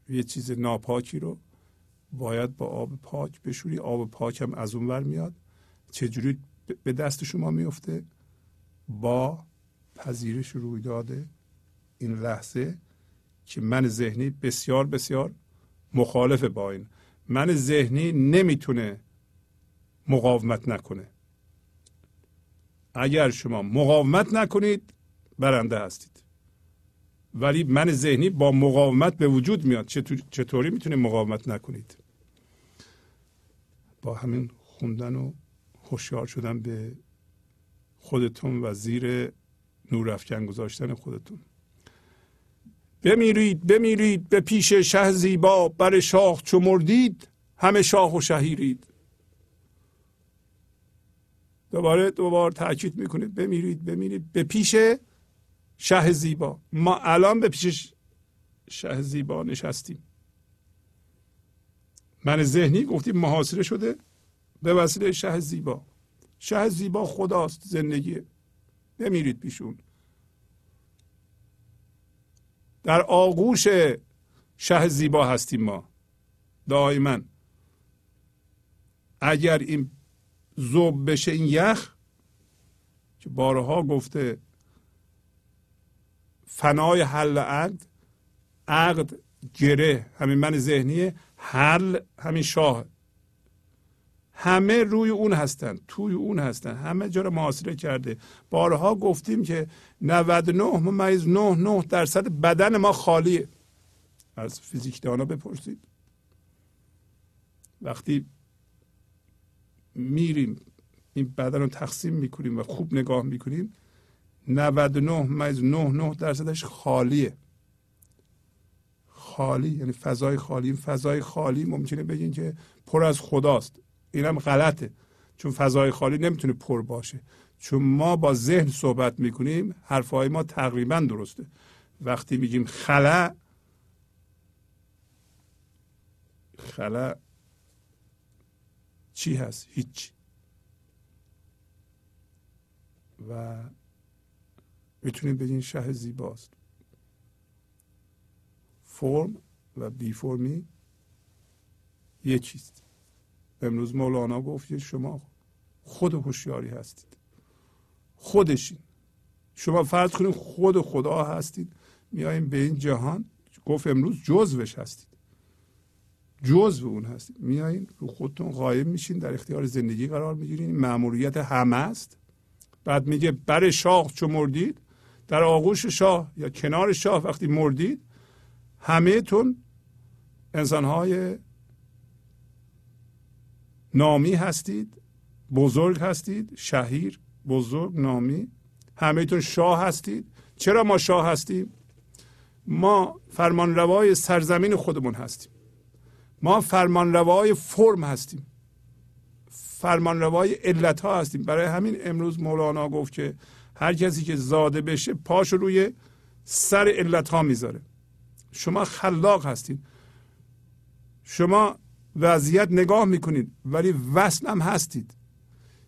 یه چیز ناپاکی رو باید با آب پاک بشوری. آب پاک هم از اون ور میاد. چجوری به دست شما میفته؟ با پذیرش رویداد این لحظه که من ذهنی بسیار بسیار مخالف با این. من ذهنی نمی‌تونه مقاومت نکنه. اگر شما مقاومت نکنید برنده هستید. ولی من ذهنی با مقاومت به وجود میاد. چطوری می‌تونه مقاومت نکنید؟ با همین خوندن و هوشیار شدن به خودتون و زیر نور افکن گذاشتن خودتون. بمیرید بمیرید به پیش شه زیبا بر شاه چو مردید همه شاه و شهیرید. دوباره دوباره تاکید می‌کنید بمیرید بمیرید به پیش شه زیبا. ما الان به پیش شه زیبا نشستیم. من ذهنی گفتیم محاصره شده به وسیله شه زیبا. شه زیبا خداست زندگی. بمیرید پیشون. در آغوش شه زیبا هستیم ما. دائما. اگر این زوب بشه این یخ که بارها گفته فنای حل عقد عقد گره همین من ذهنیه حل همین شاه همه روی اون هستن توی اون هستن همه جا رو معاصره کرده. بارها گفتیم که 99 ممیز 9 9 درصد بدن ما خالیه. از فیزیکدانا بپرسید. وقتی میریم این بدن رو تقسیم می‌کنیم و خوب نگاه می‌کنیم 99 ممیز 9 9 درصدش خالیه. خالی یعنی فضای خالی. فضای خالی ممکنه بگین که پر از خداست. اینم غلطه. چون فضای خالی نمی‌تونه پر باشه. چون ما با ذهن صحبت می‌کنیم حرفهای ما تقریبا درسته. وقتی میگیم خلا خلا چی هست؟ هیچ. و می‌تونیم بگیم شه زیباست. فرم و بی فرمی یه چیست امروز مولانا گفت شما خود هوشیاری هستید. خودشین شما فرض کنید خود خدا هستید. میاییم به این جهان. گفت امروز جزوش هستید. جزو اون هستید. میایین رو خودتون قایم میشین. در اختیار زندگی قرار می‌گیرین. معمولیت همه است. بعد میگه بر شاه چو مردید. در آغوش شاه یا کنار شاه وقتی مردید همه تون انسانهای نامی هستید بزرگ هستید شهیر بزرگ نامی همهتون شاه هستید. چرا ما شاه هستیم؟ ما فرمانروای سرزمین خودمون هستیم. ما فرمانروای فرم هستیم. فرمانروای علت ها هستیم. برای همین امروز مولانا گفت که هر کسی که زاده بشه پاش روی سر علت ها می‌ذاره. شما خلاق هستید. شما وضعیت نگاه می‌کنید ولی وصل هم هستید.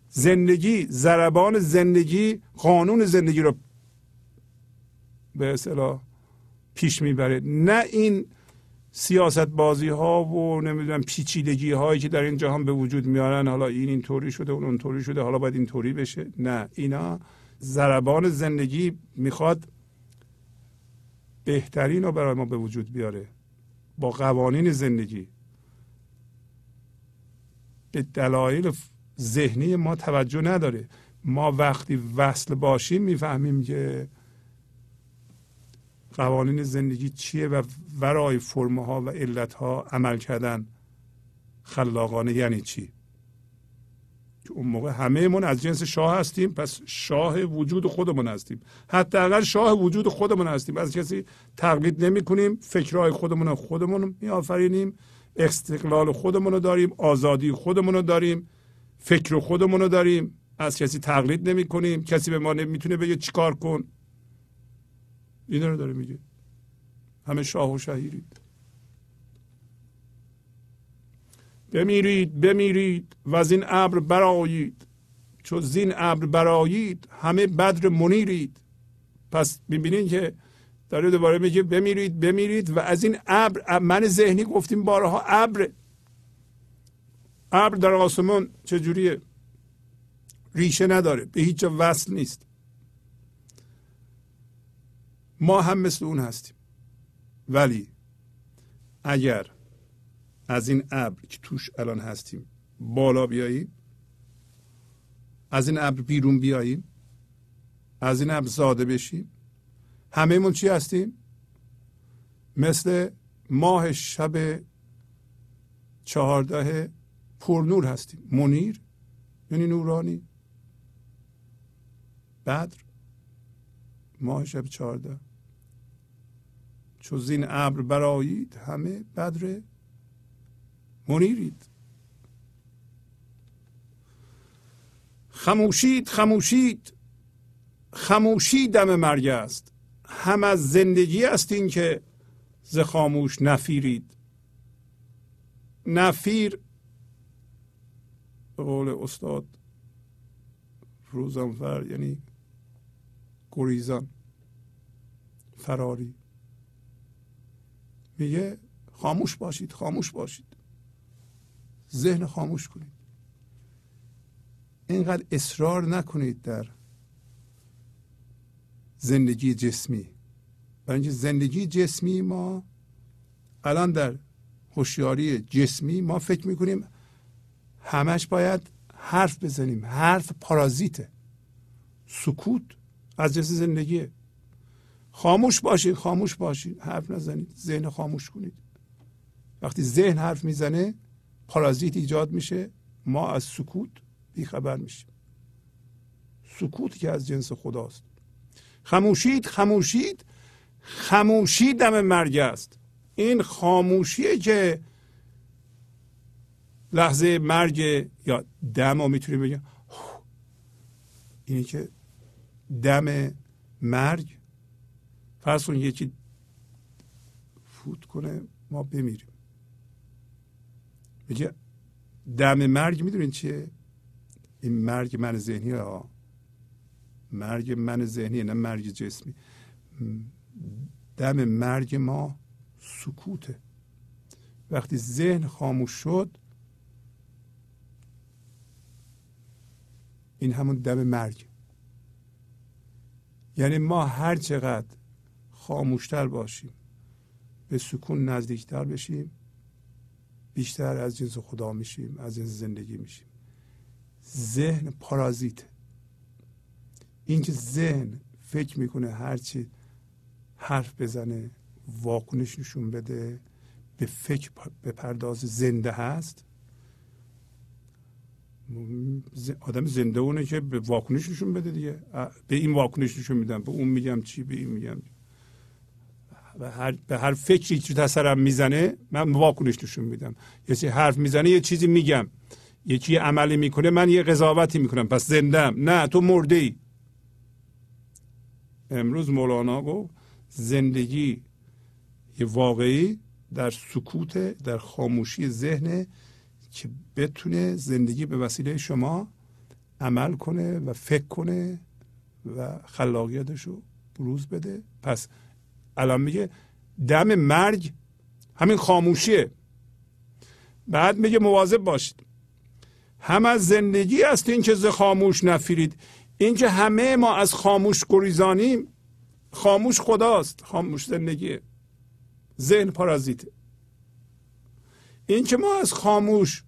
زندگی زربان زندگی قانون زندگی رو به اصطلاح پیش می‌بره. نه این سیاست بازی ها و نمی‌دونم پیچیدگی هایی که در این جهان به وجود میارن حالا این اینطوری شده اون اونطوری شده حالا باید اینطوری بشه. نه اینا زربان زندگی می‌خواد بهترین رو برای ما به وجود بیاره. با قوانین زندگی. به دلایل ذهنی ما توجه نداره. ما وقتی وصل باشیم می‌فهمیم که قوانین زندگی چیه و ورای فرمه ها و علت ها عمل کردن خلاقانه یعنی چی؟ که اون موقع همه من از جنس شاه هستیم پس شاه وجود خودمون هستیم. حداقل شاه وجود خودمون هستیم. از کسی تقلید نمی کنیم فکرهای خودمون خودمون می آفرینیم استقلال خودمون رو داریم آزادی خودمون رو داریم فکر خودمون رو داریم. از کسی تقلید نمی کنیم کسی به ما نمی‌تونه بگه چیکار کن. اینا رو داره میگه. همه شاه و شهیرید. بمیرید بمیرید و از این ابر برایید چون زین ابر برایید همه بدر منیرید. پس می‌بینید که داره دوباره میگه بمیرید بمیرید و از این ابر من ذهنی گفتیم بارها ابر. ابر در آسمان چجوریه؟ ریشه نداره به هیچ وصل نیست. ما هم مثل اون هستیم. ولی اگر از این ابر که توش الان هستیم بالا بیاییم از این ابر بیرون بیاییم از این ابر زاده بشیم همه چی هستیم؟ مثل ماه شب چهارده پرنور هستیم. منیر؟ یعنی نورانی؟ بدر؟ ماه شب چهارده. چو زین ابر برایید همه بدر منیرید. خموشید خموشید. خموشی دم مرگ است. هم از زندگی است این که ز خاموش نفیرید. نفیر به قول استاد روزانفر یعنی گریزان فراری. میگه خاموش باشید خاموش باشید. ذهن خاموش کنید. اینقدر اصرار نکنید در زندگی جسمی. برای اینکه زندگی جسمی ما الان در هوشیاری جسمی ما فکر می‌کنیم همش باید حرف بزنیم. حرف پارازیته. سکوت از جنس زندگیه خاموش باشید خاموش باشید حرف نزنید ذهن خاموش کنید. وقتی ذهن حرف می‌زنه پارازیت ایجاد میشه. ما از سکوت بیخبر میشیم. سکوت که از جنس خداست. خموشید خموشید خموشی دم مرگ است. این خاموشیه که لحظه مرگ یا دم رو می‌تونیم بگیم. اینه که دم مرگ. فرض کن یکی فوت کنه ما بمیریم. میگه دم مرگ می‌دونین چیه؟ این مرگ من ذهنی ها مرگ من ذهنی نه مرگ جسمی. دم مرگ ما سکوته. وقتی ذهن خاموش شد این همون دم مرگ. یعنی ما هر چقدر خاموشتر باشیم به سکون نزدیکتر بشیم بیشتر از جنس خدا میشیم از جنس زندگی میشیم. ذهن پارازیت اینکه ذهن فکر می‌کنه هرچی حرف بزنه واکنش نشون بده به فکر به پرداز زنده هست آدم زنده اونه که به واکنش نشون بده دیگه. به این واکنش نشون میدم به اون میگم چی به این میگم. به هر, به هر فکری که تصرم می‌زنه من واکنش نشون میدم. یه حرف می‌زنه یه چیزی میگم. یکی عملی می‌کنه من یه قضاوتی می‌کنم. پس زندم نه تو مرده امروز مولانا گفت زندگی یه واقعی در سکوت در خاموشی ذهن که بتونه زندگی به وسیله شما عمل کنه و فکر کنه و خلاقیتش رو بروز بده. پس الان میگه دم مرگ همین خاموشیه. بعد میگه مواظب باشید. هم از زندگی است این که ز خاموش نفیرید این که همه ما از خاموش گریزانیم خاموش خداست خاموش زندگیه ذهن پارازیته. این که ما از خاموش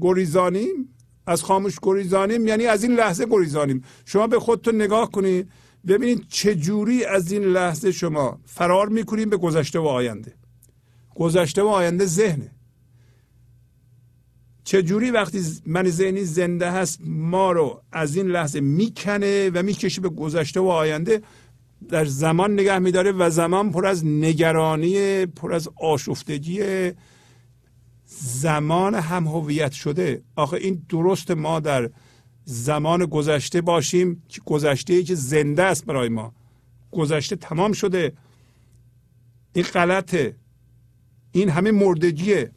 گریزانیم از خاموش گریزانیم یعنی از این لحظه گریزانیم. شما به خودتون نگاه کنید ببینید چه جوری از این لحظه شما فرار می‌کنیم به گذشته و آینده. گذشته و آینده ذهنه. چجوری وقتی من ذهنی زنده هست ما رو از این لحظه می‌کنه و می‌کشه به گذشته و آینده در زمان نگه میداره و زمان پر از نگرانی پر از آشفتگی. زمان هم هویت شده. آخه این درست ما در زمان گذشته باشیم که گذشته ای که زنده است برای ما. گذشته تمام شده. این غلطه. این همه مردگیه.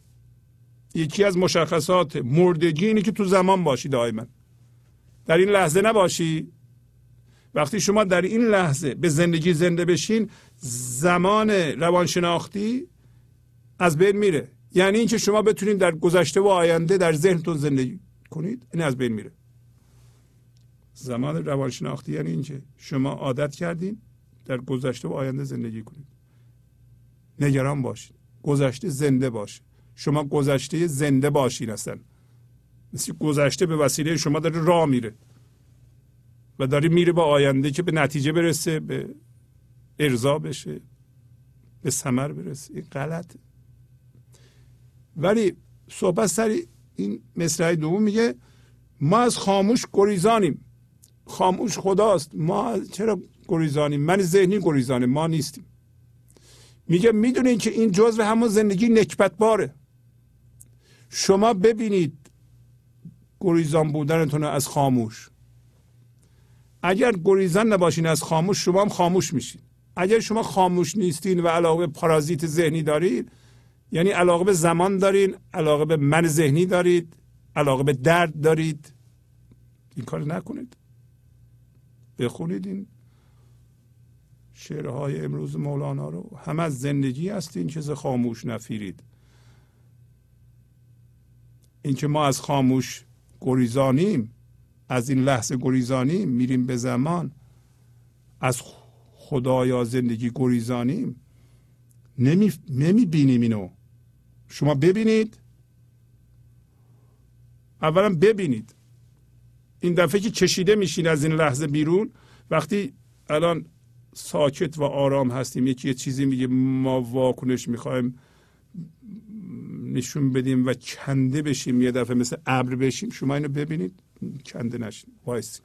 یکی از مشخصات مردگی اینه که تو زمان باشی دائما. در این لحظه نباشی. وقتی شما در این لحظه به زندگی زنده بشین زمان روانشناختی از بین میره. یعنی اینکه شما بتونید در گذشته و آینده در ذهنتون زندگی کنید این از بین میره. زمان روانشناختی یعنی اینکه شما عادت کردین در گذشته و آینده زندگی کنید. نگران باشید گذشته زنده باشه. شما گذشته زنده باشین هستن مثل گذشته به وسیله شما داره راه میره. و داره میره با آینده که به نتیجه برسه به ارضا بشه به ثمر برسه. این غلط ولی صحبت سر این مصرع دوم میگه ما از خاموش گریزانیم. خاموش خداست. ما چرا گریزانیم؟ من ذهنی گریزانیم ما نیستیم. میگه می‌دونین که این جزء همون زندگی نکبتباره. شما ببینید گریزان بودنتون از خاموش. اگر گریزان نباشین از خاموش شما هم خاموش میشین. اگر شما خاموش نیستین و علاقه پارازیت ذهنی دارید یعنی علاقه به زمان دارین علاقه به من ذهنی دارید علاقه به درد دارید این کار نکنید. بخونید این شعرهای امروز مولانا رو. هم از زندگی هستین که خاموش نفیرید. اینکه ما از خاموش گریزانیم از این لحظه گریزانیم میریم به زمان. از خدایا زندگی گریزانیم. نمی, نمی بینیم اینو. شما ببینید. اولا ببینید. این دفعه که چشیده میشین از این لحظه بیرون وقتی الان ساکت و آرام هستیم یکی یه چیزی میگه ما واکنش می‌خوایم نشون بدیم و کنده بشیم یه دفعه مثل ابر بشیم شما اینو ببینید کنده نشین وایسی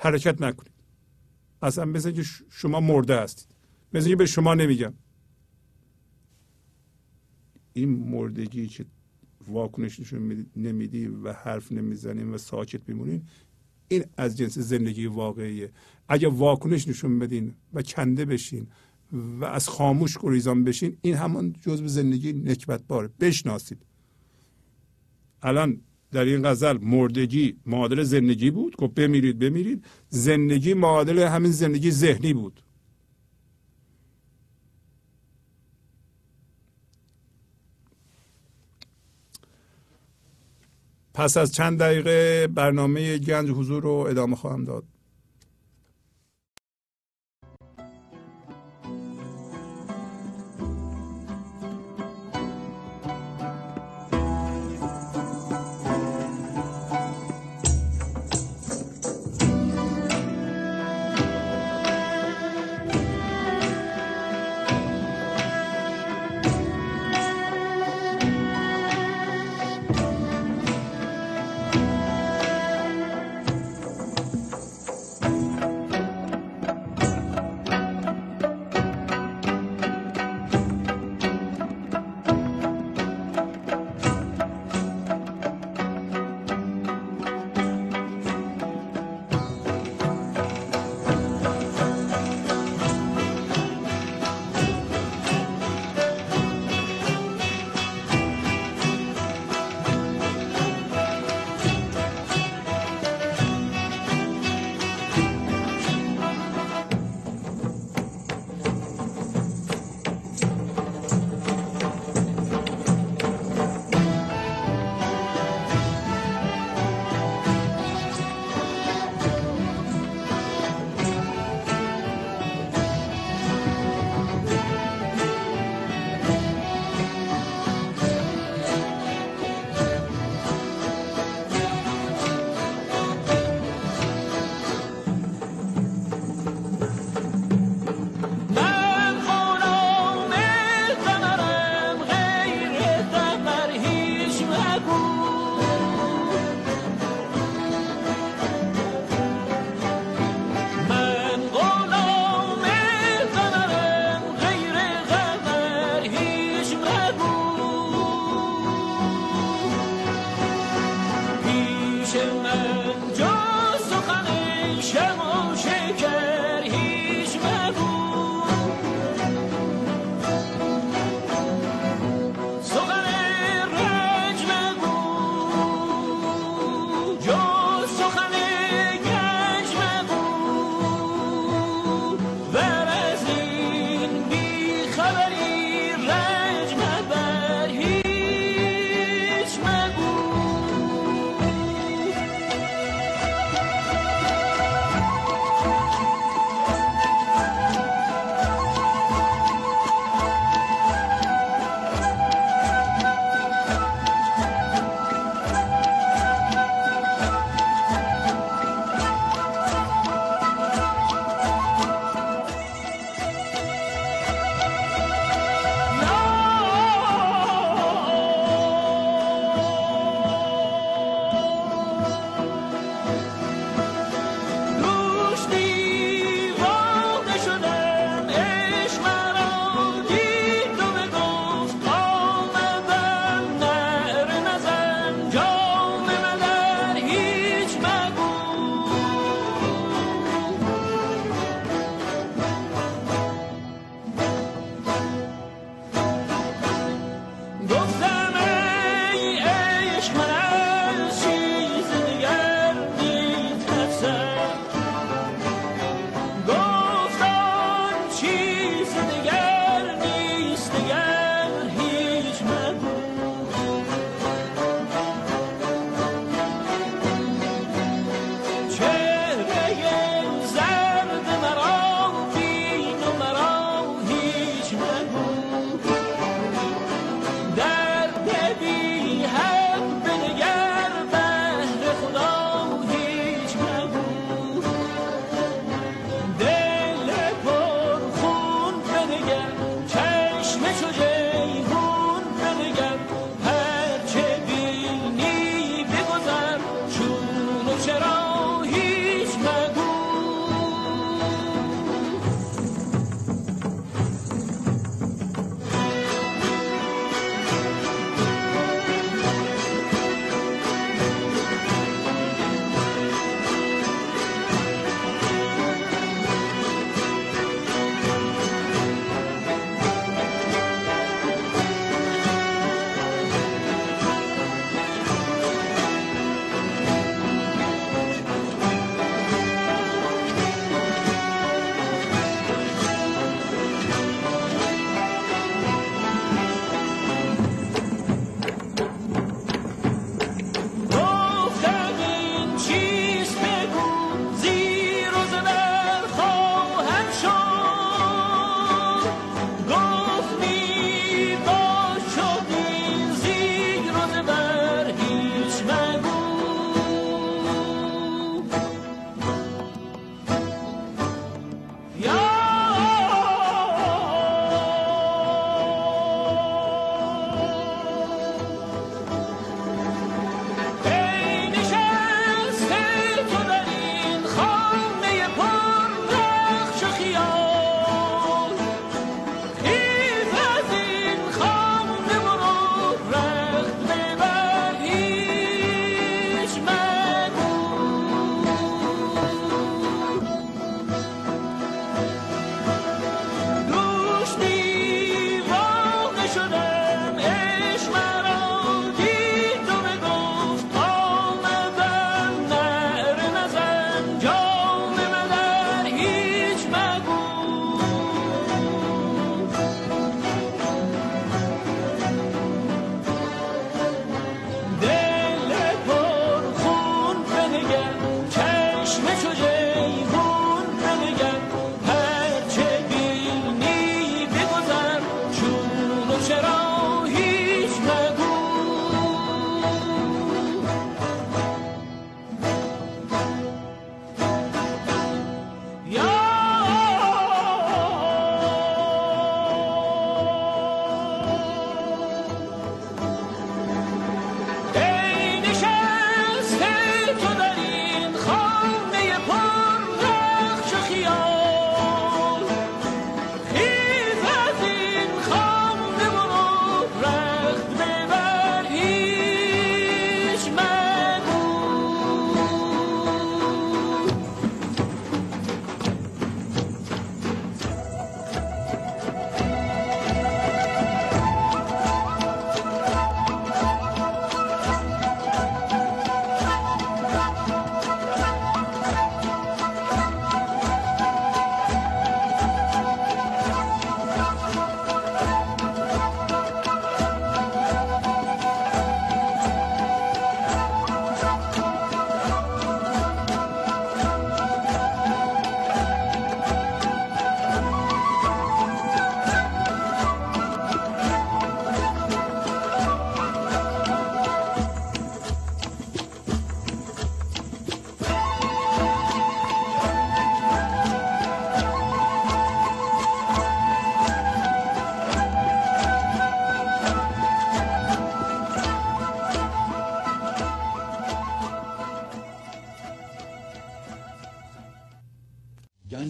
حرکت نکنید. اصلا مثل که شما مرده هستید. مثل که به شما نمیگم. این مردگی که واکنش نشون نمیدی و حرف نمی‌زنیم و ساکت میمونین این از جنس زندگی واقعیه. اگر واکنش نشون بدین و کنده بشین و از خاموش گریزان بشین این همان جزء زندگی نکبت باره. بشناسید. الان در این غزل مردگی معادل زندگی بود. گفت بمیرید بمیرید. زندگی معادل همین زندگی ذهنی بود. پس از چند دقیقه برنامه گنج حضور رو ادامه خواهم داد.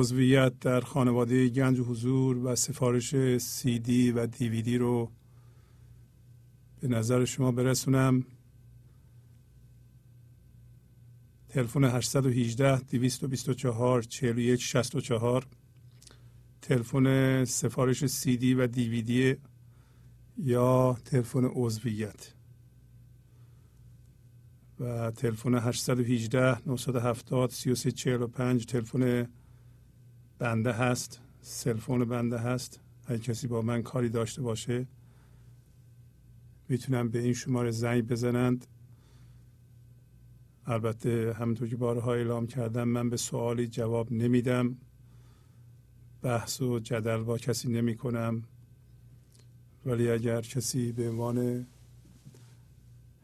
عضویت در خانواده گنج حضور و سفارش سی دی و دیویدی رو به نظر شما برسونم. تلفن 818 224 41 64 تلفن سفارش سی دی و دیویدی یا تلفن عضویت. و تلفن 818 970 3345 تلفن بنده هست سلفون بنده هست. اگه کسی با من کاری داشته باشه می‌تونم به این شماره زنگ بزنند. البته همونطور که بارها اعلام کردم من به سوالی جواب نمیدم. بحث و جدل با کسی نمی کنم. ولی اگر کسی به عنوان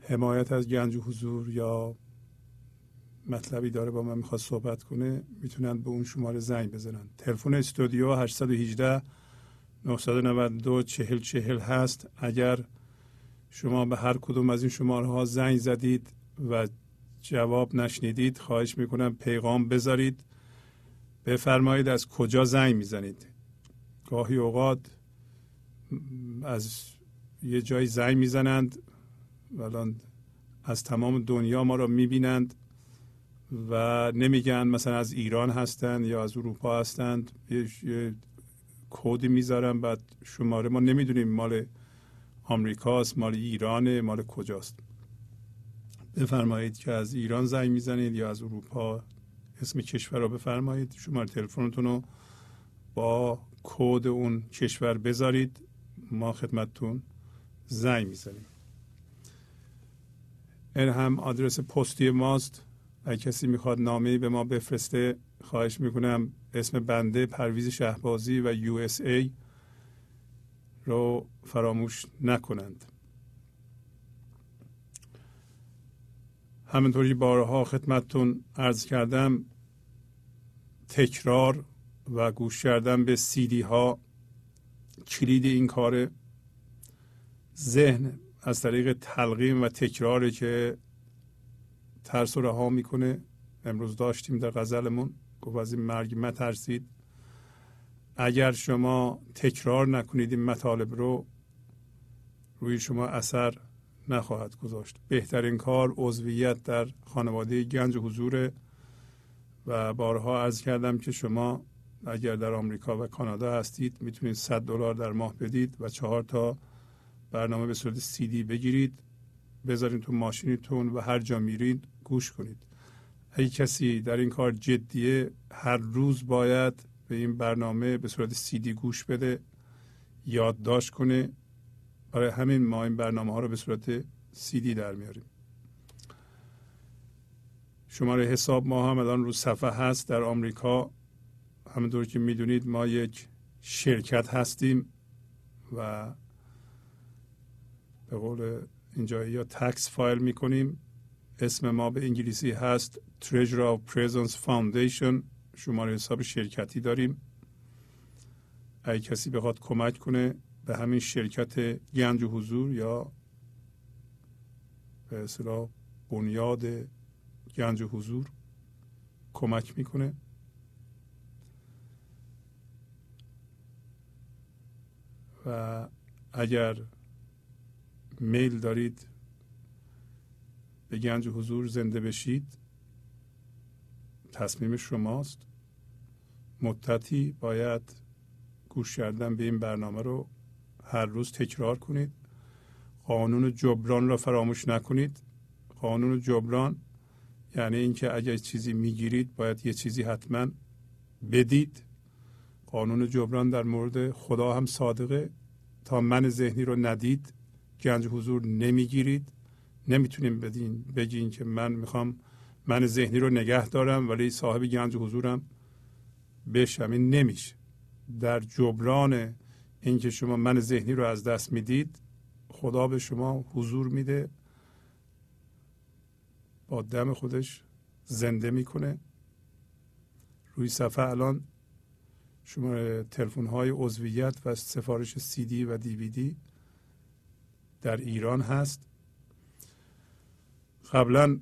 حمایت از گنج و حضور یا مطلبی داره با من می‌خواد صحبت کنه می‌تونن به اون شماره زنگ بزنن. تلفن استودیو 818 992 40 40 هست. اگر شما به هر کدوم از این شماره ها زنگ زدید و جواب نشنیدید خواهش می‌کنم پیغام بذارید. بفرمایید از کجا زنگ می‌زنید. گاهی اوقات از یه جای زنگ می‌زنند الان از تمام دنیا ما را می‌بینند. و نمیگن مثلا از ایران هستند یا از اروپا هستند یه, کودی می‌ذارن بعد شماره ما نمی‌دونیم مال آمریکاست مال ایرانه مال کجاست. بفرمایید که از ایران زنگ می‌زنید یا از اروپا اسم کشور رو بفرمایید. شماره تلفنتون رو با کد اون کشور بذارید. ما خدمتتون زنگ می‌زنیم. این هم آدرس پستی ماست. اگه کسی می‌خواد نامه به ما بفرسته خواهش می‌کنم اسم بنده پرویز شهبازی و یو اس ای رو فراموش نکنند. همینطوری بارها خدمتتون عرض کردم تکرار و گوش کردن به سیدی ها کلید این کار ذهن از طریق تلقیم و تکراری که ترس و رها می‌کنه. امروز داشتیم در غزلمون. گفت از این مرگ مترسید. اگر شما تکرار نکنید این مطالب رو روی شما اثر نخواهد گذاشت. بهترین کار عضویت در خانواده گنج حضور و بارها عرض کردم که شما اگر در آمریکا و کانادا هستید می‌تونید 100 دلار در ماه بدید و چهار تا برنامه به صورت سی دی بگیرید. بذارید تو ماشینتون و هر جا میرید گوش کنید. اگه کسی در این کار جدیه هر روز باید به این برنامه به صورت سی دی گوش بده یادداشت کنه. برای همین ما این برنامه ها رو به صورت سی دی در میاریم. شماره حساب ما هم الان رو صفحه هست در آمریکا. همونطور که می‌دونید ما یک شرکت هستیم و به قول اینجا یا تکس فایل می‌کنیم. اسم ما به انگلیسی هست Treasure of Presence Foundation. شماره حساب شرکتی داریم. اگه کسی بخواد کمک کنه به همین شرکت گنج و حضور یا به اصطلاح بنیاد گنج و حضور کمک می‌کنه. و اگر میل دارید به گنج حضور زنده بشید. تصمیم شماست. مدتی باید گوش کردن به این برنامه رو هر روز تکرار کنید. قانون جبران را فراموش نکنید. قانون جبران یعنی اینکه اگر چیزی می‌گیرید باید یه چیزی حتما بدید. قانون جبران در مورد خدا هم صادقه. تا من ذهنی رو ندید گنج حضور نمی‌گیرید. نمی‌تونیم بدین بگین که من می‌خوام من ذهنی رو نگه دارم ولی صاحب گنج حضورم بشم. این نمیشه. در جبران اینکه شما من ذهنی رو از دست می‌دید خدا به شما حضور میده. با دم خودش زنده می‌کنه. روی صفحه الان شما تلفن های عضویت و سفارش سی دی و دیویدی در ایران هست. قبلا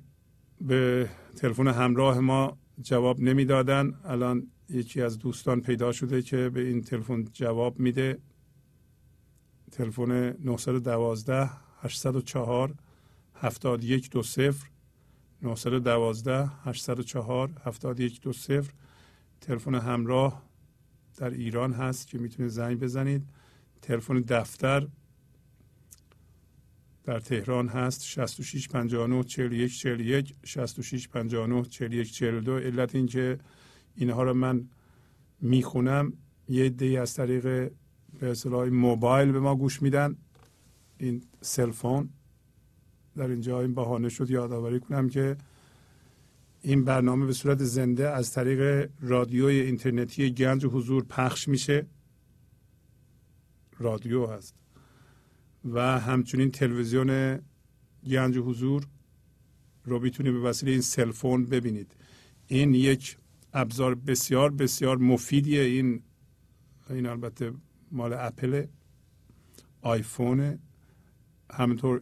به تلفن همراه ما جواب نمی‌دادن. الان یکی از دوستان پیدا شده که به این تلفن جواب میده. تلفن 912 804 7120 912 804 7120 تلفن همراه در ایران هست که می‌تونید زنگ بزنید. تلفن دفتر در تهران هست 66 59 41 41 66 59 41 42 علت این که اینها رو من می‌خونم یه دی از طریق به اصطلاح موبایل به ما گوش میدن. این سلفون. در اینجا این بهانه شد یادآوری کنم که این برنامه به صورت زنده از طریق رادیوی اینترنتی گنج حضور پخش میشه. رادیو هست. و همچنین تلویزیون گنج حضور رو می‌تونید به وسیله این cell phone ببینید. این یک ابزار بسیار بسیار مفیدیه. این این البته مال Apple iPhone. همینطور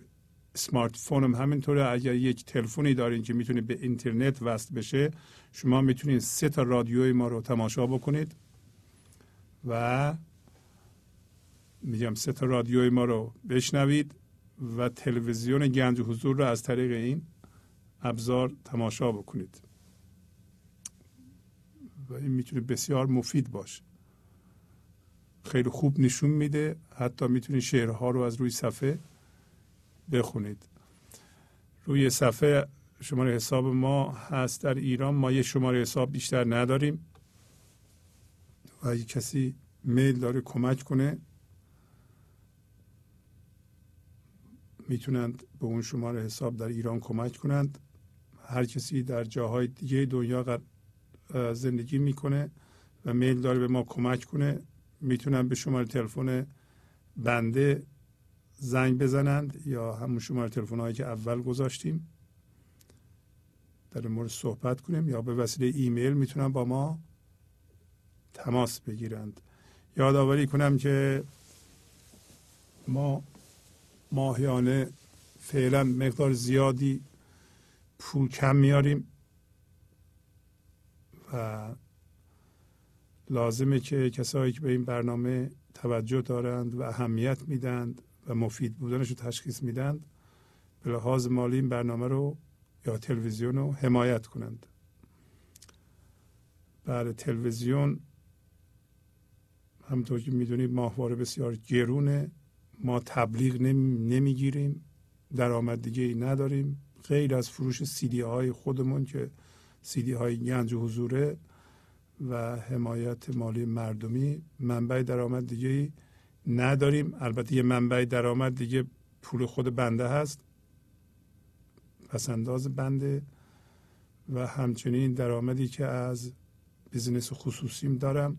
smartphone هم همینطوره. اگر یک تلفنی دارین که می‌تونید به اینترنت وصل بشه شما می‌تونید سه تا رادیوی ما رو تماشا بکنید و میگم سه تا رادیوی ما رو بشنوید و تلویزیون گنج حضور رو از طریق این ابزار تماشا بکنید. و این می‌تونه بسیار مفید باشه. خیلی خوب نشون میده. حتی می‌تونید شعرها رو از روی صفحه بخونید. روی صفحه شماره حساب ما هست. در ایران ما یه شماره حساب بیشتر نداریم. و اگه کسی میل داره کمک کنه می‌تونند به اون شماره حساب در ایران کمک کنند. هر کسی در جاهای دیگه دنیا زندگی می‌کنه و میل داره به ما کمک کنه می‌تونن به شماره تلفن بنده زنگ بزنند یا همون شماره تلفن هایی که اول گذاشتیم. در مورد صحبت کنیم یا به وسیله ایمیل می‌تونن با ما تماس بگیرند. یادآوری کنم که ما ماهیانه فعلا مقدار زیادی پول کم میاریم و لازمه که کسایی که به این برنامه توجه دارند و اهمیت میدند و مفید بودنش رو تشخیص میدند به لحاظ مالی این برنامه رو یا تلویزیون رو حمایت کنند. بله تلویزیون همطور که می‌دونید ماهواره بسیار گرونه. ما تبلیغ نمی‌گیریم درآمد دیگه ای نداریم. غیر از فروش سیدی های خودمون که سیدی های گنج و حضوره و حمایت مالی مردمی منبع درآمد دیگه ای نداریم. البته یه منبع درآمد دیگه پول خود بنده هست پس انداز بنده. و همچنین درآمدی که از business خصوصیم دارم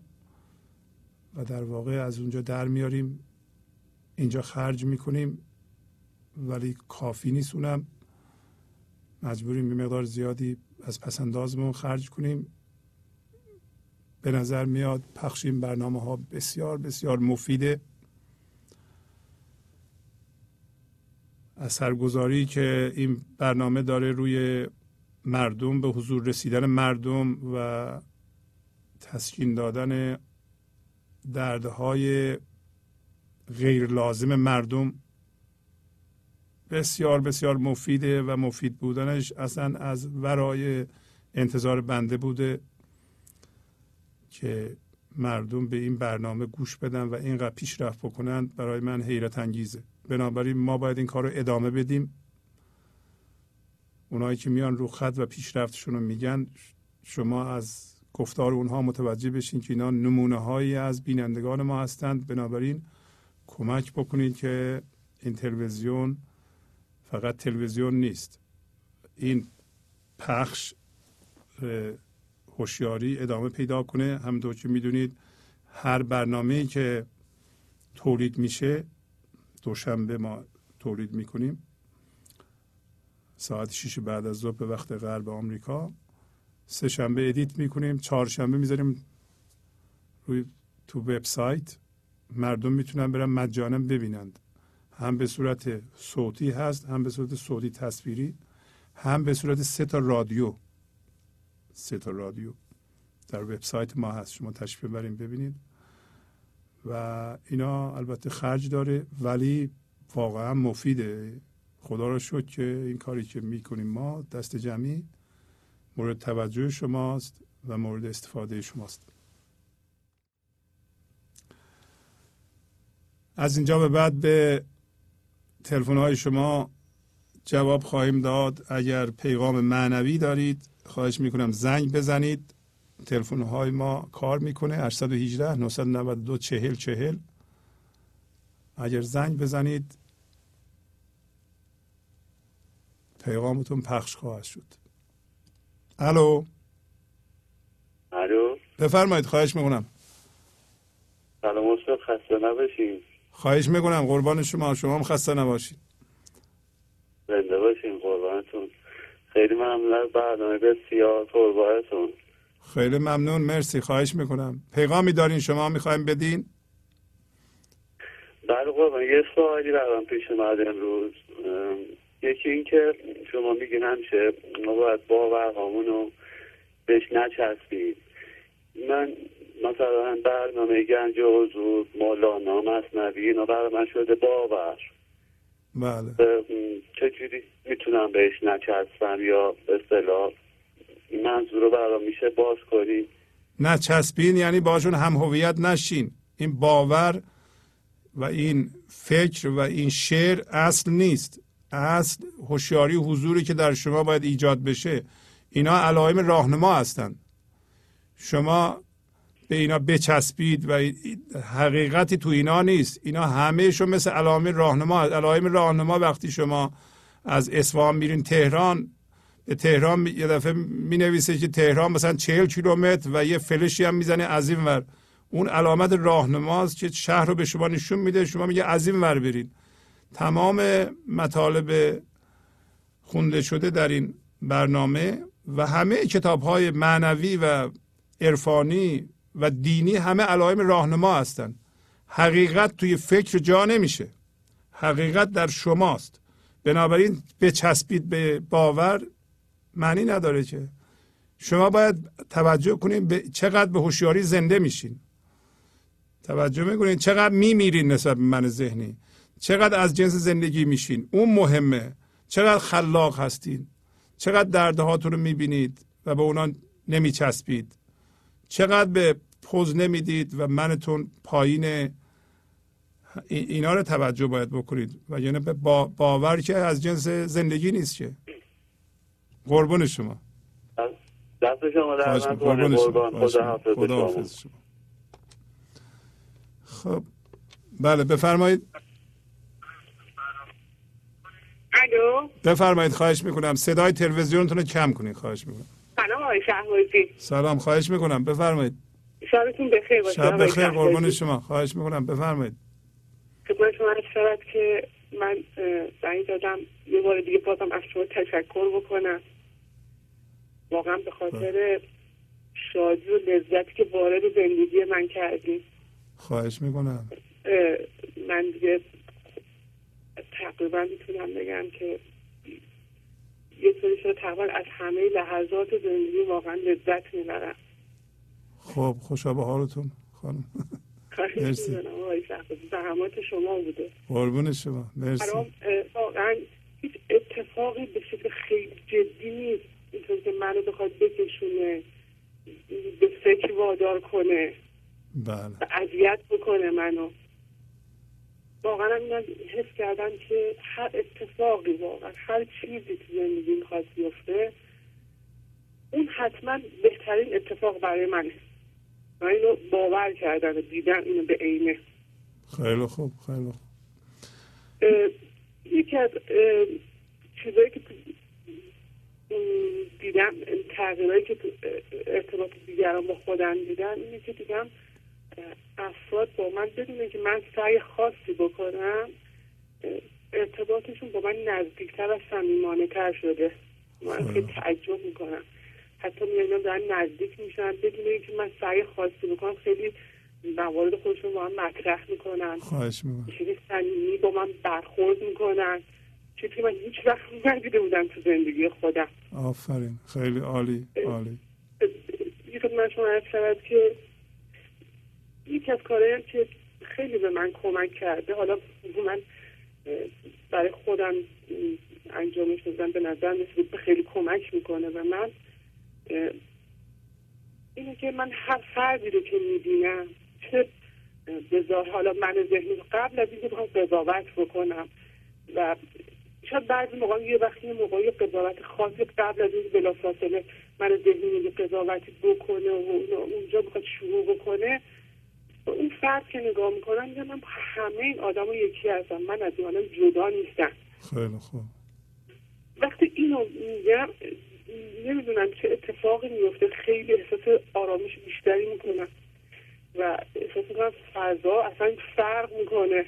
و در واقع از اونجا در میاریم. اینجا خرج می‌کنیم ولی کافی نیست اونم. مجبوریم به مقدار زیادی از پس‌اندازمون خرج کنیم. به نظر میاد پخش این برنامه ها بسیار بسیار مفیده. اثرگذاری که این برنامه داره روی مردم به حضور رسیدن مردم و تسکین دادن دردهای غیر لازم مردم. بسیار بسیار مفیده و مفید بودنش اصلا از ورای انتظار بنده بوده که مردم به این برنامه گوش بدن و اینقدر پیشرفت بکنند برای من حیرت انگیزه. بنابراین ما باید این کار رو ادامه بدیم. اونایی که میان رو خط و پیشرفتشون رو میگن شما از گفتار اونها متوجه بشین که اینا نمونه هایی از بینندگان ما هستند. بنابراین کمک بکنید که این تلویزیون فقط تلویزیون نیست. این پخش هوشیاری ادامه پیدا کنه. همونطور که می‌دونید هر برنامه که تولید میشه دوشنبه ما تولید می‌کنیم. ساعت 6 بعد از ظهر به وقت غرب آمریکا. سه شنبه ادیت می‌کنیم. چهارشنبه می‌ذاریم روی تو وبسایت. مردم می‌تونن برن مجانا ببینند. هم به صورت صوتی هست هم به صورت صوتی تصویری هم به صورت سه تا رادیو. سه تا رادیو. در وبسایت ما هست شما تشریف ببرین ببینید. و اینا البته خرج داره ولی واقعا مفیده. خدا را شد که این کاری که می‌کنیم ما دست جمعی مورد توجه شماست و مورد استفاده شماست. از اینجا به بعد به تلفن های شما جواب خواهیم داد. اگر پیغام معنوی دارید خواهش می‌کنم زنگ بزنید. تلفن های ما کار می‌کنه. 818 992 40 40 اگر زنگ بزنید پیغامتون پخش خواهد شد. الو؟ الو؟ بفرمایید خواهش می‌کنم. سلام استاد خسته نباشین خواهش می‌کنم قربان شما. شما هم خسته نباشید. زنده باشین قربانتون. خیلی ممنون. از برنامه بسیار قربانتون خیلی ممنون. مرسی. خواهش می‌کنم. پیغامی دارین؟ شما می‌خوایم بدین؟ بله قربان. یه سوالی برام پیش اومد امروز. ام، یکی این که شما میگین همیشه ما باید باورهامون رو بهش نچسبیم. من مثلا برنامه گنج حضور مولانا مصنوی اینا برای من شده باور. بله. چجوری می‌تونم بهش نچسبم یا به اصطلاح این منظور رو برام میشه باز کنی؟ نه چسبین یعنی باشون هم هویت نشین. این باور و این فکر و این شعر اصل نیست. اصل هوشیاری حضوری که در شما باید ایجاد بشه. اینا علائم راهنما هستند شما به اینا بچسبید و حقیقتی تو اینا نیست. اینا همهشون مثل علائم راهنما. علائم راهنما وقتی شما از اصفهان میرین تهران به تهران یه دفعه می نویسه که تهران مثلا چهل کیلومتر و یه فلشی هم می‌زنه از این ور. اون علامت راهنماست که شهر رو به شما نشون میده. شما میگه از این ور برین. تمام مطالب خونده شده در این برنامه و همه کتاب های معنوی و عرفانی و دینی همه علائم راهنما هستند حقیقت توی فکر جا نمیشه. حقیقت در شماست. بنابراین بچسبید به باور معنی نداره که. شما باید توجه کنید به چقدر به هوشیاری زنده میشین. توجه می‌کنید چقدر میمیرین نسبت به من ذهنی. چقدر از جنس زندگی میشین. اون مهمه. چقدر خلاق هستین. چقدر دردهاتون رو می‌بینید و به اونا نمیچسبید. چقدر به پوز نمی‌دید و منتون پایین اینا رو توجه باید بکنید و یعنی به با باور که از جنس زندگی نیست که. قربون شما. دست شما در قربون شما. خدا حافظ شما. خب. بله بفرمایید. الو؟ بفرمایید. خواهش می‌کنم. صدای تلویزیونتون رو کم کنید. خواهش می‌کنم. سلام آقای شهبازی. سلام خواهش می‌کنم. بفرمایید. شبتون بخیر باشه شب بخیر. قربان شما. خواهش می‌کنم. بفرمایید. خدمت شما شود که من زنگ دادم یه بار دیگه بازم از شما تشکر بکنم. واقعا به خاطر شادی و لذتی که وارد زندگی من کردیم خواهش می‌کنم. من دیگه تقریبا می‌تونم بگم که یه طوری شده تقریبا از همه لحظات زندگی واقعا لذت می‌برم خب خوشا به حالتون خانم مرسی. زحمات شما بوده. قربون شما. مرسی. واقعا هیچ اتفاقی به شکل خیلی جدی نیست. اینطور که منو بخواد بکشونه به فکر وادار کنه. بله. اذیت بکنه منو. واقعا من حس کردم که هر اتفاقی واقعا هر چیزی تو زندگی می‌خواد بیفته اون حتما بهترین اتفاق برای منه. و اینو باور کردن و دیدم اینو به عینه. خیلی خوب خیلی خوب. یکی از چیزایی که دیدم تغییرهایی که ارتباط دیگران با خودم دیدم اینه که دیدم افراد با من بدونه که من سعی خاصی بکنم ارتباطشون با من نزدیکتر و صمیمانه تر شده. من خیلی تعجب می‌کنم. حتی می‌بینم دارن نزدیک میشن. بدون اینکه من سعی خاصی بکنم خیلی موارد خودشون با من مطرح می‌کنن. خواهش می‌کنم. خیلی صمیمی با من برخورد می‌کنن. چیزی که من هیچ وقت ندیده بودم تو زندگی خودم. آفرین. خیلی عالی عالی. یه خدمت شما شود که یکی از کارهایی که خیلی به من کمک کرده حالا من برای خودم انجامش دادم به نظر میسید خیلی کمک می‌کنه و من اینه که من هر فردی رو که می‌بینم چه اه، بذار حالا من ذهنی قبل از اینکه بخوام قضاوت بکنم و شاید بعضی موقع یه وقتی موقعی قضاوت خاصی قبل از این بلافاصله من ذهنی قضاوتی بکنه و اون- اونجا بخواد شروع بکنه به اون فرد که نگاه می‌کنم میگم من همه این آدم یکی هستم. من از این آدم جدا نیستم. خیلی خوب. وقتی اینو میگم نمی‌دونم چه اتفاقی میفته خیلی احساس آرامش بیشتری می‌کنم. و احساس می‌کنم فضا اصلا فرق می‌کنه.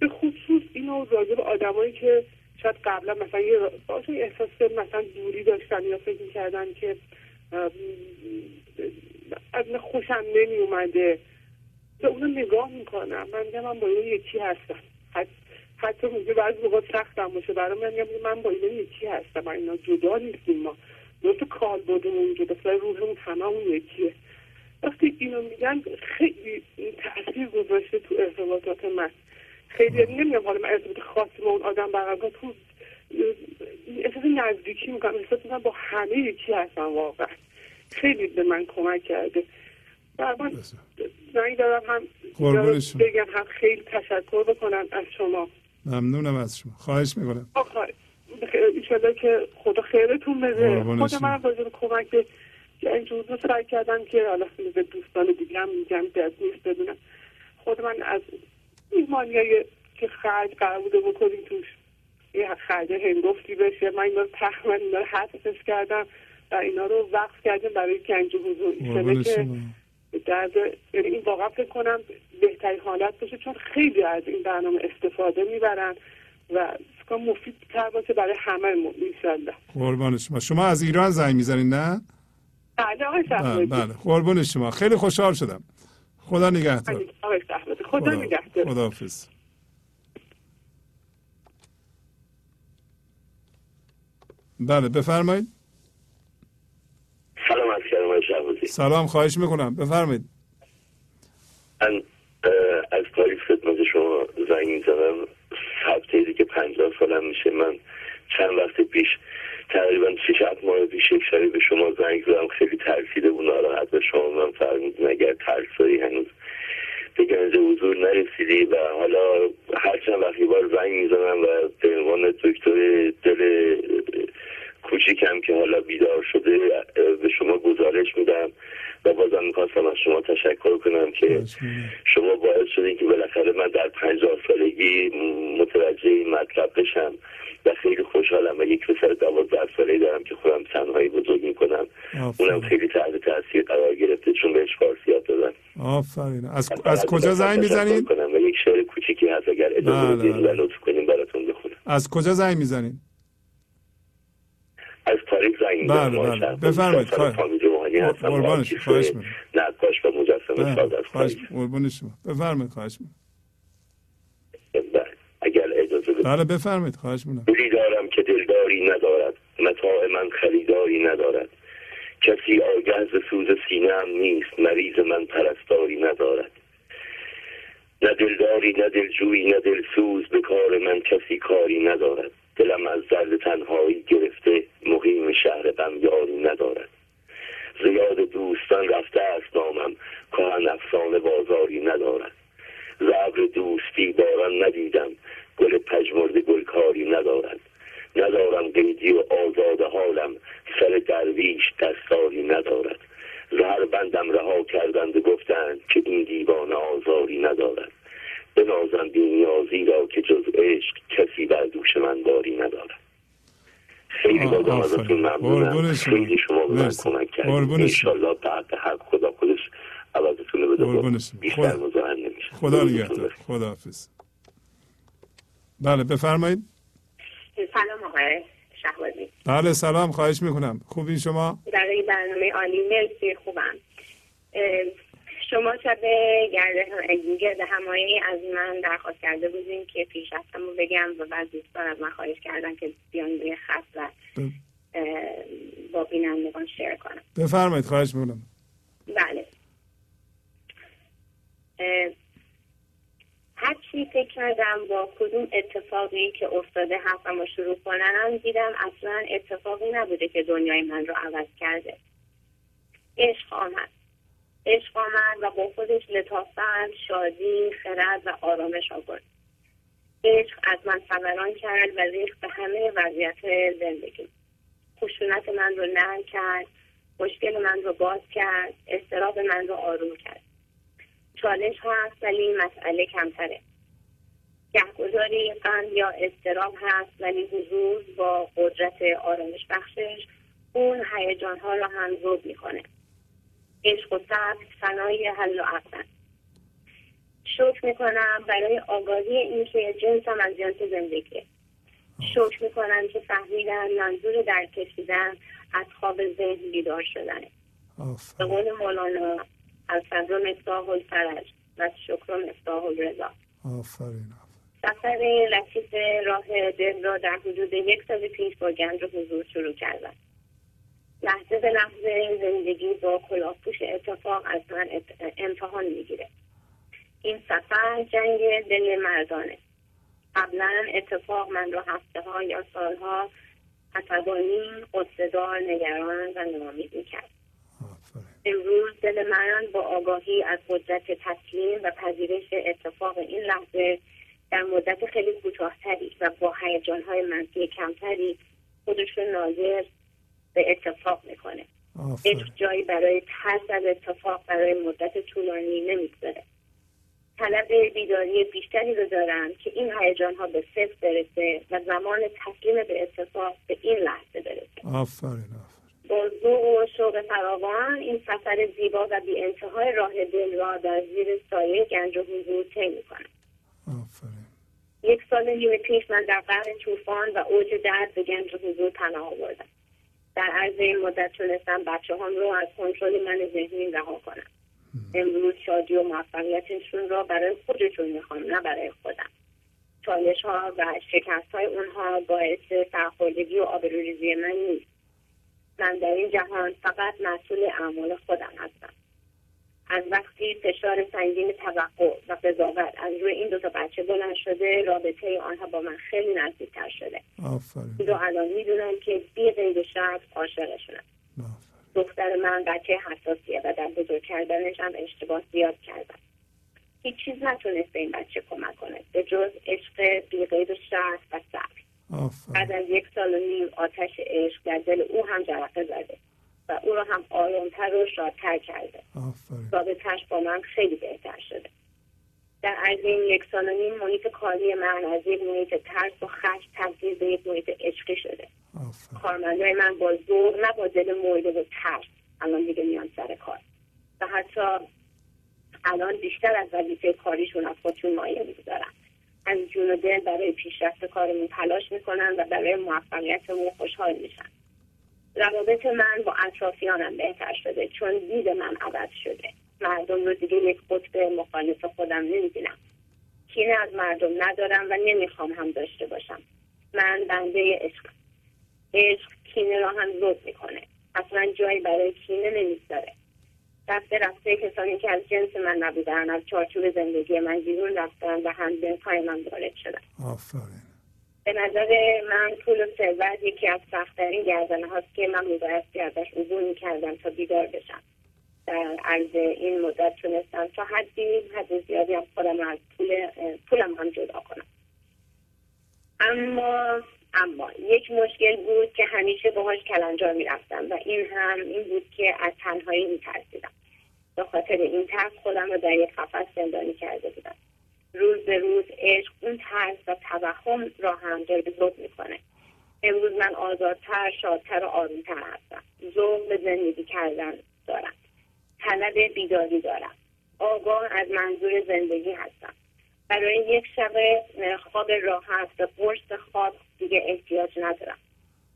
به خصوص اینو راجع به آدمایی که شاید قبلا مثلا یه باشون احساس مثلا دوری داشتن یا فکر می‌کردن که از خوشم نمی اومده به اونو نگاه می‌کنم. من میگم من با این یکی هستم. حتی حتی ممکنه بعضی موقع سختم باشه. برای من میگم من با اینا یکی هستم. من اینا جدا نیستیم ما. درست کال بودمون جدا ولی روحمون هممون یکیه. وقتی اینو میگن خیلی تاثیر گذاشته تو ارتباطات من. خیلی نمیگم حالا من ارتباط خاصی با اون آدم برقرار تو احساس نزدیکی می‌کنم. احساس می‌کنم با همه یکی هستم واقعا. خیلی به من کمک کرده. من زنگ دارم هم. بگم هم خیلی تشکر بکنم از شما. ممنونم از شما. خواهش می‌کنم. آخه ایشالله که خدا خیرتون بده. خود. من راجع به کمک به اینجور رو سعی کردم که حالا به دوستان دیگه هم میگم درد نیست بدونم. خود من از میهمانیایی که خرج قرار بوده بکنیم توش. یه خرج هنگفتی بشه. من اینا رو تقریبا اینا رو حذفش کردم و اینا رو وقف کردم برای گنج حضور. که درد یعنی این واقعا فکر کنم بهترین حالت باشه چون خیلی از این برنامه استفاده می‌برن و فکر مفید تر باشه برای همه ما انشالله قربان شما. شما از ایران زنگ می‌زنید نه؟ بله آقای بله بله. قربون شما. خیلی خوشحال شدم. خدا نگهدار. بله، خدا نگهدار. خداحافظ. بله بفرمایید. سلام شهبازی. سلام خواهش می‌کنم. بفرمایید. من از تاریخ خدمت شما زنگ می‌زنم. هفته دیگه پنجاه سالم میشه. من چند وقت پیش تقریبا شش هفت ماه پیش یک شبی به شما زنگ زدم. خیلی ترسیده بود ناراحت به شما من فرمودین اگر ترسایی هنوز به گنج حضور نرسیدی و حالا هر چند وقت یه بار زنگ می‌زنم و به عنوان دکتر دل کوچیکم که حالا بیدار شده به شما گزارش میدم و بازم می‌خواستم از شما تشکر کنم که شما باعث شدین که بالاخره من در پنجاه سالگی متوجه این مطلب بشم و خیلی خوشحالم و یک پسر دوازده ساله دارم که خودم تنهایی بزرگ می‌کنم. اونم خیلی تحت تاثیر قرار گرفته چون بهش فارسی یاد دادم آفرین. از, از کجا زنگ می‌زنید کنم و یک شعر کوچیکی هست اگر اجازه بله، بدین و بله. لطف کنیم براتون بخونم. از کجا زنگ می‌زنید از تاریخ زنگ بله، بله. بفرمایید. خواهش- قربانش. خواهش. نقاش و مجسمه ساز بله، از خواهش. قربون شما. بفرمایید خواهش بله. اگر اجازه بدین بله بفرمایید خواهش می‌کنم. دارم که دلداری ندارد. متاع من خریداری ندارد. کسی آگه ز سوز سینه هم نیست. مریض من پرستاری ندارد. نه دلداری نه دلجویی نه دلسوز. به کار من کسی کاری ندارد. دلم از درد تنهایی گرفته مقیم شهر غم یاری ندارد. زیاد دوستان رفته است نامم کهن افسانه بازاری ندارد. زبر دوستی باران ندیدم گل پژمرد گلکاری ندارد. ندارم قیدی و آزاد حالم سر درویش دستاری ندارد. زهر بندم رها کردند و گفتند که این دیوانه آزاری ندارد. بنازم بینیازی را که جز عشق کسی بر دوش من باری ندارد. خیلی بازم آفرین. ازتون ممنونم. خیلی شما به من. کمک کردید. انشالله بعد حق خدا خودش عوضتون رو بده. شما. بیشتر خدا- مزاحم نمیشه خدا نگهدار. خدا حافظ بله بفرمایید. سلام آقای شهبازی. بله سلام. خواهش می‌کنم. خوبی شما؟ برای برنامه عالی. مرسی خوبم. شما شب گرد همایی از من درخواست کرده بودین که پیشرفتم رو بگم و بعد دوستان از من خواهش کردن که بیان روی خط و با بینندگان شیر کنم. بفرمایید خواهش می‌کنم. بله. اه، هر چی فکر کردم با کدوم اتفاقی که افتاده حرفم رو شروع کنم دیدم اصلا اتفاقی نبوده که دنیای من رو عوض کرده. عشق آمد عشق آمد و با خودش لطافت شادی خرد و آرامش آورد. عشق از من فوران کرد و ریخت به همه وضعیت زندگی. خشونت من رو نرم کرد مشکل من رو باز کرد استراب من رو آروم کرد. چالش هست ولی مسئله کمتره. گهگداری غم یا استراب هست ولی حضور با قدرت آرامش بخشش اون هیجان ها رو هم ذوب می‌کنه. عشق و صبر فنای حل و عقدن شکر می‌کنم برای آگاهی اینکه جنسم از جنس زندگیه شکر می‌کنم که فهمیدم منظور در کشیدن از خواب ذهن بیدار شدنه به قول مولانا از صبر مفتاح الفرج و شکر مفتاح الرضا. آفرین. سفر لطیف راه دل را در حدود یک سال پیش با گنج و حضور شروع کردم. لحظه به لحظه زندگی با کلاهپوش اتفاق از من امتحان می‌گیره. این سفر جنگ دل مردانه. قبلا اتفاق من را هفته ها یا سالها عصبانی قصدار نگران و ناامید می‌کرد. امروز دل من با آگاهی از قدرت تسلیم و پذیرش اتفاق این لحظه در مدت خیلی کوتاهتری و با هیجانهای منفی کمتری خودش رو ناظر به اتفاق می‌کنه. عشق جایی برای ترس از اتفاق برای مدت طولانی نمی‌گذاره طلب بیداری بیشتری رو دارم که این هیجان ها به صفر برسه و زمان تسلیم به اتفاق به این لحظه برسه. آفرین آفرین. با و شوق فراوان این سفر زیبا و بی انتهای راه دل را در زیر سایه گنج و حضور طی می‌کنم آفرین. یک سال نیم پیش من در قرن طوفان و اوج درد به گنج و حضور پناه آوردم. در عرض این مدت تونستم بچه هم رو از کنترل من ذهنی رها کنم. امروز شادی و موفقیتشون را برای خودشون می‌خوام نه برای خودم. چالش ها و شکست های اونها باعث سرخوردگی و آبروریزی من نیست. من در این جهان فقط مسئول اعمال خودم هستم. از وقتی فشار سنگین توقع و قضاوت از روی این دو تا بچه بلند شده رابطه آنها با من خیلی نزدیکتر شده. آفرین. رو الان می‌دونم که بی قید شرط عاشقشونم دختر من بچه حساسیه و در بزرگ کردنش هم اشتباه زیاد کردم هیچ چیز نتونست به این بچه کمک کنه به جز عشق بی و شرط و صبر. بعد از یک سال و نیم آتش عشق در دل او هم جرقه زده. و او را هم آرامتر و شادتر کرده. رابطهش با من خیلی بهتر شده. در عرض این یک سال و نیم محیط کاری من از یک محیط ترس و خشم تبدیل به یک محیط عشقی شده. کارمندای من با زور نه با دل مرده و ترس. الان دیگه میان سر کار. و حتی الان بیشتر از وظیفه کاریشون از خودشون مایه می‌گذارن. از جون و دل برای پیشرفت کارمون تلاش می‌کنن و برای موفقیتمون خوشحال میشن. روابط من با اطرافیانم بهتر شده چون دید من عوض شده. مردم رو دیگه یک قطب مخالف خودم نمی‌بینم. کینه از مردم ندارم و نمی‌خوام هم داشته باشم. من بنده عشق. عشق کینه را هم زود می‌کنه. اصلا جایی برای کینه نمی‌ذاره رفته رفته کسانی که از جنس من نبودن از چارچوب زندگی من بیرون رفتن و هم های من وارد شدن. آفرین. به نظر من پول و ثروت یکی از سختترین گردنه هاست که من میبایستی ازش عبور می‌کردم تا بیدار بشم. در عرض این مدت تونستم تا حدی حد زیادی از خودم از پول پولم هم جدا کنم. اما اما یک مشکل بود که همیشه باهاش کلنجار می‌رفتم و این هم این بود که از تنهایی میترسیدم. به خاطر این ترس خودم رو در یک قفس زندانی کرده بودم. روز به روز عشق اون ترس و توهم را هم جلب می‌کنه. امروز من آزادتر شادتر و آرومتر هستم. ذوق به زندگی کردن دارم. طلب بیداری دارم. آگاه از منظور زندگی هستم. برای یک شب خواب راحت و قرص خواب دیگه احتیاج ندارم.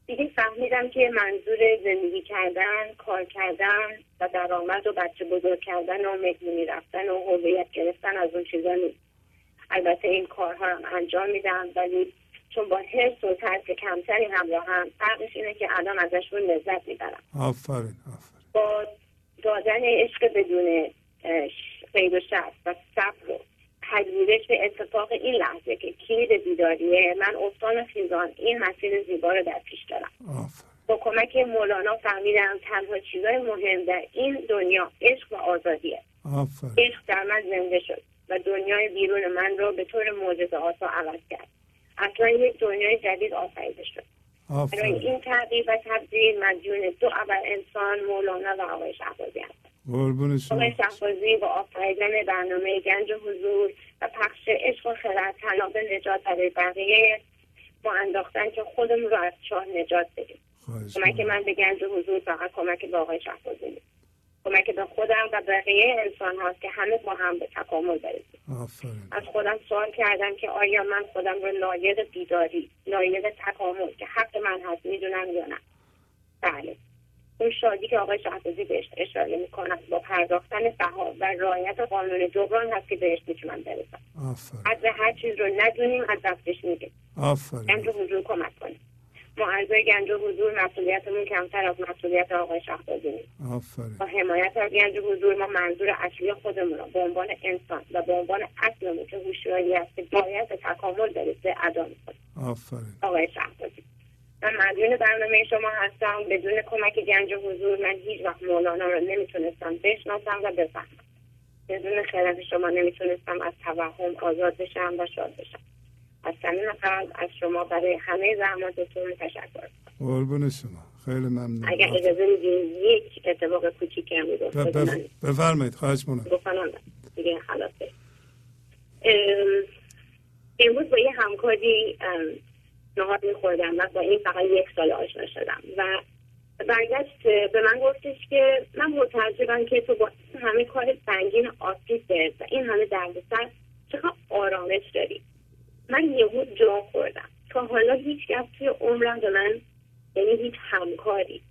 دیگه فهمیدم که منظور زندگی کردن کار کردن و درآمد و بچه بزرگ کردن و مهمونی رفتن و هویت گرفتن از اون چیزا نیست. البته این کارها رو انجام میدم ولی چون با حرس و ترس کمتری همراه هم فرقش اینه که الان ازشون لذت می‌برم. آفرین آفرین. با دادن عشق بدون قید و شرط و صبر و پذیرش به اتفاق این لحظه که کلید بیداریه من افتان خیزان این مسیر زیبا رو در پیش دارم. آفرین. با کمک مولانا فهمیدم تنها چیزای مهم در این دنیا عشق و آزادیه. آفرین. عشق در من زنده شد. و دنیای بیرون من رو به طور معجزه آسا عوض کرد. اصلا یک دنیای جدید آفریده شد. برای این تغییر و تبدیل مدیون دو ابر انسان مولانا و آقای شهبازی شما. آقای شهبازی با آفریدن برنامه گنج حضور و پخش عشق و خرد طلاق نجات برای بقیه ما انداختن که خودمون رو از چاه نجات بدیم. کمک. من به گنج حضور فقط کمک به آقای شهبازی کمک به خودم و بقیه انسان هاست که همه با هم به تکامل برسیم. از خودم سوال کردم که آیا من خودم رو لایق بیداری لایق تکامل که حق من هست می‌دونم یا نه؟ بله. اون شادی که آقای شهبازی بهش اشاره می‌کنم با پرداختن بها و رعایت قانون جبران هست که بهش می‌تونم برسم. از هر چیز رو ندونیم از دستش میگیم. گنج آفرین حضور کمک کنیم ما اعضای گنج حضور مسئولیتمون کمتر از مسئولیت آقای شهبازی نیست. آفرین. با حمایت از گنج حضور ما منظور اصلی خودمون رو به عنوان انسان و به عنوان اصلمون که هوشیاری که باید به تکامل برسه ادا می‌کنیم. آفرین. آقای شهبازی. من مدیون برنامه شما هستم. بدون کمک گنج حضور من هیچ وقت مولانا رو نمی‌تونستم بشناسم و بفهمم. بدون خیرت شما نمی‌تونستم از توهم آزاد بشم و شاد بشم. از قلب از شما برای همه زحماتتون تشکر. قربون شما. خیلی ممنون. اگر اجازه میدین یک اتفاق کوچیکی هم می‌گفت بف- بفرمایید خواهش می‌کنم. گفتم دیگه خلاصه. ام، امروز با یه همکاری نهار میخوردم و با این فقط یک سال آشنا شدم و برگشت به من گفتش که من متعجبم که تو با همه کار سنگین آسیب و این همه دردسر چقدر آرامش داری. من یهو جا خوردم. تا حالا هیچ کس توی عمرم به من یعنی هیچ همکاری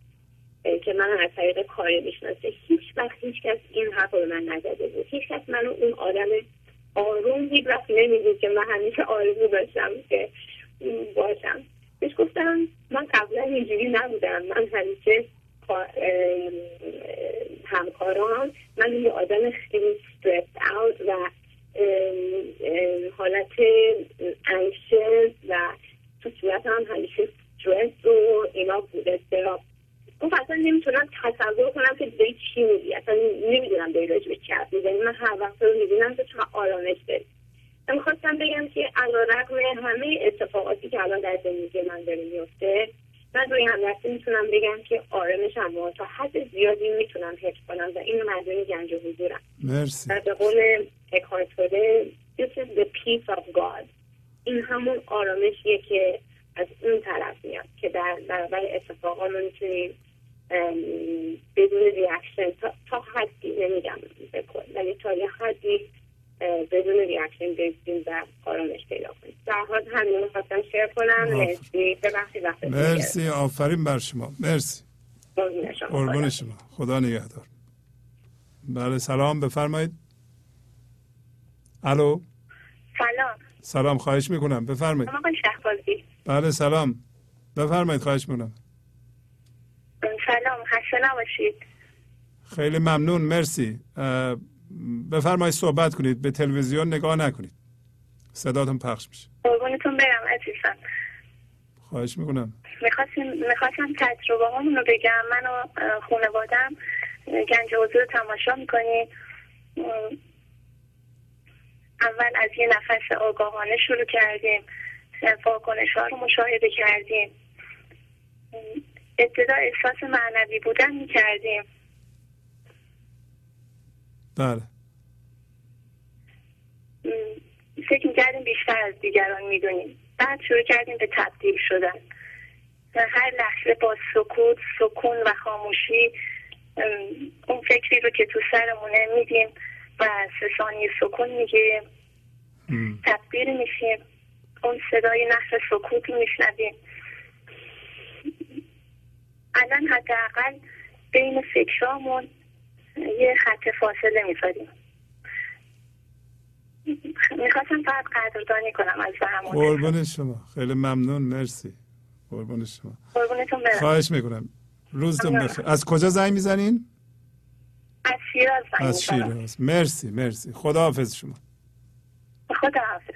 اه، که من از طریق کاری می‌شناسه هیچ وقت هیچ کس این حرف به من نزده بود. هیچ کس منو اون آدم آروم هیچ وقت نمی‌دید که من همیشه آرزو داشتم که باشم. بهش گفتم من قبلا اینجوری نبودم. من همیشه همکاران. من یه آدم خیلی stressed out و حالت anxious و تو صورت هم همیشه استرس و اینا بود اضطراب. گفت اصلا نمی‌تونم تصور کنم که داری چی میگی. اصلا نمی‌دونم داری راجع به چی حرف می‌زنی. من هر وقت رو می‌بینم تو چقدر آرامش داری من می‌خواستم بگم که علا رقم همه اتفاقاتی که الان در زندگی من داره میفته من روی همدستی می‌تونم بگم که آرامشم رو تا حد زیادی می‌تونم حفظ کنم و این مدیون گنج حضورم. مرسی. و به قول اکارت توله This is the peace of God. این همون آرامشیه که از اون طرف میاد که در برابر اتفاقا ما می‌تونیم بدون reaction تا, تا حدی نمیگم بکن ولی تا یه حدی بدون reaction بایستیم و آرامش پیدا کنیم. در حال همین خواستم share کنم. مرسی. ببخشید مرسی. آفرین بر شما. مرسی. قربون شما. خدا نگهدار. بله سلام. بفرمایید. الو؟ سلام. سلام خواهش می‌کنم. بفرمایید. آقای شهبازی. بله سلام. بفرمایید خواهش می‌کنم. سلام خسته نباشید. خیلی ممنون مرسی. بفرمایید صحبت کنید. به تلویزیون نگاه نکنید. صداتون پخش میشه. قربونتون برم عزیزم. خواهش می‌کنم. می‌خواستم تجربه رو بگم. من و خانوادم گنج حضور تماشا می‌کنیم. اول از یه نفس آگاهانه شروع کردیم واکنش ها رو مشاهده کردیم. ابتدا احساس معنوی بودن می‌کردیم بله. فکر می‌کردیم بیشتر از دیگران می‌دونیم بعد شروع کردیم به تبدیل شدن. هر لحظه با سکوت سکون و خاموشی اون فکری رو که تو سرمونه میدیم و سه ثانیه سکون می‌گیریم. تبدیل میشیم. اون صدای نخل سکوت رو میشنویم. الان حداقل بین فکرامون یه خط فاصله می‌ذاریم. می‌خواستم فقط قدردانی کنم از زحمات قربون شما. خیلی ممنون. مرسی. قربون شما. قربونتون برم. خواهش می‌کنم. روزتون بخیر. از کجا زنگ می‌زنین؟ از شیراز از. شیراز. مرسی مرسی. خدا حافظ شما. خدا حافظ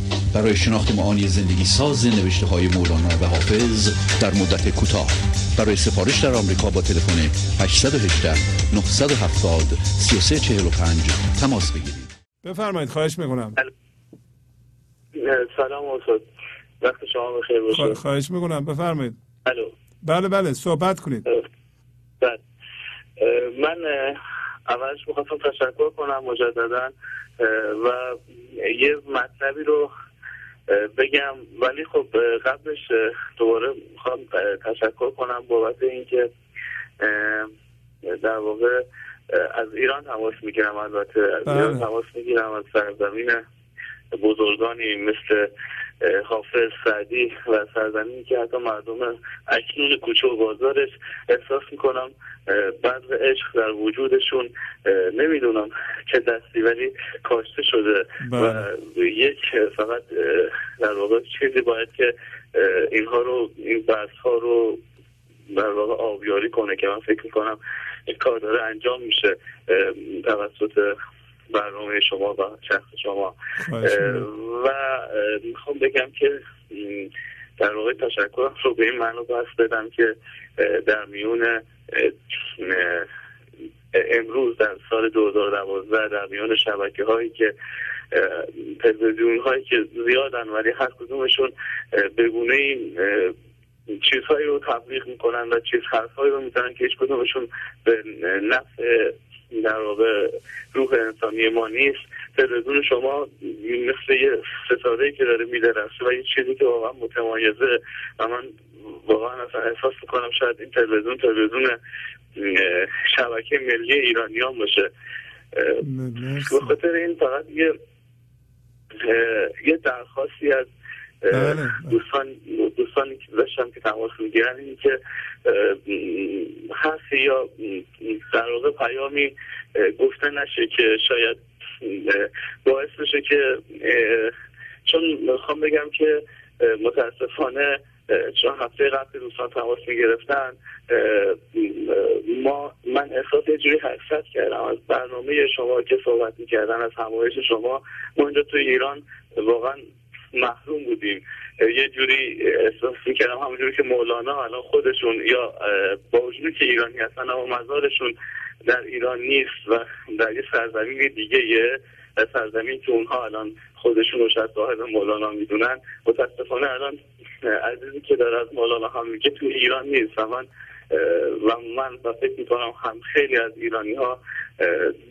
برای شناخت معانی زندگی ساز نوشته های مولانا و حافظ در مدت کوتاه. برای سفارش در آمریکا با تلفن 818 970 3345 تماس بگیرید. بفرمایید خواهش می‌کنم. سلام استاد. وقت شما بخیر باشه. خواهش می‌کنم بفرمایید. الو. بله بله صحبت کنید. بله. من اولش می‌خواستم تشکر کنم مجددا و یه مطلبی رو بگم ولی خب قبلش دوباره می‌خوام تشکر کنم بابت اینکه در واقع از ایران تماس می‌گیرم البته از ایران بله. تماس می‌گیرم از سرزمین بزرگانی مثل حافظ سعدی و سرزمینی که حتی مردم اکنون کوچه و بازارش احساس می‌کنم بعض عشق در وجودشون. نمی‌دونم چه دستی ولی کاشته شده. و بله. یک فقط در واقع چیزی باید که اینها رو این بحث ها رو در واقع آبیاری کنه که من فکر می‌کنم این کار داره انجام میشه. توسط برنامه شما و شخص شما. و می‌خوام بگم که در واقع تشکرم رو به این معنی بس بدم که در میون امروز در سال 2012 در میان شبکه هایی که تلویزیون هایی که زیادن ولی هر کدومشون به گونه این چیزهایی رو تبلیغ می‌کنن و چیز حرفهایی رو می‌زنن که هیچ کدومشون به نفع در واقع روح انسانی ما نیست. تلویزیون شما مثل یه ستاره که داره میدرسه و یه چیزی که واقعا متمایزه. و من واقعا اصلا احساس می‌کنم شاید این تلویزیون تلویزیون شبکه ملی ایرانیان باشه. به خاطر این فقط یه یه درخواستی از. دوستان دوستانی که داشتم که تماس می‌گیرن این که حرفی یا در واقع پیامی گفته نشه که شاید باعث بشه که چون می‌خوام بگم که متاسفانه چون هفته قبل دوستان تماس می‌گرفتن ما من احساس یه جوری حسرت کردم. از برنامه شما که صحبت می‌کردن از همایش شما ما اینجا تو ایران واقعا محروم بودیم. یه جوری احساس می‌کردم همونجوری که مولانا الان خودشون یا با وجودی که ایرانی هستن اما مزارشون در ایران نیست و در یه سرزمین دیگه یه سرزمین که اونها الان خودشون رو شاید صاحب مولانا می‌دونن. متاسفانه الان عزیزی که داره از مولانا هم میگه تو ایران نیست. و من و من و فکر می‌کنم هم خیلی از ایرانی ها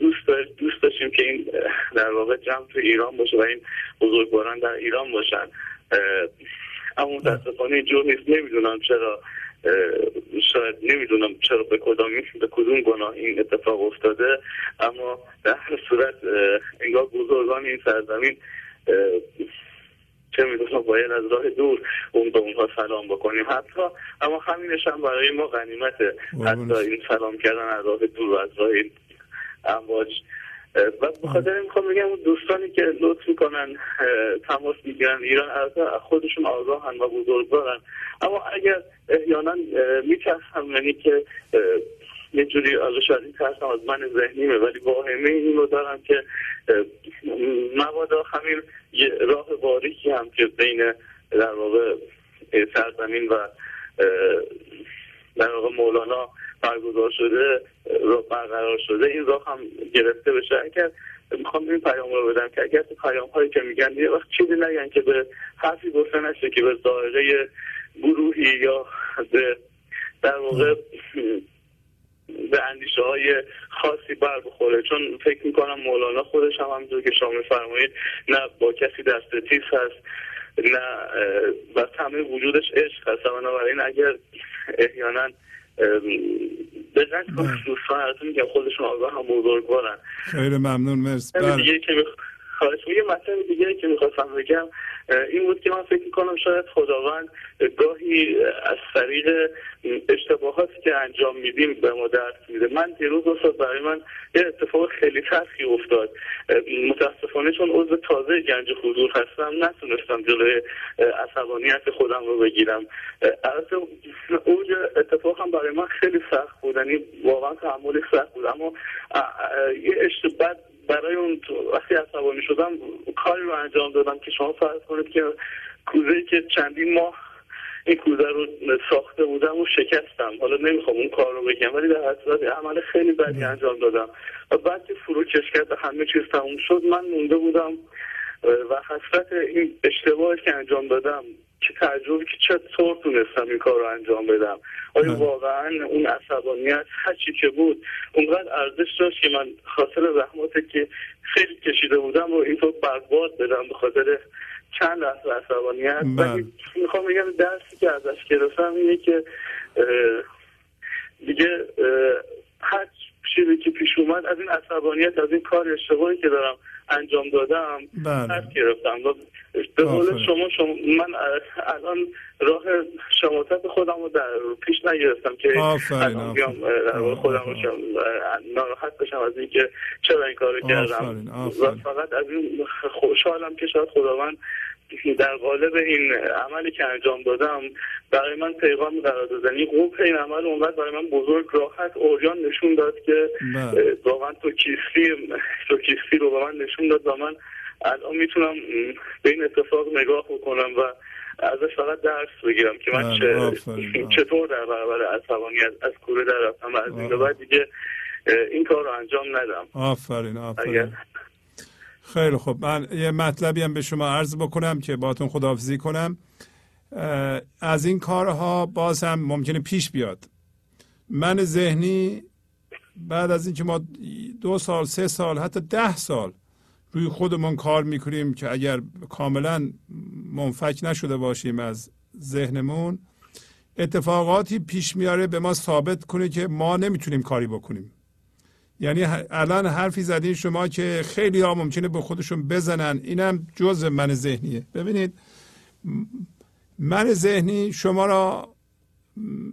دوست دوست داشتیم که این در واقع جمع تو ایران باشه و این بزرگواران در ایران باشن. اما متاسفانه اینجور نیست. نمی‌دونم چرا شاید نمی‌دونم چرا به کدام به کدوم گناه این اتفاق افتاده. اما در هر صورت انگار بزرگان این سرزمین چه می‌دونم باید از راه دور اون به اونها سلام بکنیم. حتی اما همینش هم برای ما غنیمته. حتی این سلام کردن از راه دور و از راه این امواج و به خاطر این می‌خوام بگم اون دوستانی که لطف می‌کنن تماس می‌گیرن ایران از خودشون آگاهن و بزرگوارن. اما اگر احیانا میترسم یعنی که یه جوری حالا شاید این ترسم از من ذهنیمه ولی واهمه این رو دارم که مبادا همین یه راه باریکی هم که بین در واقع سرزمین و در واقع مولانا برگزار شده رو برقرار شده این راه هم گرفته بشه. اگر می‌خوام این پیام رو بدم که اگر پیام هایی که میگن یه وقت چیزی نگن که به حرفی گفته نشه که به ظاهره گروهی یا به در واقع به اندیشه های خاصی بر بخوره. چون فکر می‌کنم مولانا خودش هم همونطور که شما میفرمایید نه با کسی دست تیز هست نه و همه وجودش عشق هست. و بنابراین اگر احیانا بزن دوستان هستون میگم خودشون آگاه هم بزرگوارن. خیلی ممنون مرسی. مطلب بله. که. خواهش یه مطلب دیگه که می‌خواستم بگم این بود که من فکر می‌کنم شاید خداوند گاهی از طریق اشتباهاتی که انجام میدیم به ما درس میده. من دیروز استاد برای من یه اتفاق خیلی تلخی افتاد. متاسفانه چون عضو تازه گنج حضور هستم نتونستم جلوی عصبانیت خودم رو بگیرم. البته اوج اتفاق هم برای من خیلی سخت بود یعنی واقعا تحملی سخت بود. اما یه اشتباه برای اون وقتی عصبانی شدم کاری رو انجام دادم که شما فرض کنید که کوزه که چندین ماه این کوزه رو ساخته بودم و شکستم. حالا نمی‌خوام اون کار رو بگم ولی در یه عمل خیلی بدی انجام دادم. و بعد که فروکش کرد و همه چیز تموم شد من مونده بودم و حسرت این اشتباهی که انجام دادم تعجبی که چطور تونستم این کار رو انجام بدم. آیا واقعا اون عصبانیت هرچی که بود اونقدر ارزش داشت که من خاطر زحماتی که خیلی کشیده بودم رو اینطور برباد بدم به خاطر چند لحظه عصبانیت؟ بله. می‌خوام بگم درسی که ازش گرفتم اینه که دیگه هر چیزی که پیش اومد از این عصبانیت از این کار اشتباهی که دارم انجام دادم بله. گرفتم و به قول. شما شما من الان راه شماتت خودم رو در پیش نگرفتم که آفرین، الان بیام خودم رو ناراحت بشم از اینکه چرا این کارو کردم آفرین، و. فقط از این خوشحالم که شاید خداوند در قالب این عملی که انجام دادم برای من پیغام قرار داد یعنی قوپ این عمل اونقدر برای من بزرگ راحت اوریان نشون داد که بله. واقعا تو کیستی تو کیستی رو به من نشون داد و من الان می‌تونم به این اتفاق نگاه بکنم و ازش فقط درس بگیرم که من بله، چطور در برابر عصبانیت از کوره در رفتم و از این بعد دیگه این کار رو انجام ندم. آفرین آفرین. خیلی خوب. من یه مطلبی هم به شما عرض بکنم که باتون خداحافظی کنم. از این کارها باز هم ممکنه پیش بیاد. من ذهنی بعد از اینکه ما دو سال سه سال حتی ده سال روی خودمون کار می‌کنیم که اگر کاملا منفک نشده باشیم از ذهنمون اتفاقاتی پیش میاره به ما ثابت کنه که ما نمی‌تونیم کاری بکنیم. یعنی الان حرفی زدین شما که خیلی ها ممکنه به خودشون بزنن. اینم جز من ذهنیه. ببینید من ذهنی شما را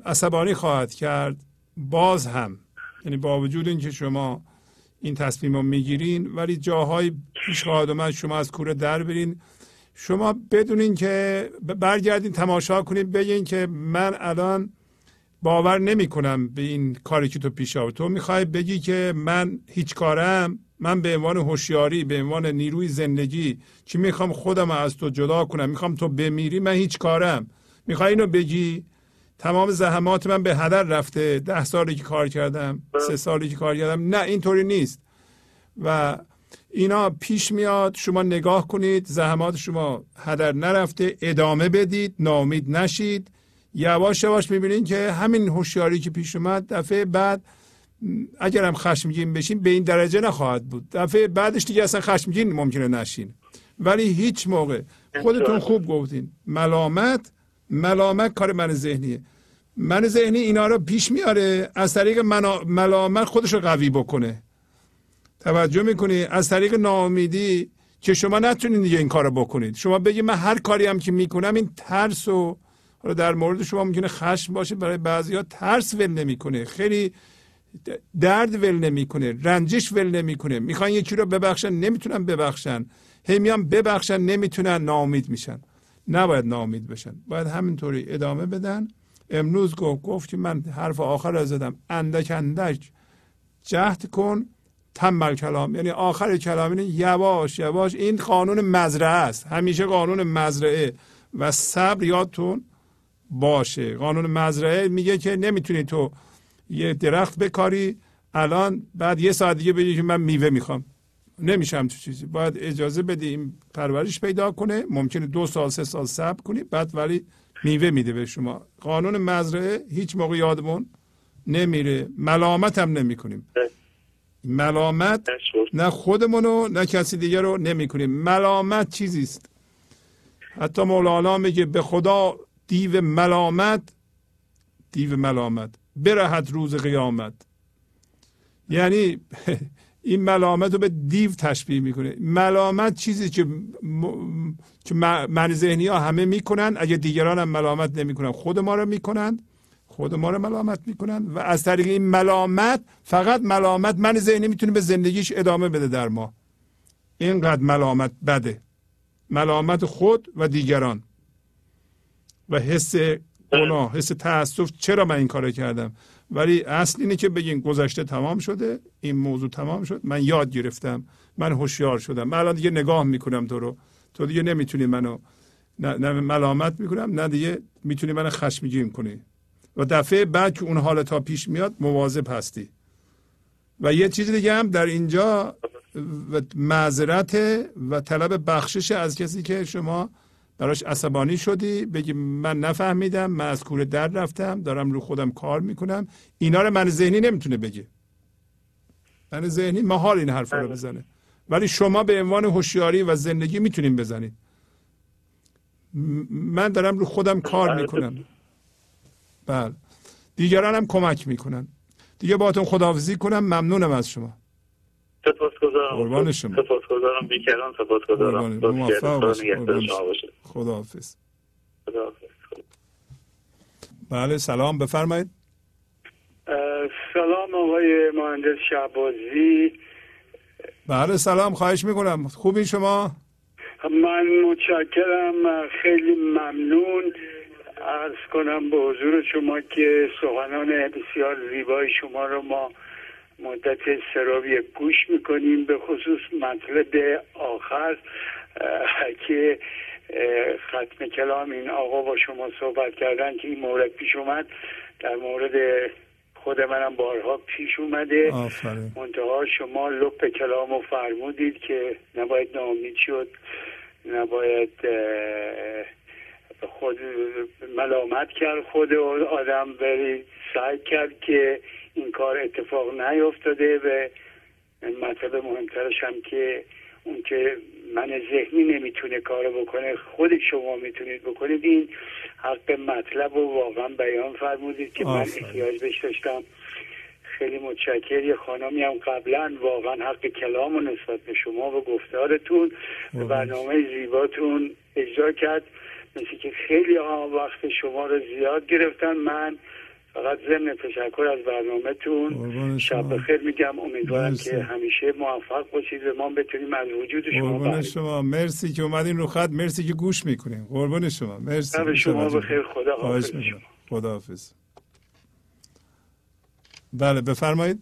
عصبانی خواهد کرد. باز هم. یعنی با وجود اینکه شما این تصمیم رو می‌گیرین ولی جاهای پیش خواهد اومد شما از کوره در برین. شما بدونین که برگردین تماشا کنید بگین که من الان باور نمی کنم به این کاری که تو پیش آورد تو می‌خوای بگی که من هیچ کارم من به عنوان هوشیاری به عنوان نیروی زندگی چی می‌خوام خودم از تو جدا کنم؟ می‌خوام تو بمیری من هیچ کارم. می‌خوای اینو بگی؟ تمام زحمات من به هدر رفته. ده سالی که کار کردم سه سالی که کار کردم. نه اینطوری نیست. و اینا پیش میاد شما نگاه کنید زحمات شما هدر نرفته. ادامه بدید ناامید نشید. یواش یواش می‌بینید که همین هوشیاری که پیش اومد دفعه بعد م، اگرم خشمگین بشین به این درجه نخواهد بود. دفعه بعدش دیگه اصلا خشمگین ممکنه نشین. ولی هیچ موقع. خودتون خوب گفتین. ملامت ملامت کار من ذهنیه. من ذهنی اینا رو پیش میاره از طریق منا- ملامت خودش رو قوی بکنه. توجه می‌کنی؟ از طریق ناامیدی که شما نتونید دیگه این کارو بکنید. شما بگید من هر کاری هم که می‌کنم این ترس و حالا در مورد شما ممکنه خشم باشه برای بعضیا ترس ول نمی‌کنه. خیلی درد ول نمی‌کنه رنجش ول نمی‌کنه. می‌خوان یکی رو ببخشن نمی‌تونن ببخشن. هی میان ببخشن نمی‌تونن ناامید میشن. نباید ناامید بشن. باید همینطوری ادامه بدن. امروز گفت گفت که من حرف آخر رو زدم. اندک اندک جهد کن تنبل کلام. یعنی آخر کلام اینه یواش یواش. این قانون مزرعه است. همیشه قانون مزرعه. و صبر یادتون باشه. قانون مزرعه میگه که نمی‌تونی تو یه درخت بکاری الان بعد یه ساعت دیگه بگی که من میوه می‌خوام. نمیشم تو چیزی. باید اجازه بدی این پرورش پیدا کنه. ممکنه دو سال سه سال صبر کنی بعد ولی میوه میده به شما. قانون مزرعه هیچ موقع یادمون نمیره. ملامت هم نمی کنیم ملامت نه خودمونو نه کسی دیگه رو نمی کنیم ملامت چیزی است حتی مولانا میگه به خدا دیو ملامت دیو ملامت. برهد روز قیامت. یعنی این ملامت رو به دیو تشبیه می‌کنه. ملامت چیزی که. که من ذهنی ها همه می‌کنن اگه دیگران هم ملامت نمی‌کنن خود ما رو می‌کنن. خود ما رو ملامت می‌کنن. و از طریق این ملامت فقط ملامت من ذهنی می‌تونه به زندگیش ادامه بده در ما. اینقدر ملامت بده. ملامت خود و دیگران. و حس گناه حس تاسف چرا من این کارو کردم؟ ولی اصل اینه که بگین گذشته تمام شده این موضوع تمام شد من یاد گرفتم من هوشیار شدم. من الان دیگه نگاه می‌کنم تو رو. تو دیگه نمی‌تونی منو نه, ملامت می‌کنم نه دیگه می‌تونی منو خشمگین کنی. و دفعه بعد که اون حالت ها پیش میاد مواظب هستی. و یه چیز دیگه هم در اینجا معذرت و طلب بخشش از کسی که شما براش عصبانی شدی؟ بگی من نفهمیدم من از کوره در رفتم دارم رو خودم کار می‌کنم. اینا رو من ذهنی نمی‌تونه بگه. من ذهنی محال این حرف رو بزنه. ولی شما به عنوان هوشیاری و زندگی می‌تونین بزنید من دارم رو خودم کار می‌کنم. بله. دیگران هم کمک می‌کنن. دیگه باهاتون خداحافظی کنم. ممنونم از شما. سپاسگزارم. قربان شما. سپاسگزارم. بیکران سپاسگزارم. موفق باش. نگهدار قربان شما شما. باشه خداحافظ. خداحافظ. بله سلام. بفرمایید. سلام آقای مهندس شعبازی بله سلام. خواهش می‌کنم. خوبی شما؟ من متشکرم. خیلی ممنون. ارز کنم به حضور شما که سخنان بسیار زیبای شما رو ما مدت سرابی گوش می‌کنیم. به خصوص مطلب آخر که ختم کلام این آقا با شما صحبت کردن که این مورد پیش اومد. در مورد خود منم بارها پیش اومده. منتها شما لپ کلام رو فرمودید که نباید ناامید شد. نباید خود ملامت کرد خود آدم. بری سعی کرد که این کار اتفاق نیفتاده و مطلب مهمترش هم که اون که من ذهنی نمی‌تونه کارو بکنه خود شما می‌تونید بکنید. این حق مطلب رو واقعا بیان فرمودید که من. احتیاج بهش داشتم. خیلی متشکر یه خانمی هم قبلا واقعا حق کلام و نسبت به شما و گفتارتون به برنامه زیباتون اجرا کرد. مثل که خیلی ها وقت شما رو زیاد گرفتن. من فقط ضمن تشکر از برنامهتون. شب شما. بخیر. میگم امیدوارم مرسی. که همیشه موفق باشید و ما بتونیم از وجود شما قربان شما. مرسی که اومدین رو خط. مرسی که گوش می‌کنین. قربان شما. مرسی. شب شما شما بخیر. خدا حافظ. می‌کنم. خداحافظ بله بفرمایید.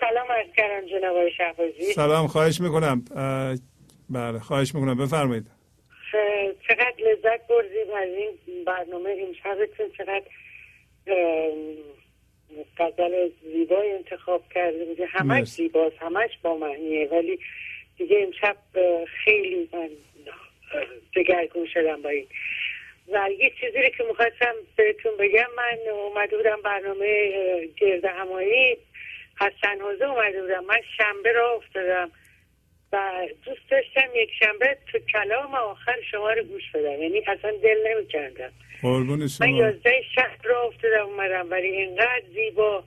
سلام از کردم جناب آقای شهبازی. سلام خواهش می‌کنم. بله خواهش می‌کنم. بفرمایید. چقدر لذت بردیم از این برنامه امشبتون چقدر غزل زیبای انتخاب کرده بوده همش. زیباست همش با معنیه. ولی دیگه امشب خیلی من دگرگون شدم با این. و یه چیزی رو که می‌خواستم بهتون بگم من اومده بودم برنامه گرد همایی San Jose اومده بودم. من شنبه راه افتادم. و دوست داشتم یک شنبه تو کلام آخر شما رو گوش بدم. یعنی اصلا دل نمی‌کندم قربون من شما. یازده شب راه افتادم اومدم. ولی اینقدر زیبا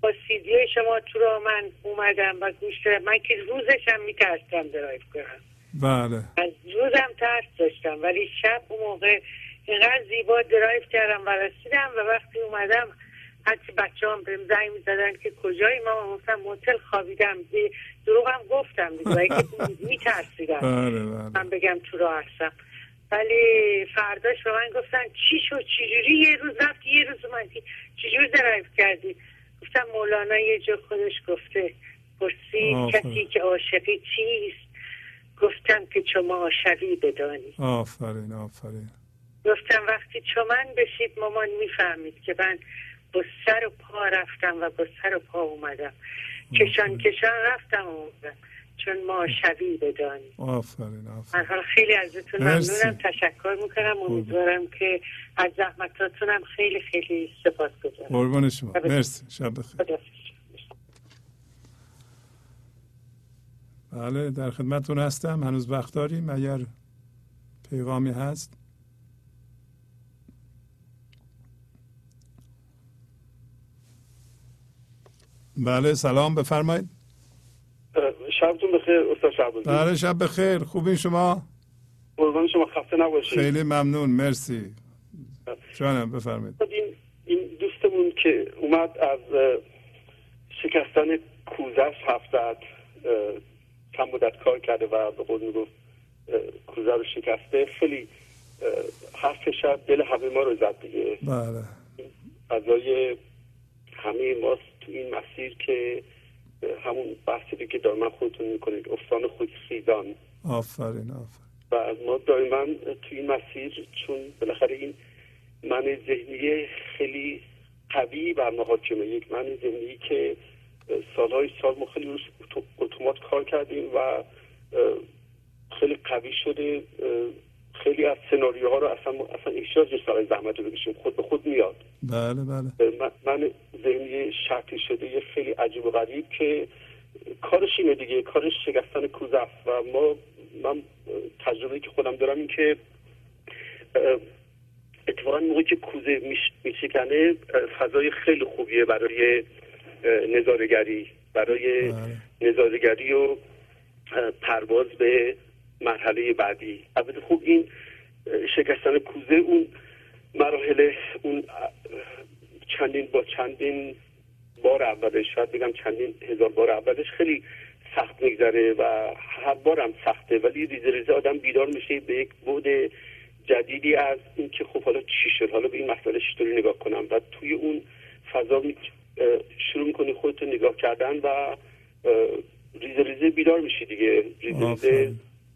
با سیدی شما تو راه من اومدم و گوش دادم. من که روزشم میترسم درایو کنم. بله. از روزم ترس داشتم. ولی شب اون موقع اینقدر زیبا درایو کردم و رسیدم و وقتی اومدم هرچی بچه هم بهم زنگ می‌زدن که کجایی؟ ما گفتم هتل خوابیدم. دی- دروغم گفتم دیگه. میترسیدم. بله بله من بگم تو راه هستم. ولی فرداش به من گفتن چی شد؟ چجوری یه روز رفتی؟ یه روز اومدی. چجور درایو کردی؟ گفتم مولانا یه جا خودش گفته پرسید. کسی که عاشقی چیست؟ گفتم که شما شوی بدانی. آفرین آفرین. گفتم وقتی چمن بشید مامان می‌فهمید که من با سر و پا رفتم و با سر و پا اومدم. کشان کشان رفتم چون ما شوی بدانی آفرین آفرین. حال خیلی ازتون. ممنونم تشکر می‌کنم. امیدوارم که از زحمتاتونم خیلی خیلی سپاس گذارم. قربان شما. مرسی. شب بخیر. بله در خدمتتون هستم. هنوز وقت داریم. اگر پیغامی هست بله سلام بفرمایید. شبتون بخیر استاد شعبازی بله شب بخیر. خوبین شما؟ قربان شما خسته نباشید. خیلی ممنون مرسی. جانم بفرمایید. این این دوستمون که اومد از شکستن کوزش حرف اه، چند مدت کار کرده و به قول می‌گفت کوزه رو شکسته. خیلی اه، حرفش از دل همه ما رو زد دیگه. بله. غذای همه ماست. تو این مسیر که همون بحثی که دائما خودتون می‌کنید افتان خود خیزان. آفرین آفرین. و ما دائما تو این مسیر چون بالاخره این من ذهنی خیلی قوی بر ما حاکمه یک من ذهنی که سالهای سال ما خیلی روش اتومات کار کردیم و خیلی قوی شده. خیلی از سناریوها رو اصلا اصلا احتیاج نیست برای زحمت رو بکشیم. خود به خود میاد. بله بله. من, ذهنی شکل شده یه خیلی عجیب و غریب که کارش اینه دیگه. کارش شکستن کوزه است و ما من تجربه که خودم دارم این که اتفاقا موقعی که کوزه میش- میشکنه فضای خیلی خوبیه برای نظارگری برای نظارگری و پرواز به مرحله بعدی. البته خوب این شکستن کوزه اون مراحل اون چندین با چندین بار اولش شاید بگم چندین هزار بار اولش خیلی سخت میگذره و هر بارم سخته. ولی ریزه ریزه آدم بیدار میشه به یک بعد جدیدی از اینکه خب حالا چی شد؟ حالا به این مسئله چطوری نگاه کنم؟ و توی اون فضا شروع می‌کنی خودتو نگاه کردن و ریزه ریزه بیدار میشی دیگه. ریزه ریزه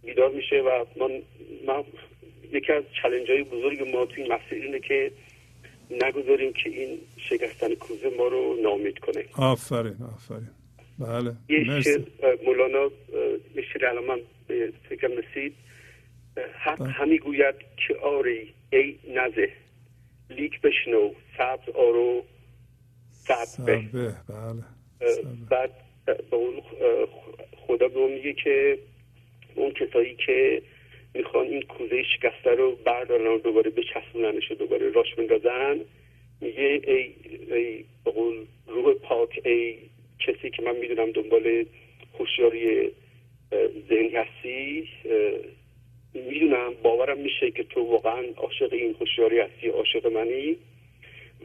بیدار میشه و من, من یکی از چلنج های بزرگ ما توی این مسیر اینه که نگذاریم که این شکستن کوزه ما رو نامید کنه. آفرین آفرین. بله یه شعر مولانا یه شعر الان من به فکرم رسید. حق همی گوید که آری ای نزه لیک بشنو سبز آرو سب به. به بله. بعد به اون خدا به اون میگه که اون کسایی که می‌خوان این کوزه شکسته رو بردارن و دوباره بچسبوننش و دوباره راش بندازن میگه ای, ای روح پاک ای کسی که من می‌دونم دنبال هوشیاری ذهنی هستی می‌دونم باورم میشه که تو واقعا عاشق این هوشیاری هستی عاشق منی.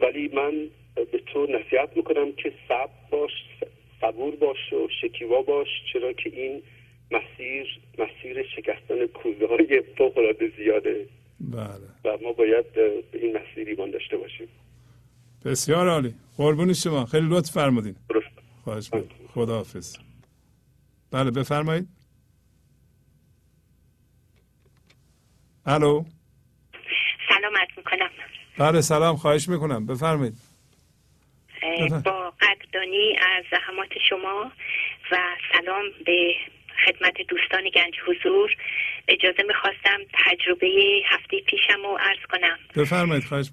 ولی من به تو نصیحت می‌کنم که صبر باش صبور باش و شکیوا باش چرا که این مسیر مسیر شکستن کوزه های فوق العاده زیاده. بله. و ما باید به این مسیر ایمان داشته باشیم. بسیار عالی. قربون شما. خیلی لطف فرمودین. خواهش می‌کنم. خداحافظ. بله بفرمایید. الو. سلامت می‌کنم. بله سلام. خواهش می‌کنم. بفرمایید. بفرم. با قدردانی از زحمات شما و سلام به خدمت دوستان گنج حضور اجازه می‌خواستم تجربه هفته پیشم رو عرض کنم. بفرمایید خواهش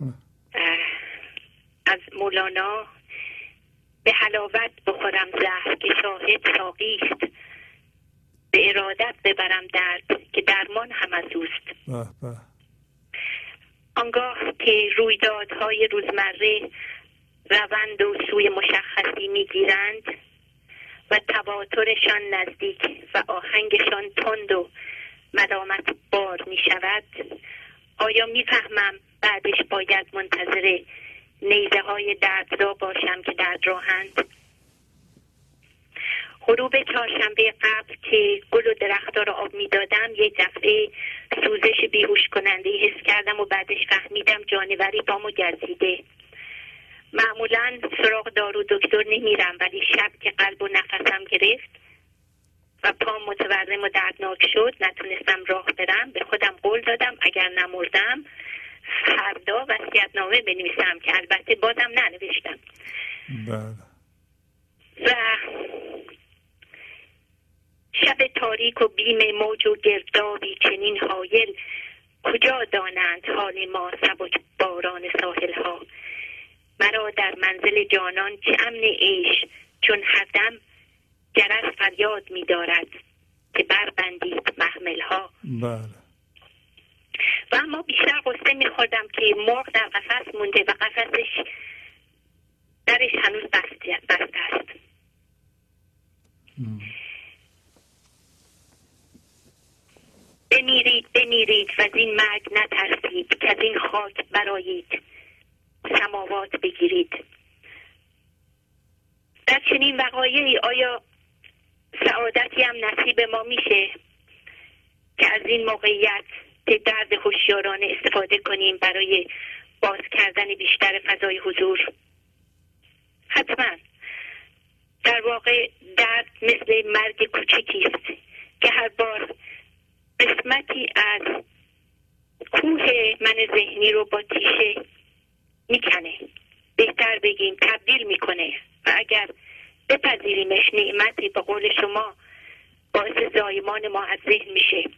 اه، از مولانا به حلاوت بخورم زهر که شاهد ساقی است. به ارادت ببرم درد که درمان هم از اوست. به به. آنگاه که رویدادهای روزمره روند و سوی مشخصی می‌گیرند و تواترشان نزدیک و آهنگشان تند و ملامت بار می شود آیا می‌فهمم بعدش باید منتظر نیزه های دردزا باشم که درد راهند؟ غروب چهارشنبه قبل که گل و درختها را آب می‌دادم یک دفعه سوزش بیهوش کننده حس کردم و بعدش فهمیدم جانوری بامو گزیده معمولا سراغ دارو دکتر نمیرم ولی شب که قلب و نفسم گرفت و پام متورم و دردناک شد نتونستم راه برم. به خودم قول دادم اگر نمردم فردا وصیتنامه بنویسم که البته بازم ننوشتم. بله. و شب تاریک و بیم موج و گردابی چنین حایل کجا دانند حال ما سبک باران ساحل ها مرا در منزل جانان چه امن عیش چون هر دم جرس فریاد می دارد که بربندید محمل ها بله. و اما بیشتر قصه میخوردم که مرغ در قفس مونده و قفسش درش هنوز بسته بسته است. بمیرید بمیرید و از این مرگ نترسید که از این خاک برایید سماوات بگیرید. در چنین وقایعی آیا سعادتی هم نصیب ما میشه که از این موقعیت به درد هوشیارانه استفاده کنیم برای باز کردن بیشتر فضای حضور؟ حتما. در واقع درد مثل مرگ کوچکی است که هر بار قسمتی از کوه من ذهنی رو با تیشه می‌کنه. بهتر بگیم تبدیل می‌کنه. و اگر بپذیریمش نعمتی به قول شما باعث زایمان ما از ذهن میشه.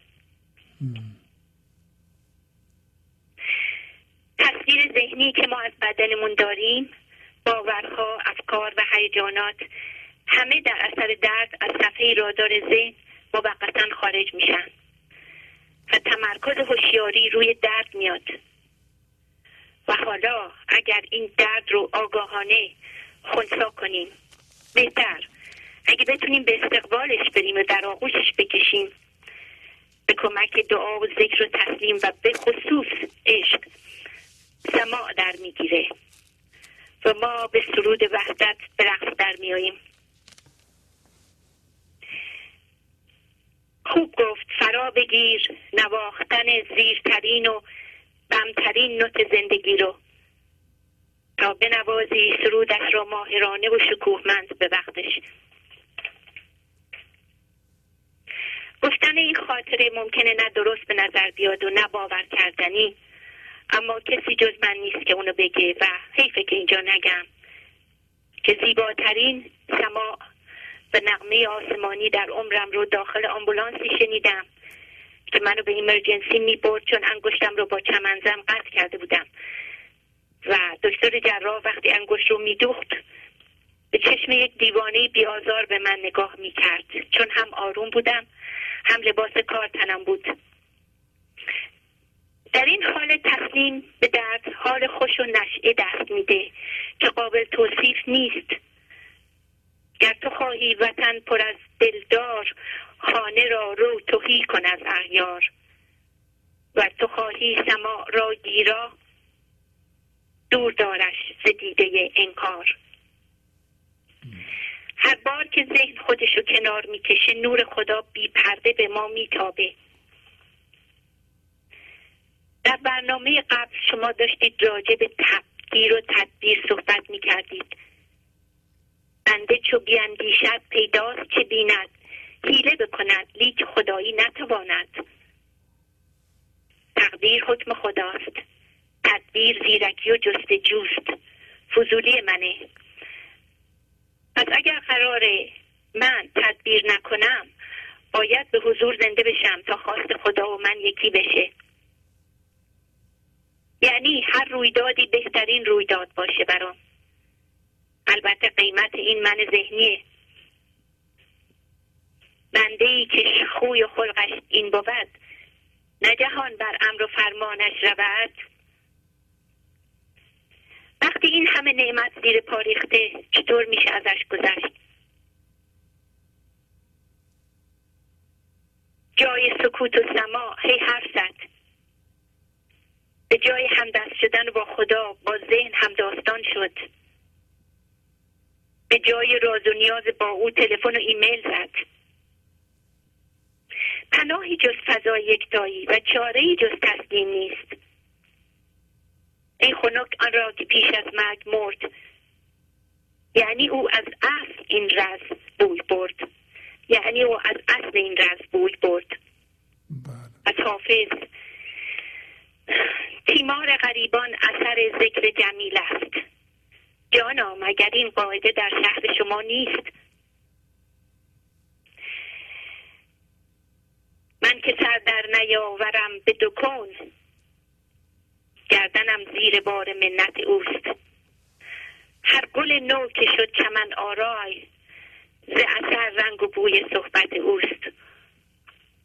تصویر ذهنی که ما از بدنمون داریم باورها افکار و هیجانات همه در اثر درد از صفحه رادار ذهن موقتا خارج میشن. و تمرکز هوشیاری روی درد میاد. حالا اگر این درد رو آگاهانه خونسا کنیم بهتر. اگه بتونیم به استقبالش بریم و در آغوشش بکشیم به کمک دعا و ذکر و تسلیم و به خصوص عشق سماع در می‌گیره. و ما به سرود وحدت به رقص در میاییم خوب گفت فرا بگیر نواختن زیرترین و بمترین نوت زندگی رو. تا بنوازی سرودش را ماهرانه و شکوهمند به وقتش. گفتن این خاطره ممکنه نه درست به نظر بیاد و نه باور کردنی اما کسی جز من نیست که اونو بگه و حیفه که اینجا نگم. که زیباترین سماع و نقمه آسمانی در عمرم رو داخل آمبولانسی شنیدم. که منو به ایمرجنسی می برد چون انگشتم رو با چمنزم قطع کرده بودم. و دکتر جراح وقتی انگشت رو میدوخت به چشم یک دیوانه بیازار به من نگاه می کرد چون هم آروم بودم هم لباس کار تنم بود. در این حال تسلیم به درد حال خوش و نشعه دست میده که قابل توصیف نیست. گر تو خواهی وطن پر از دلدار خانه را رو توهی کن از اغیار. و تو خواهی سماع را گیرا. دور دارش ز دیده انکار. هر بار که ذهن خودشو کنار می‌کشه نور خدا بی پرده به ما میتابه. در برنامه قبل شما داشتید راجع به تبدیر و تدبیر صحبت می‌کردید. بنده چو بیاندیشد پیداست که بیند؟ حیله بکند لیک خدایی نتواند. تقدیر حکم خداست. تدبیر زیرکی و جستجوست فضولی منه. پس اگر قراره من تدبیر نکنم باید به حضور زنده بشم تا خواست خدا و من یکی بشه. یعنی هر رویدادی بهترین رویداد باشه برام. البته قیمت این من ذهنیه. بنده ای که خوی و خلقش این بود نه بر امر و فرمانش رود. وقتی این همه نعمت زیر پا ریخته چطور میشه ازش گذشت؟ جای سکوت و سما هی حرف زد به جای همدست شدن با خدا با ذهن همداستان شد. به جای راز و نیاز با او تلفن و ایمیل زد. پناهی جز فضای یکتایی و چاره جز تسلیم نیست. ای خنک آن را که پیش از مرگ مرد. یعنی او از اصل این رز بوی برد. یعنی او از اصل این رز بوی برد. از حافظ. تیمار غریبان اثر ذکر جمیل است. جانا مگر این قاعده در شهر شما نیست من که سر در نیاورم به دکون گردنم زیر بار منت اوست. هر گل نو که شد چمن آرای ز اثر رنگ و بوی صحبت اوست.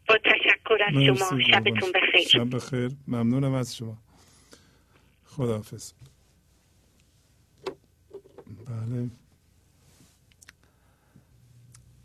با تشکر از شما شبتون بخیر. شب بخیر. ممنونم از شما. خداحافظ. بله.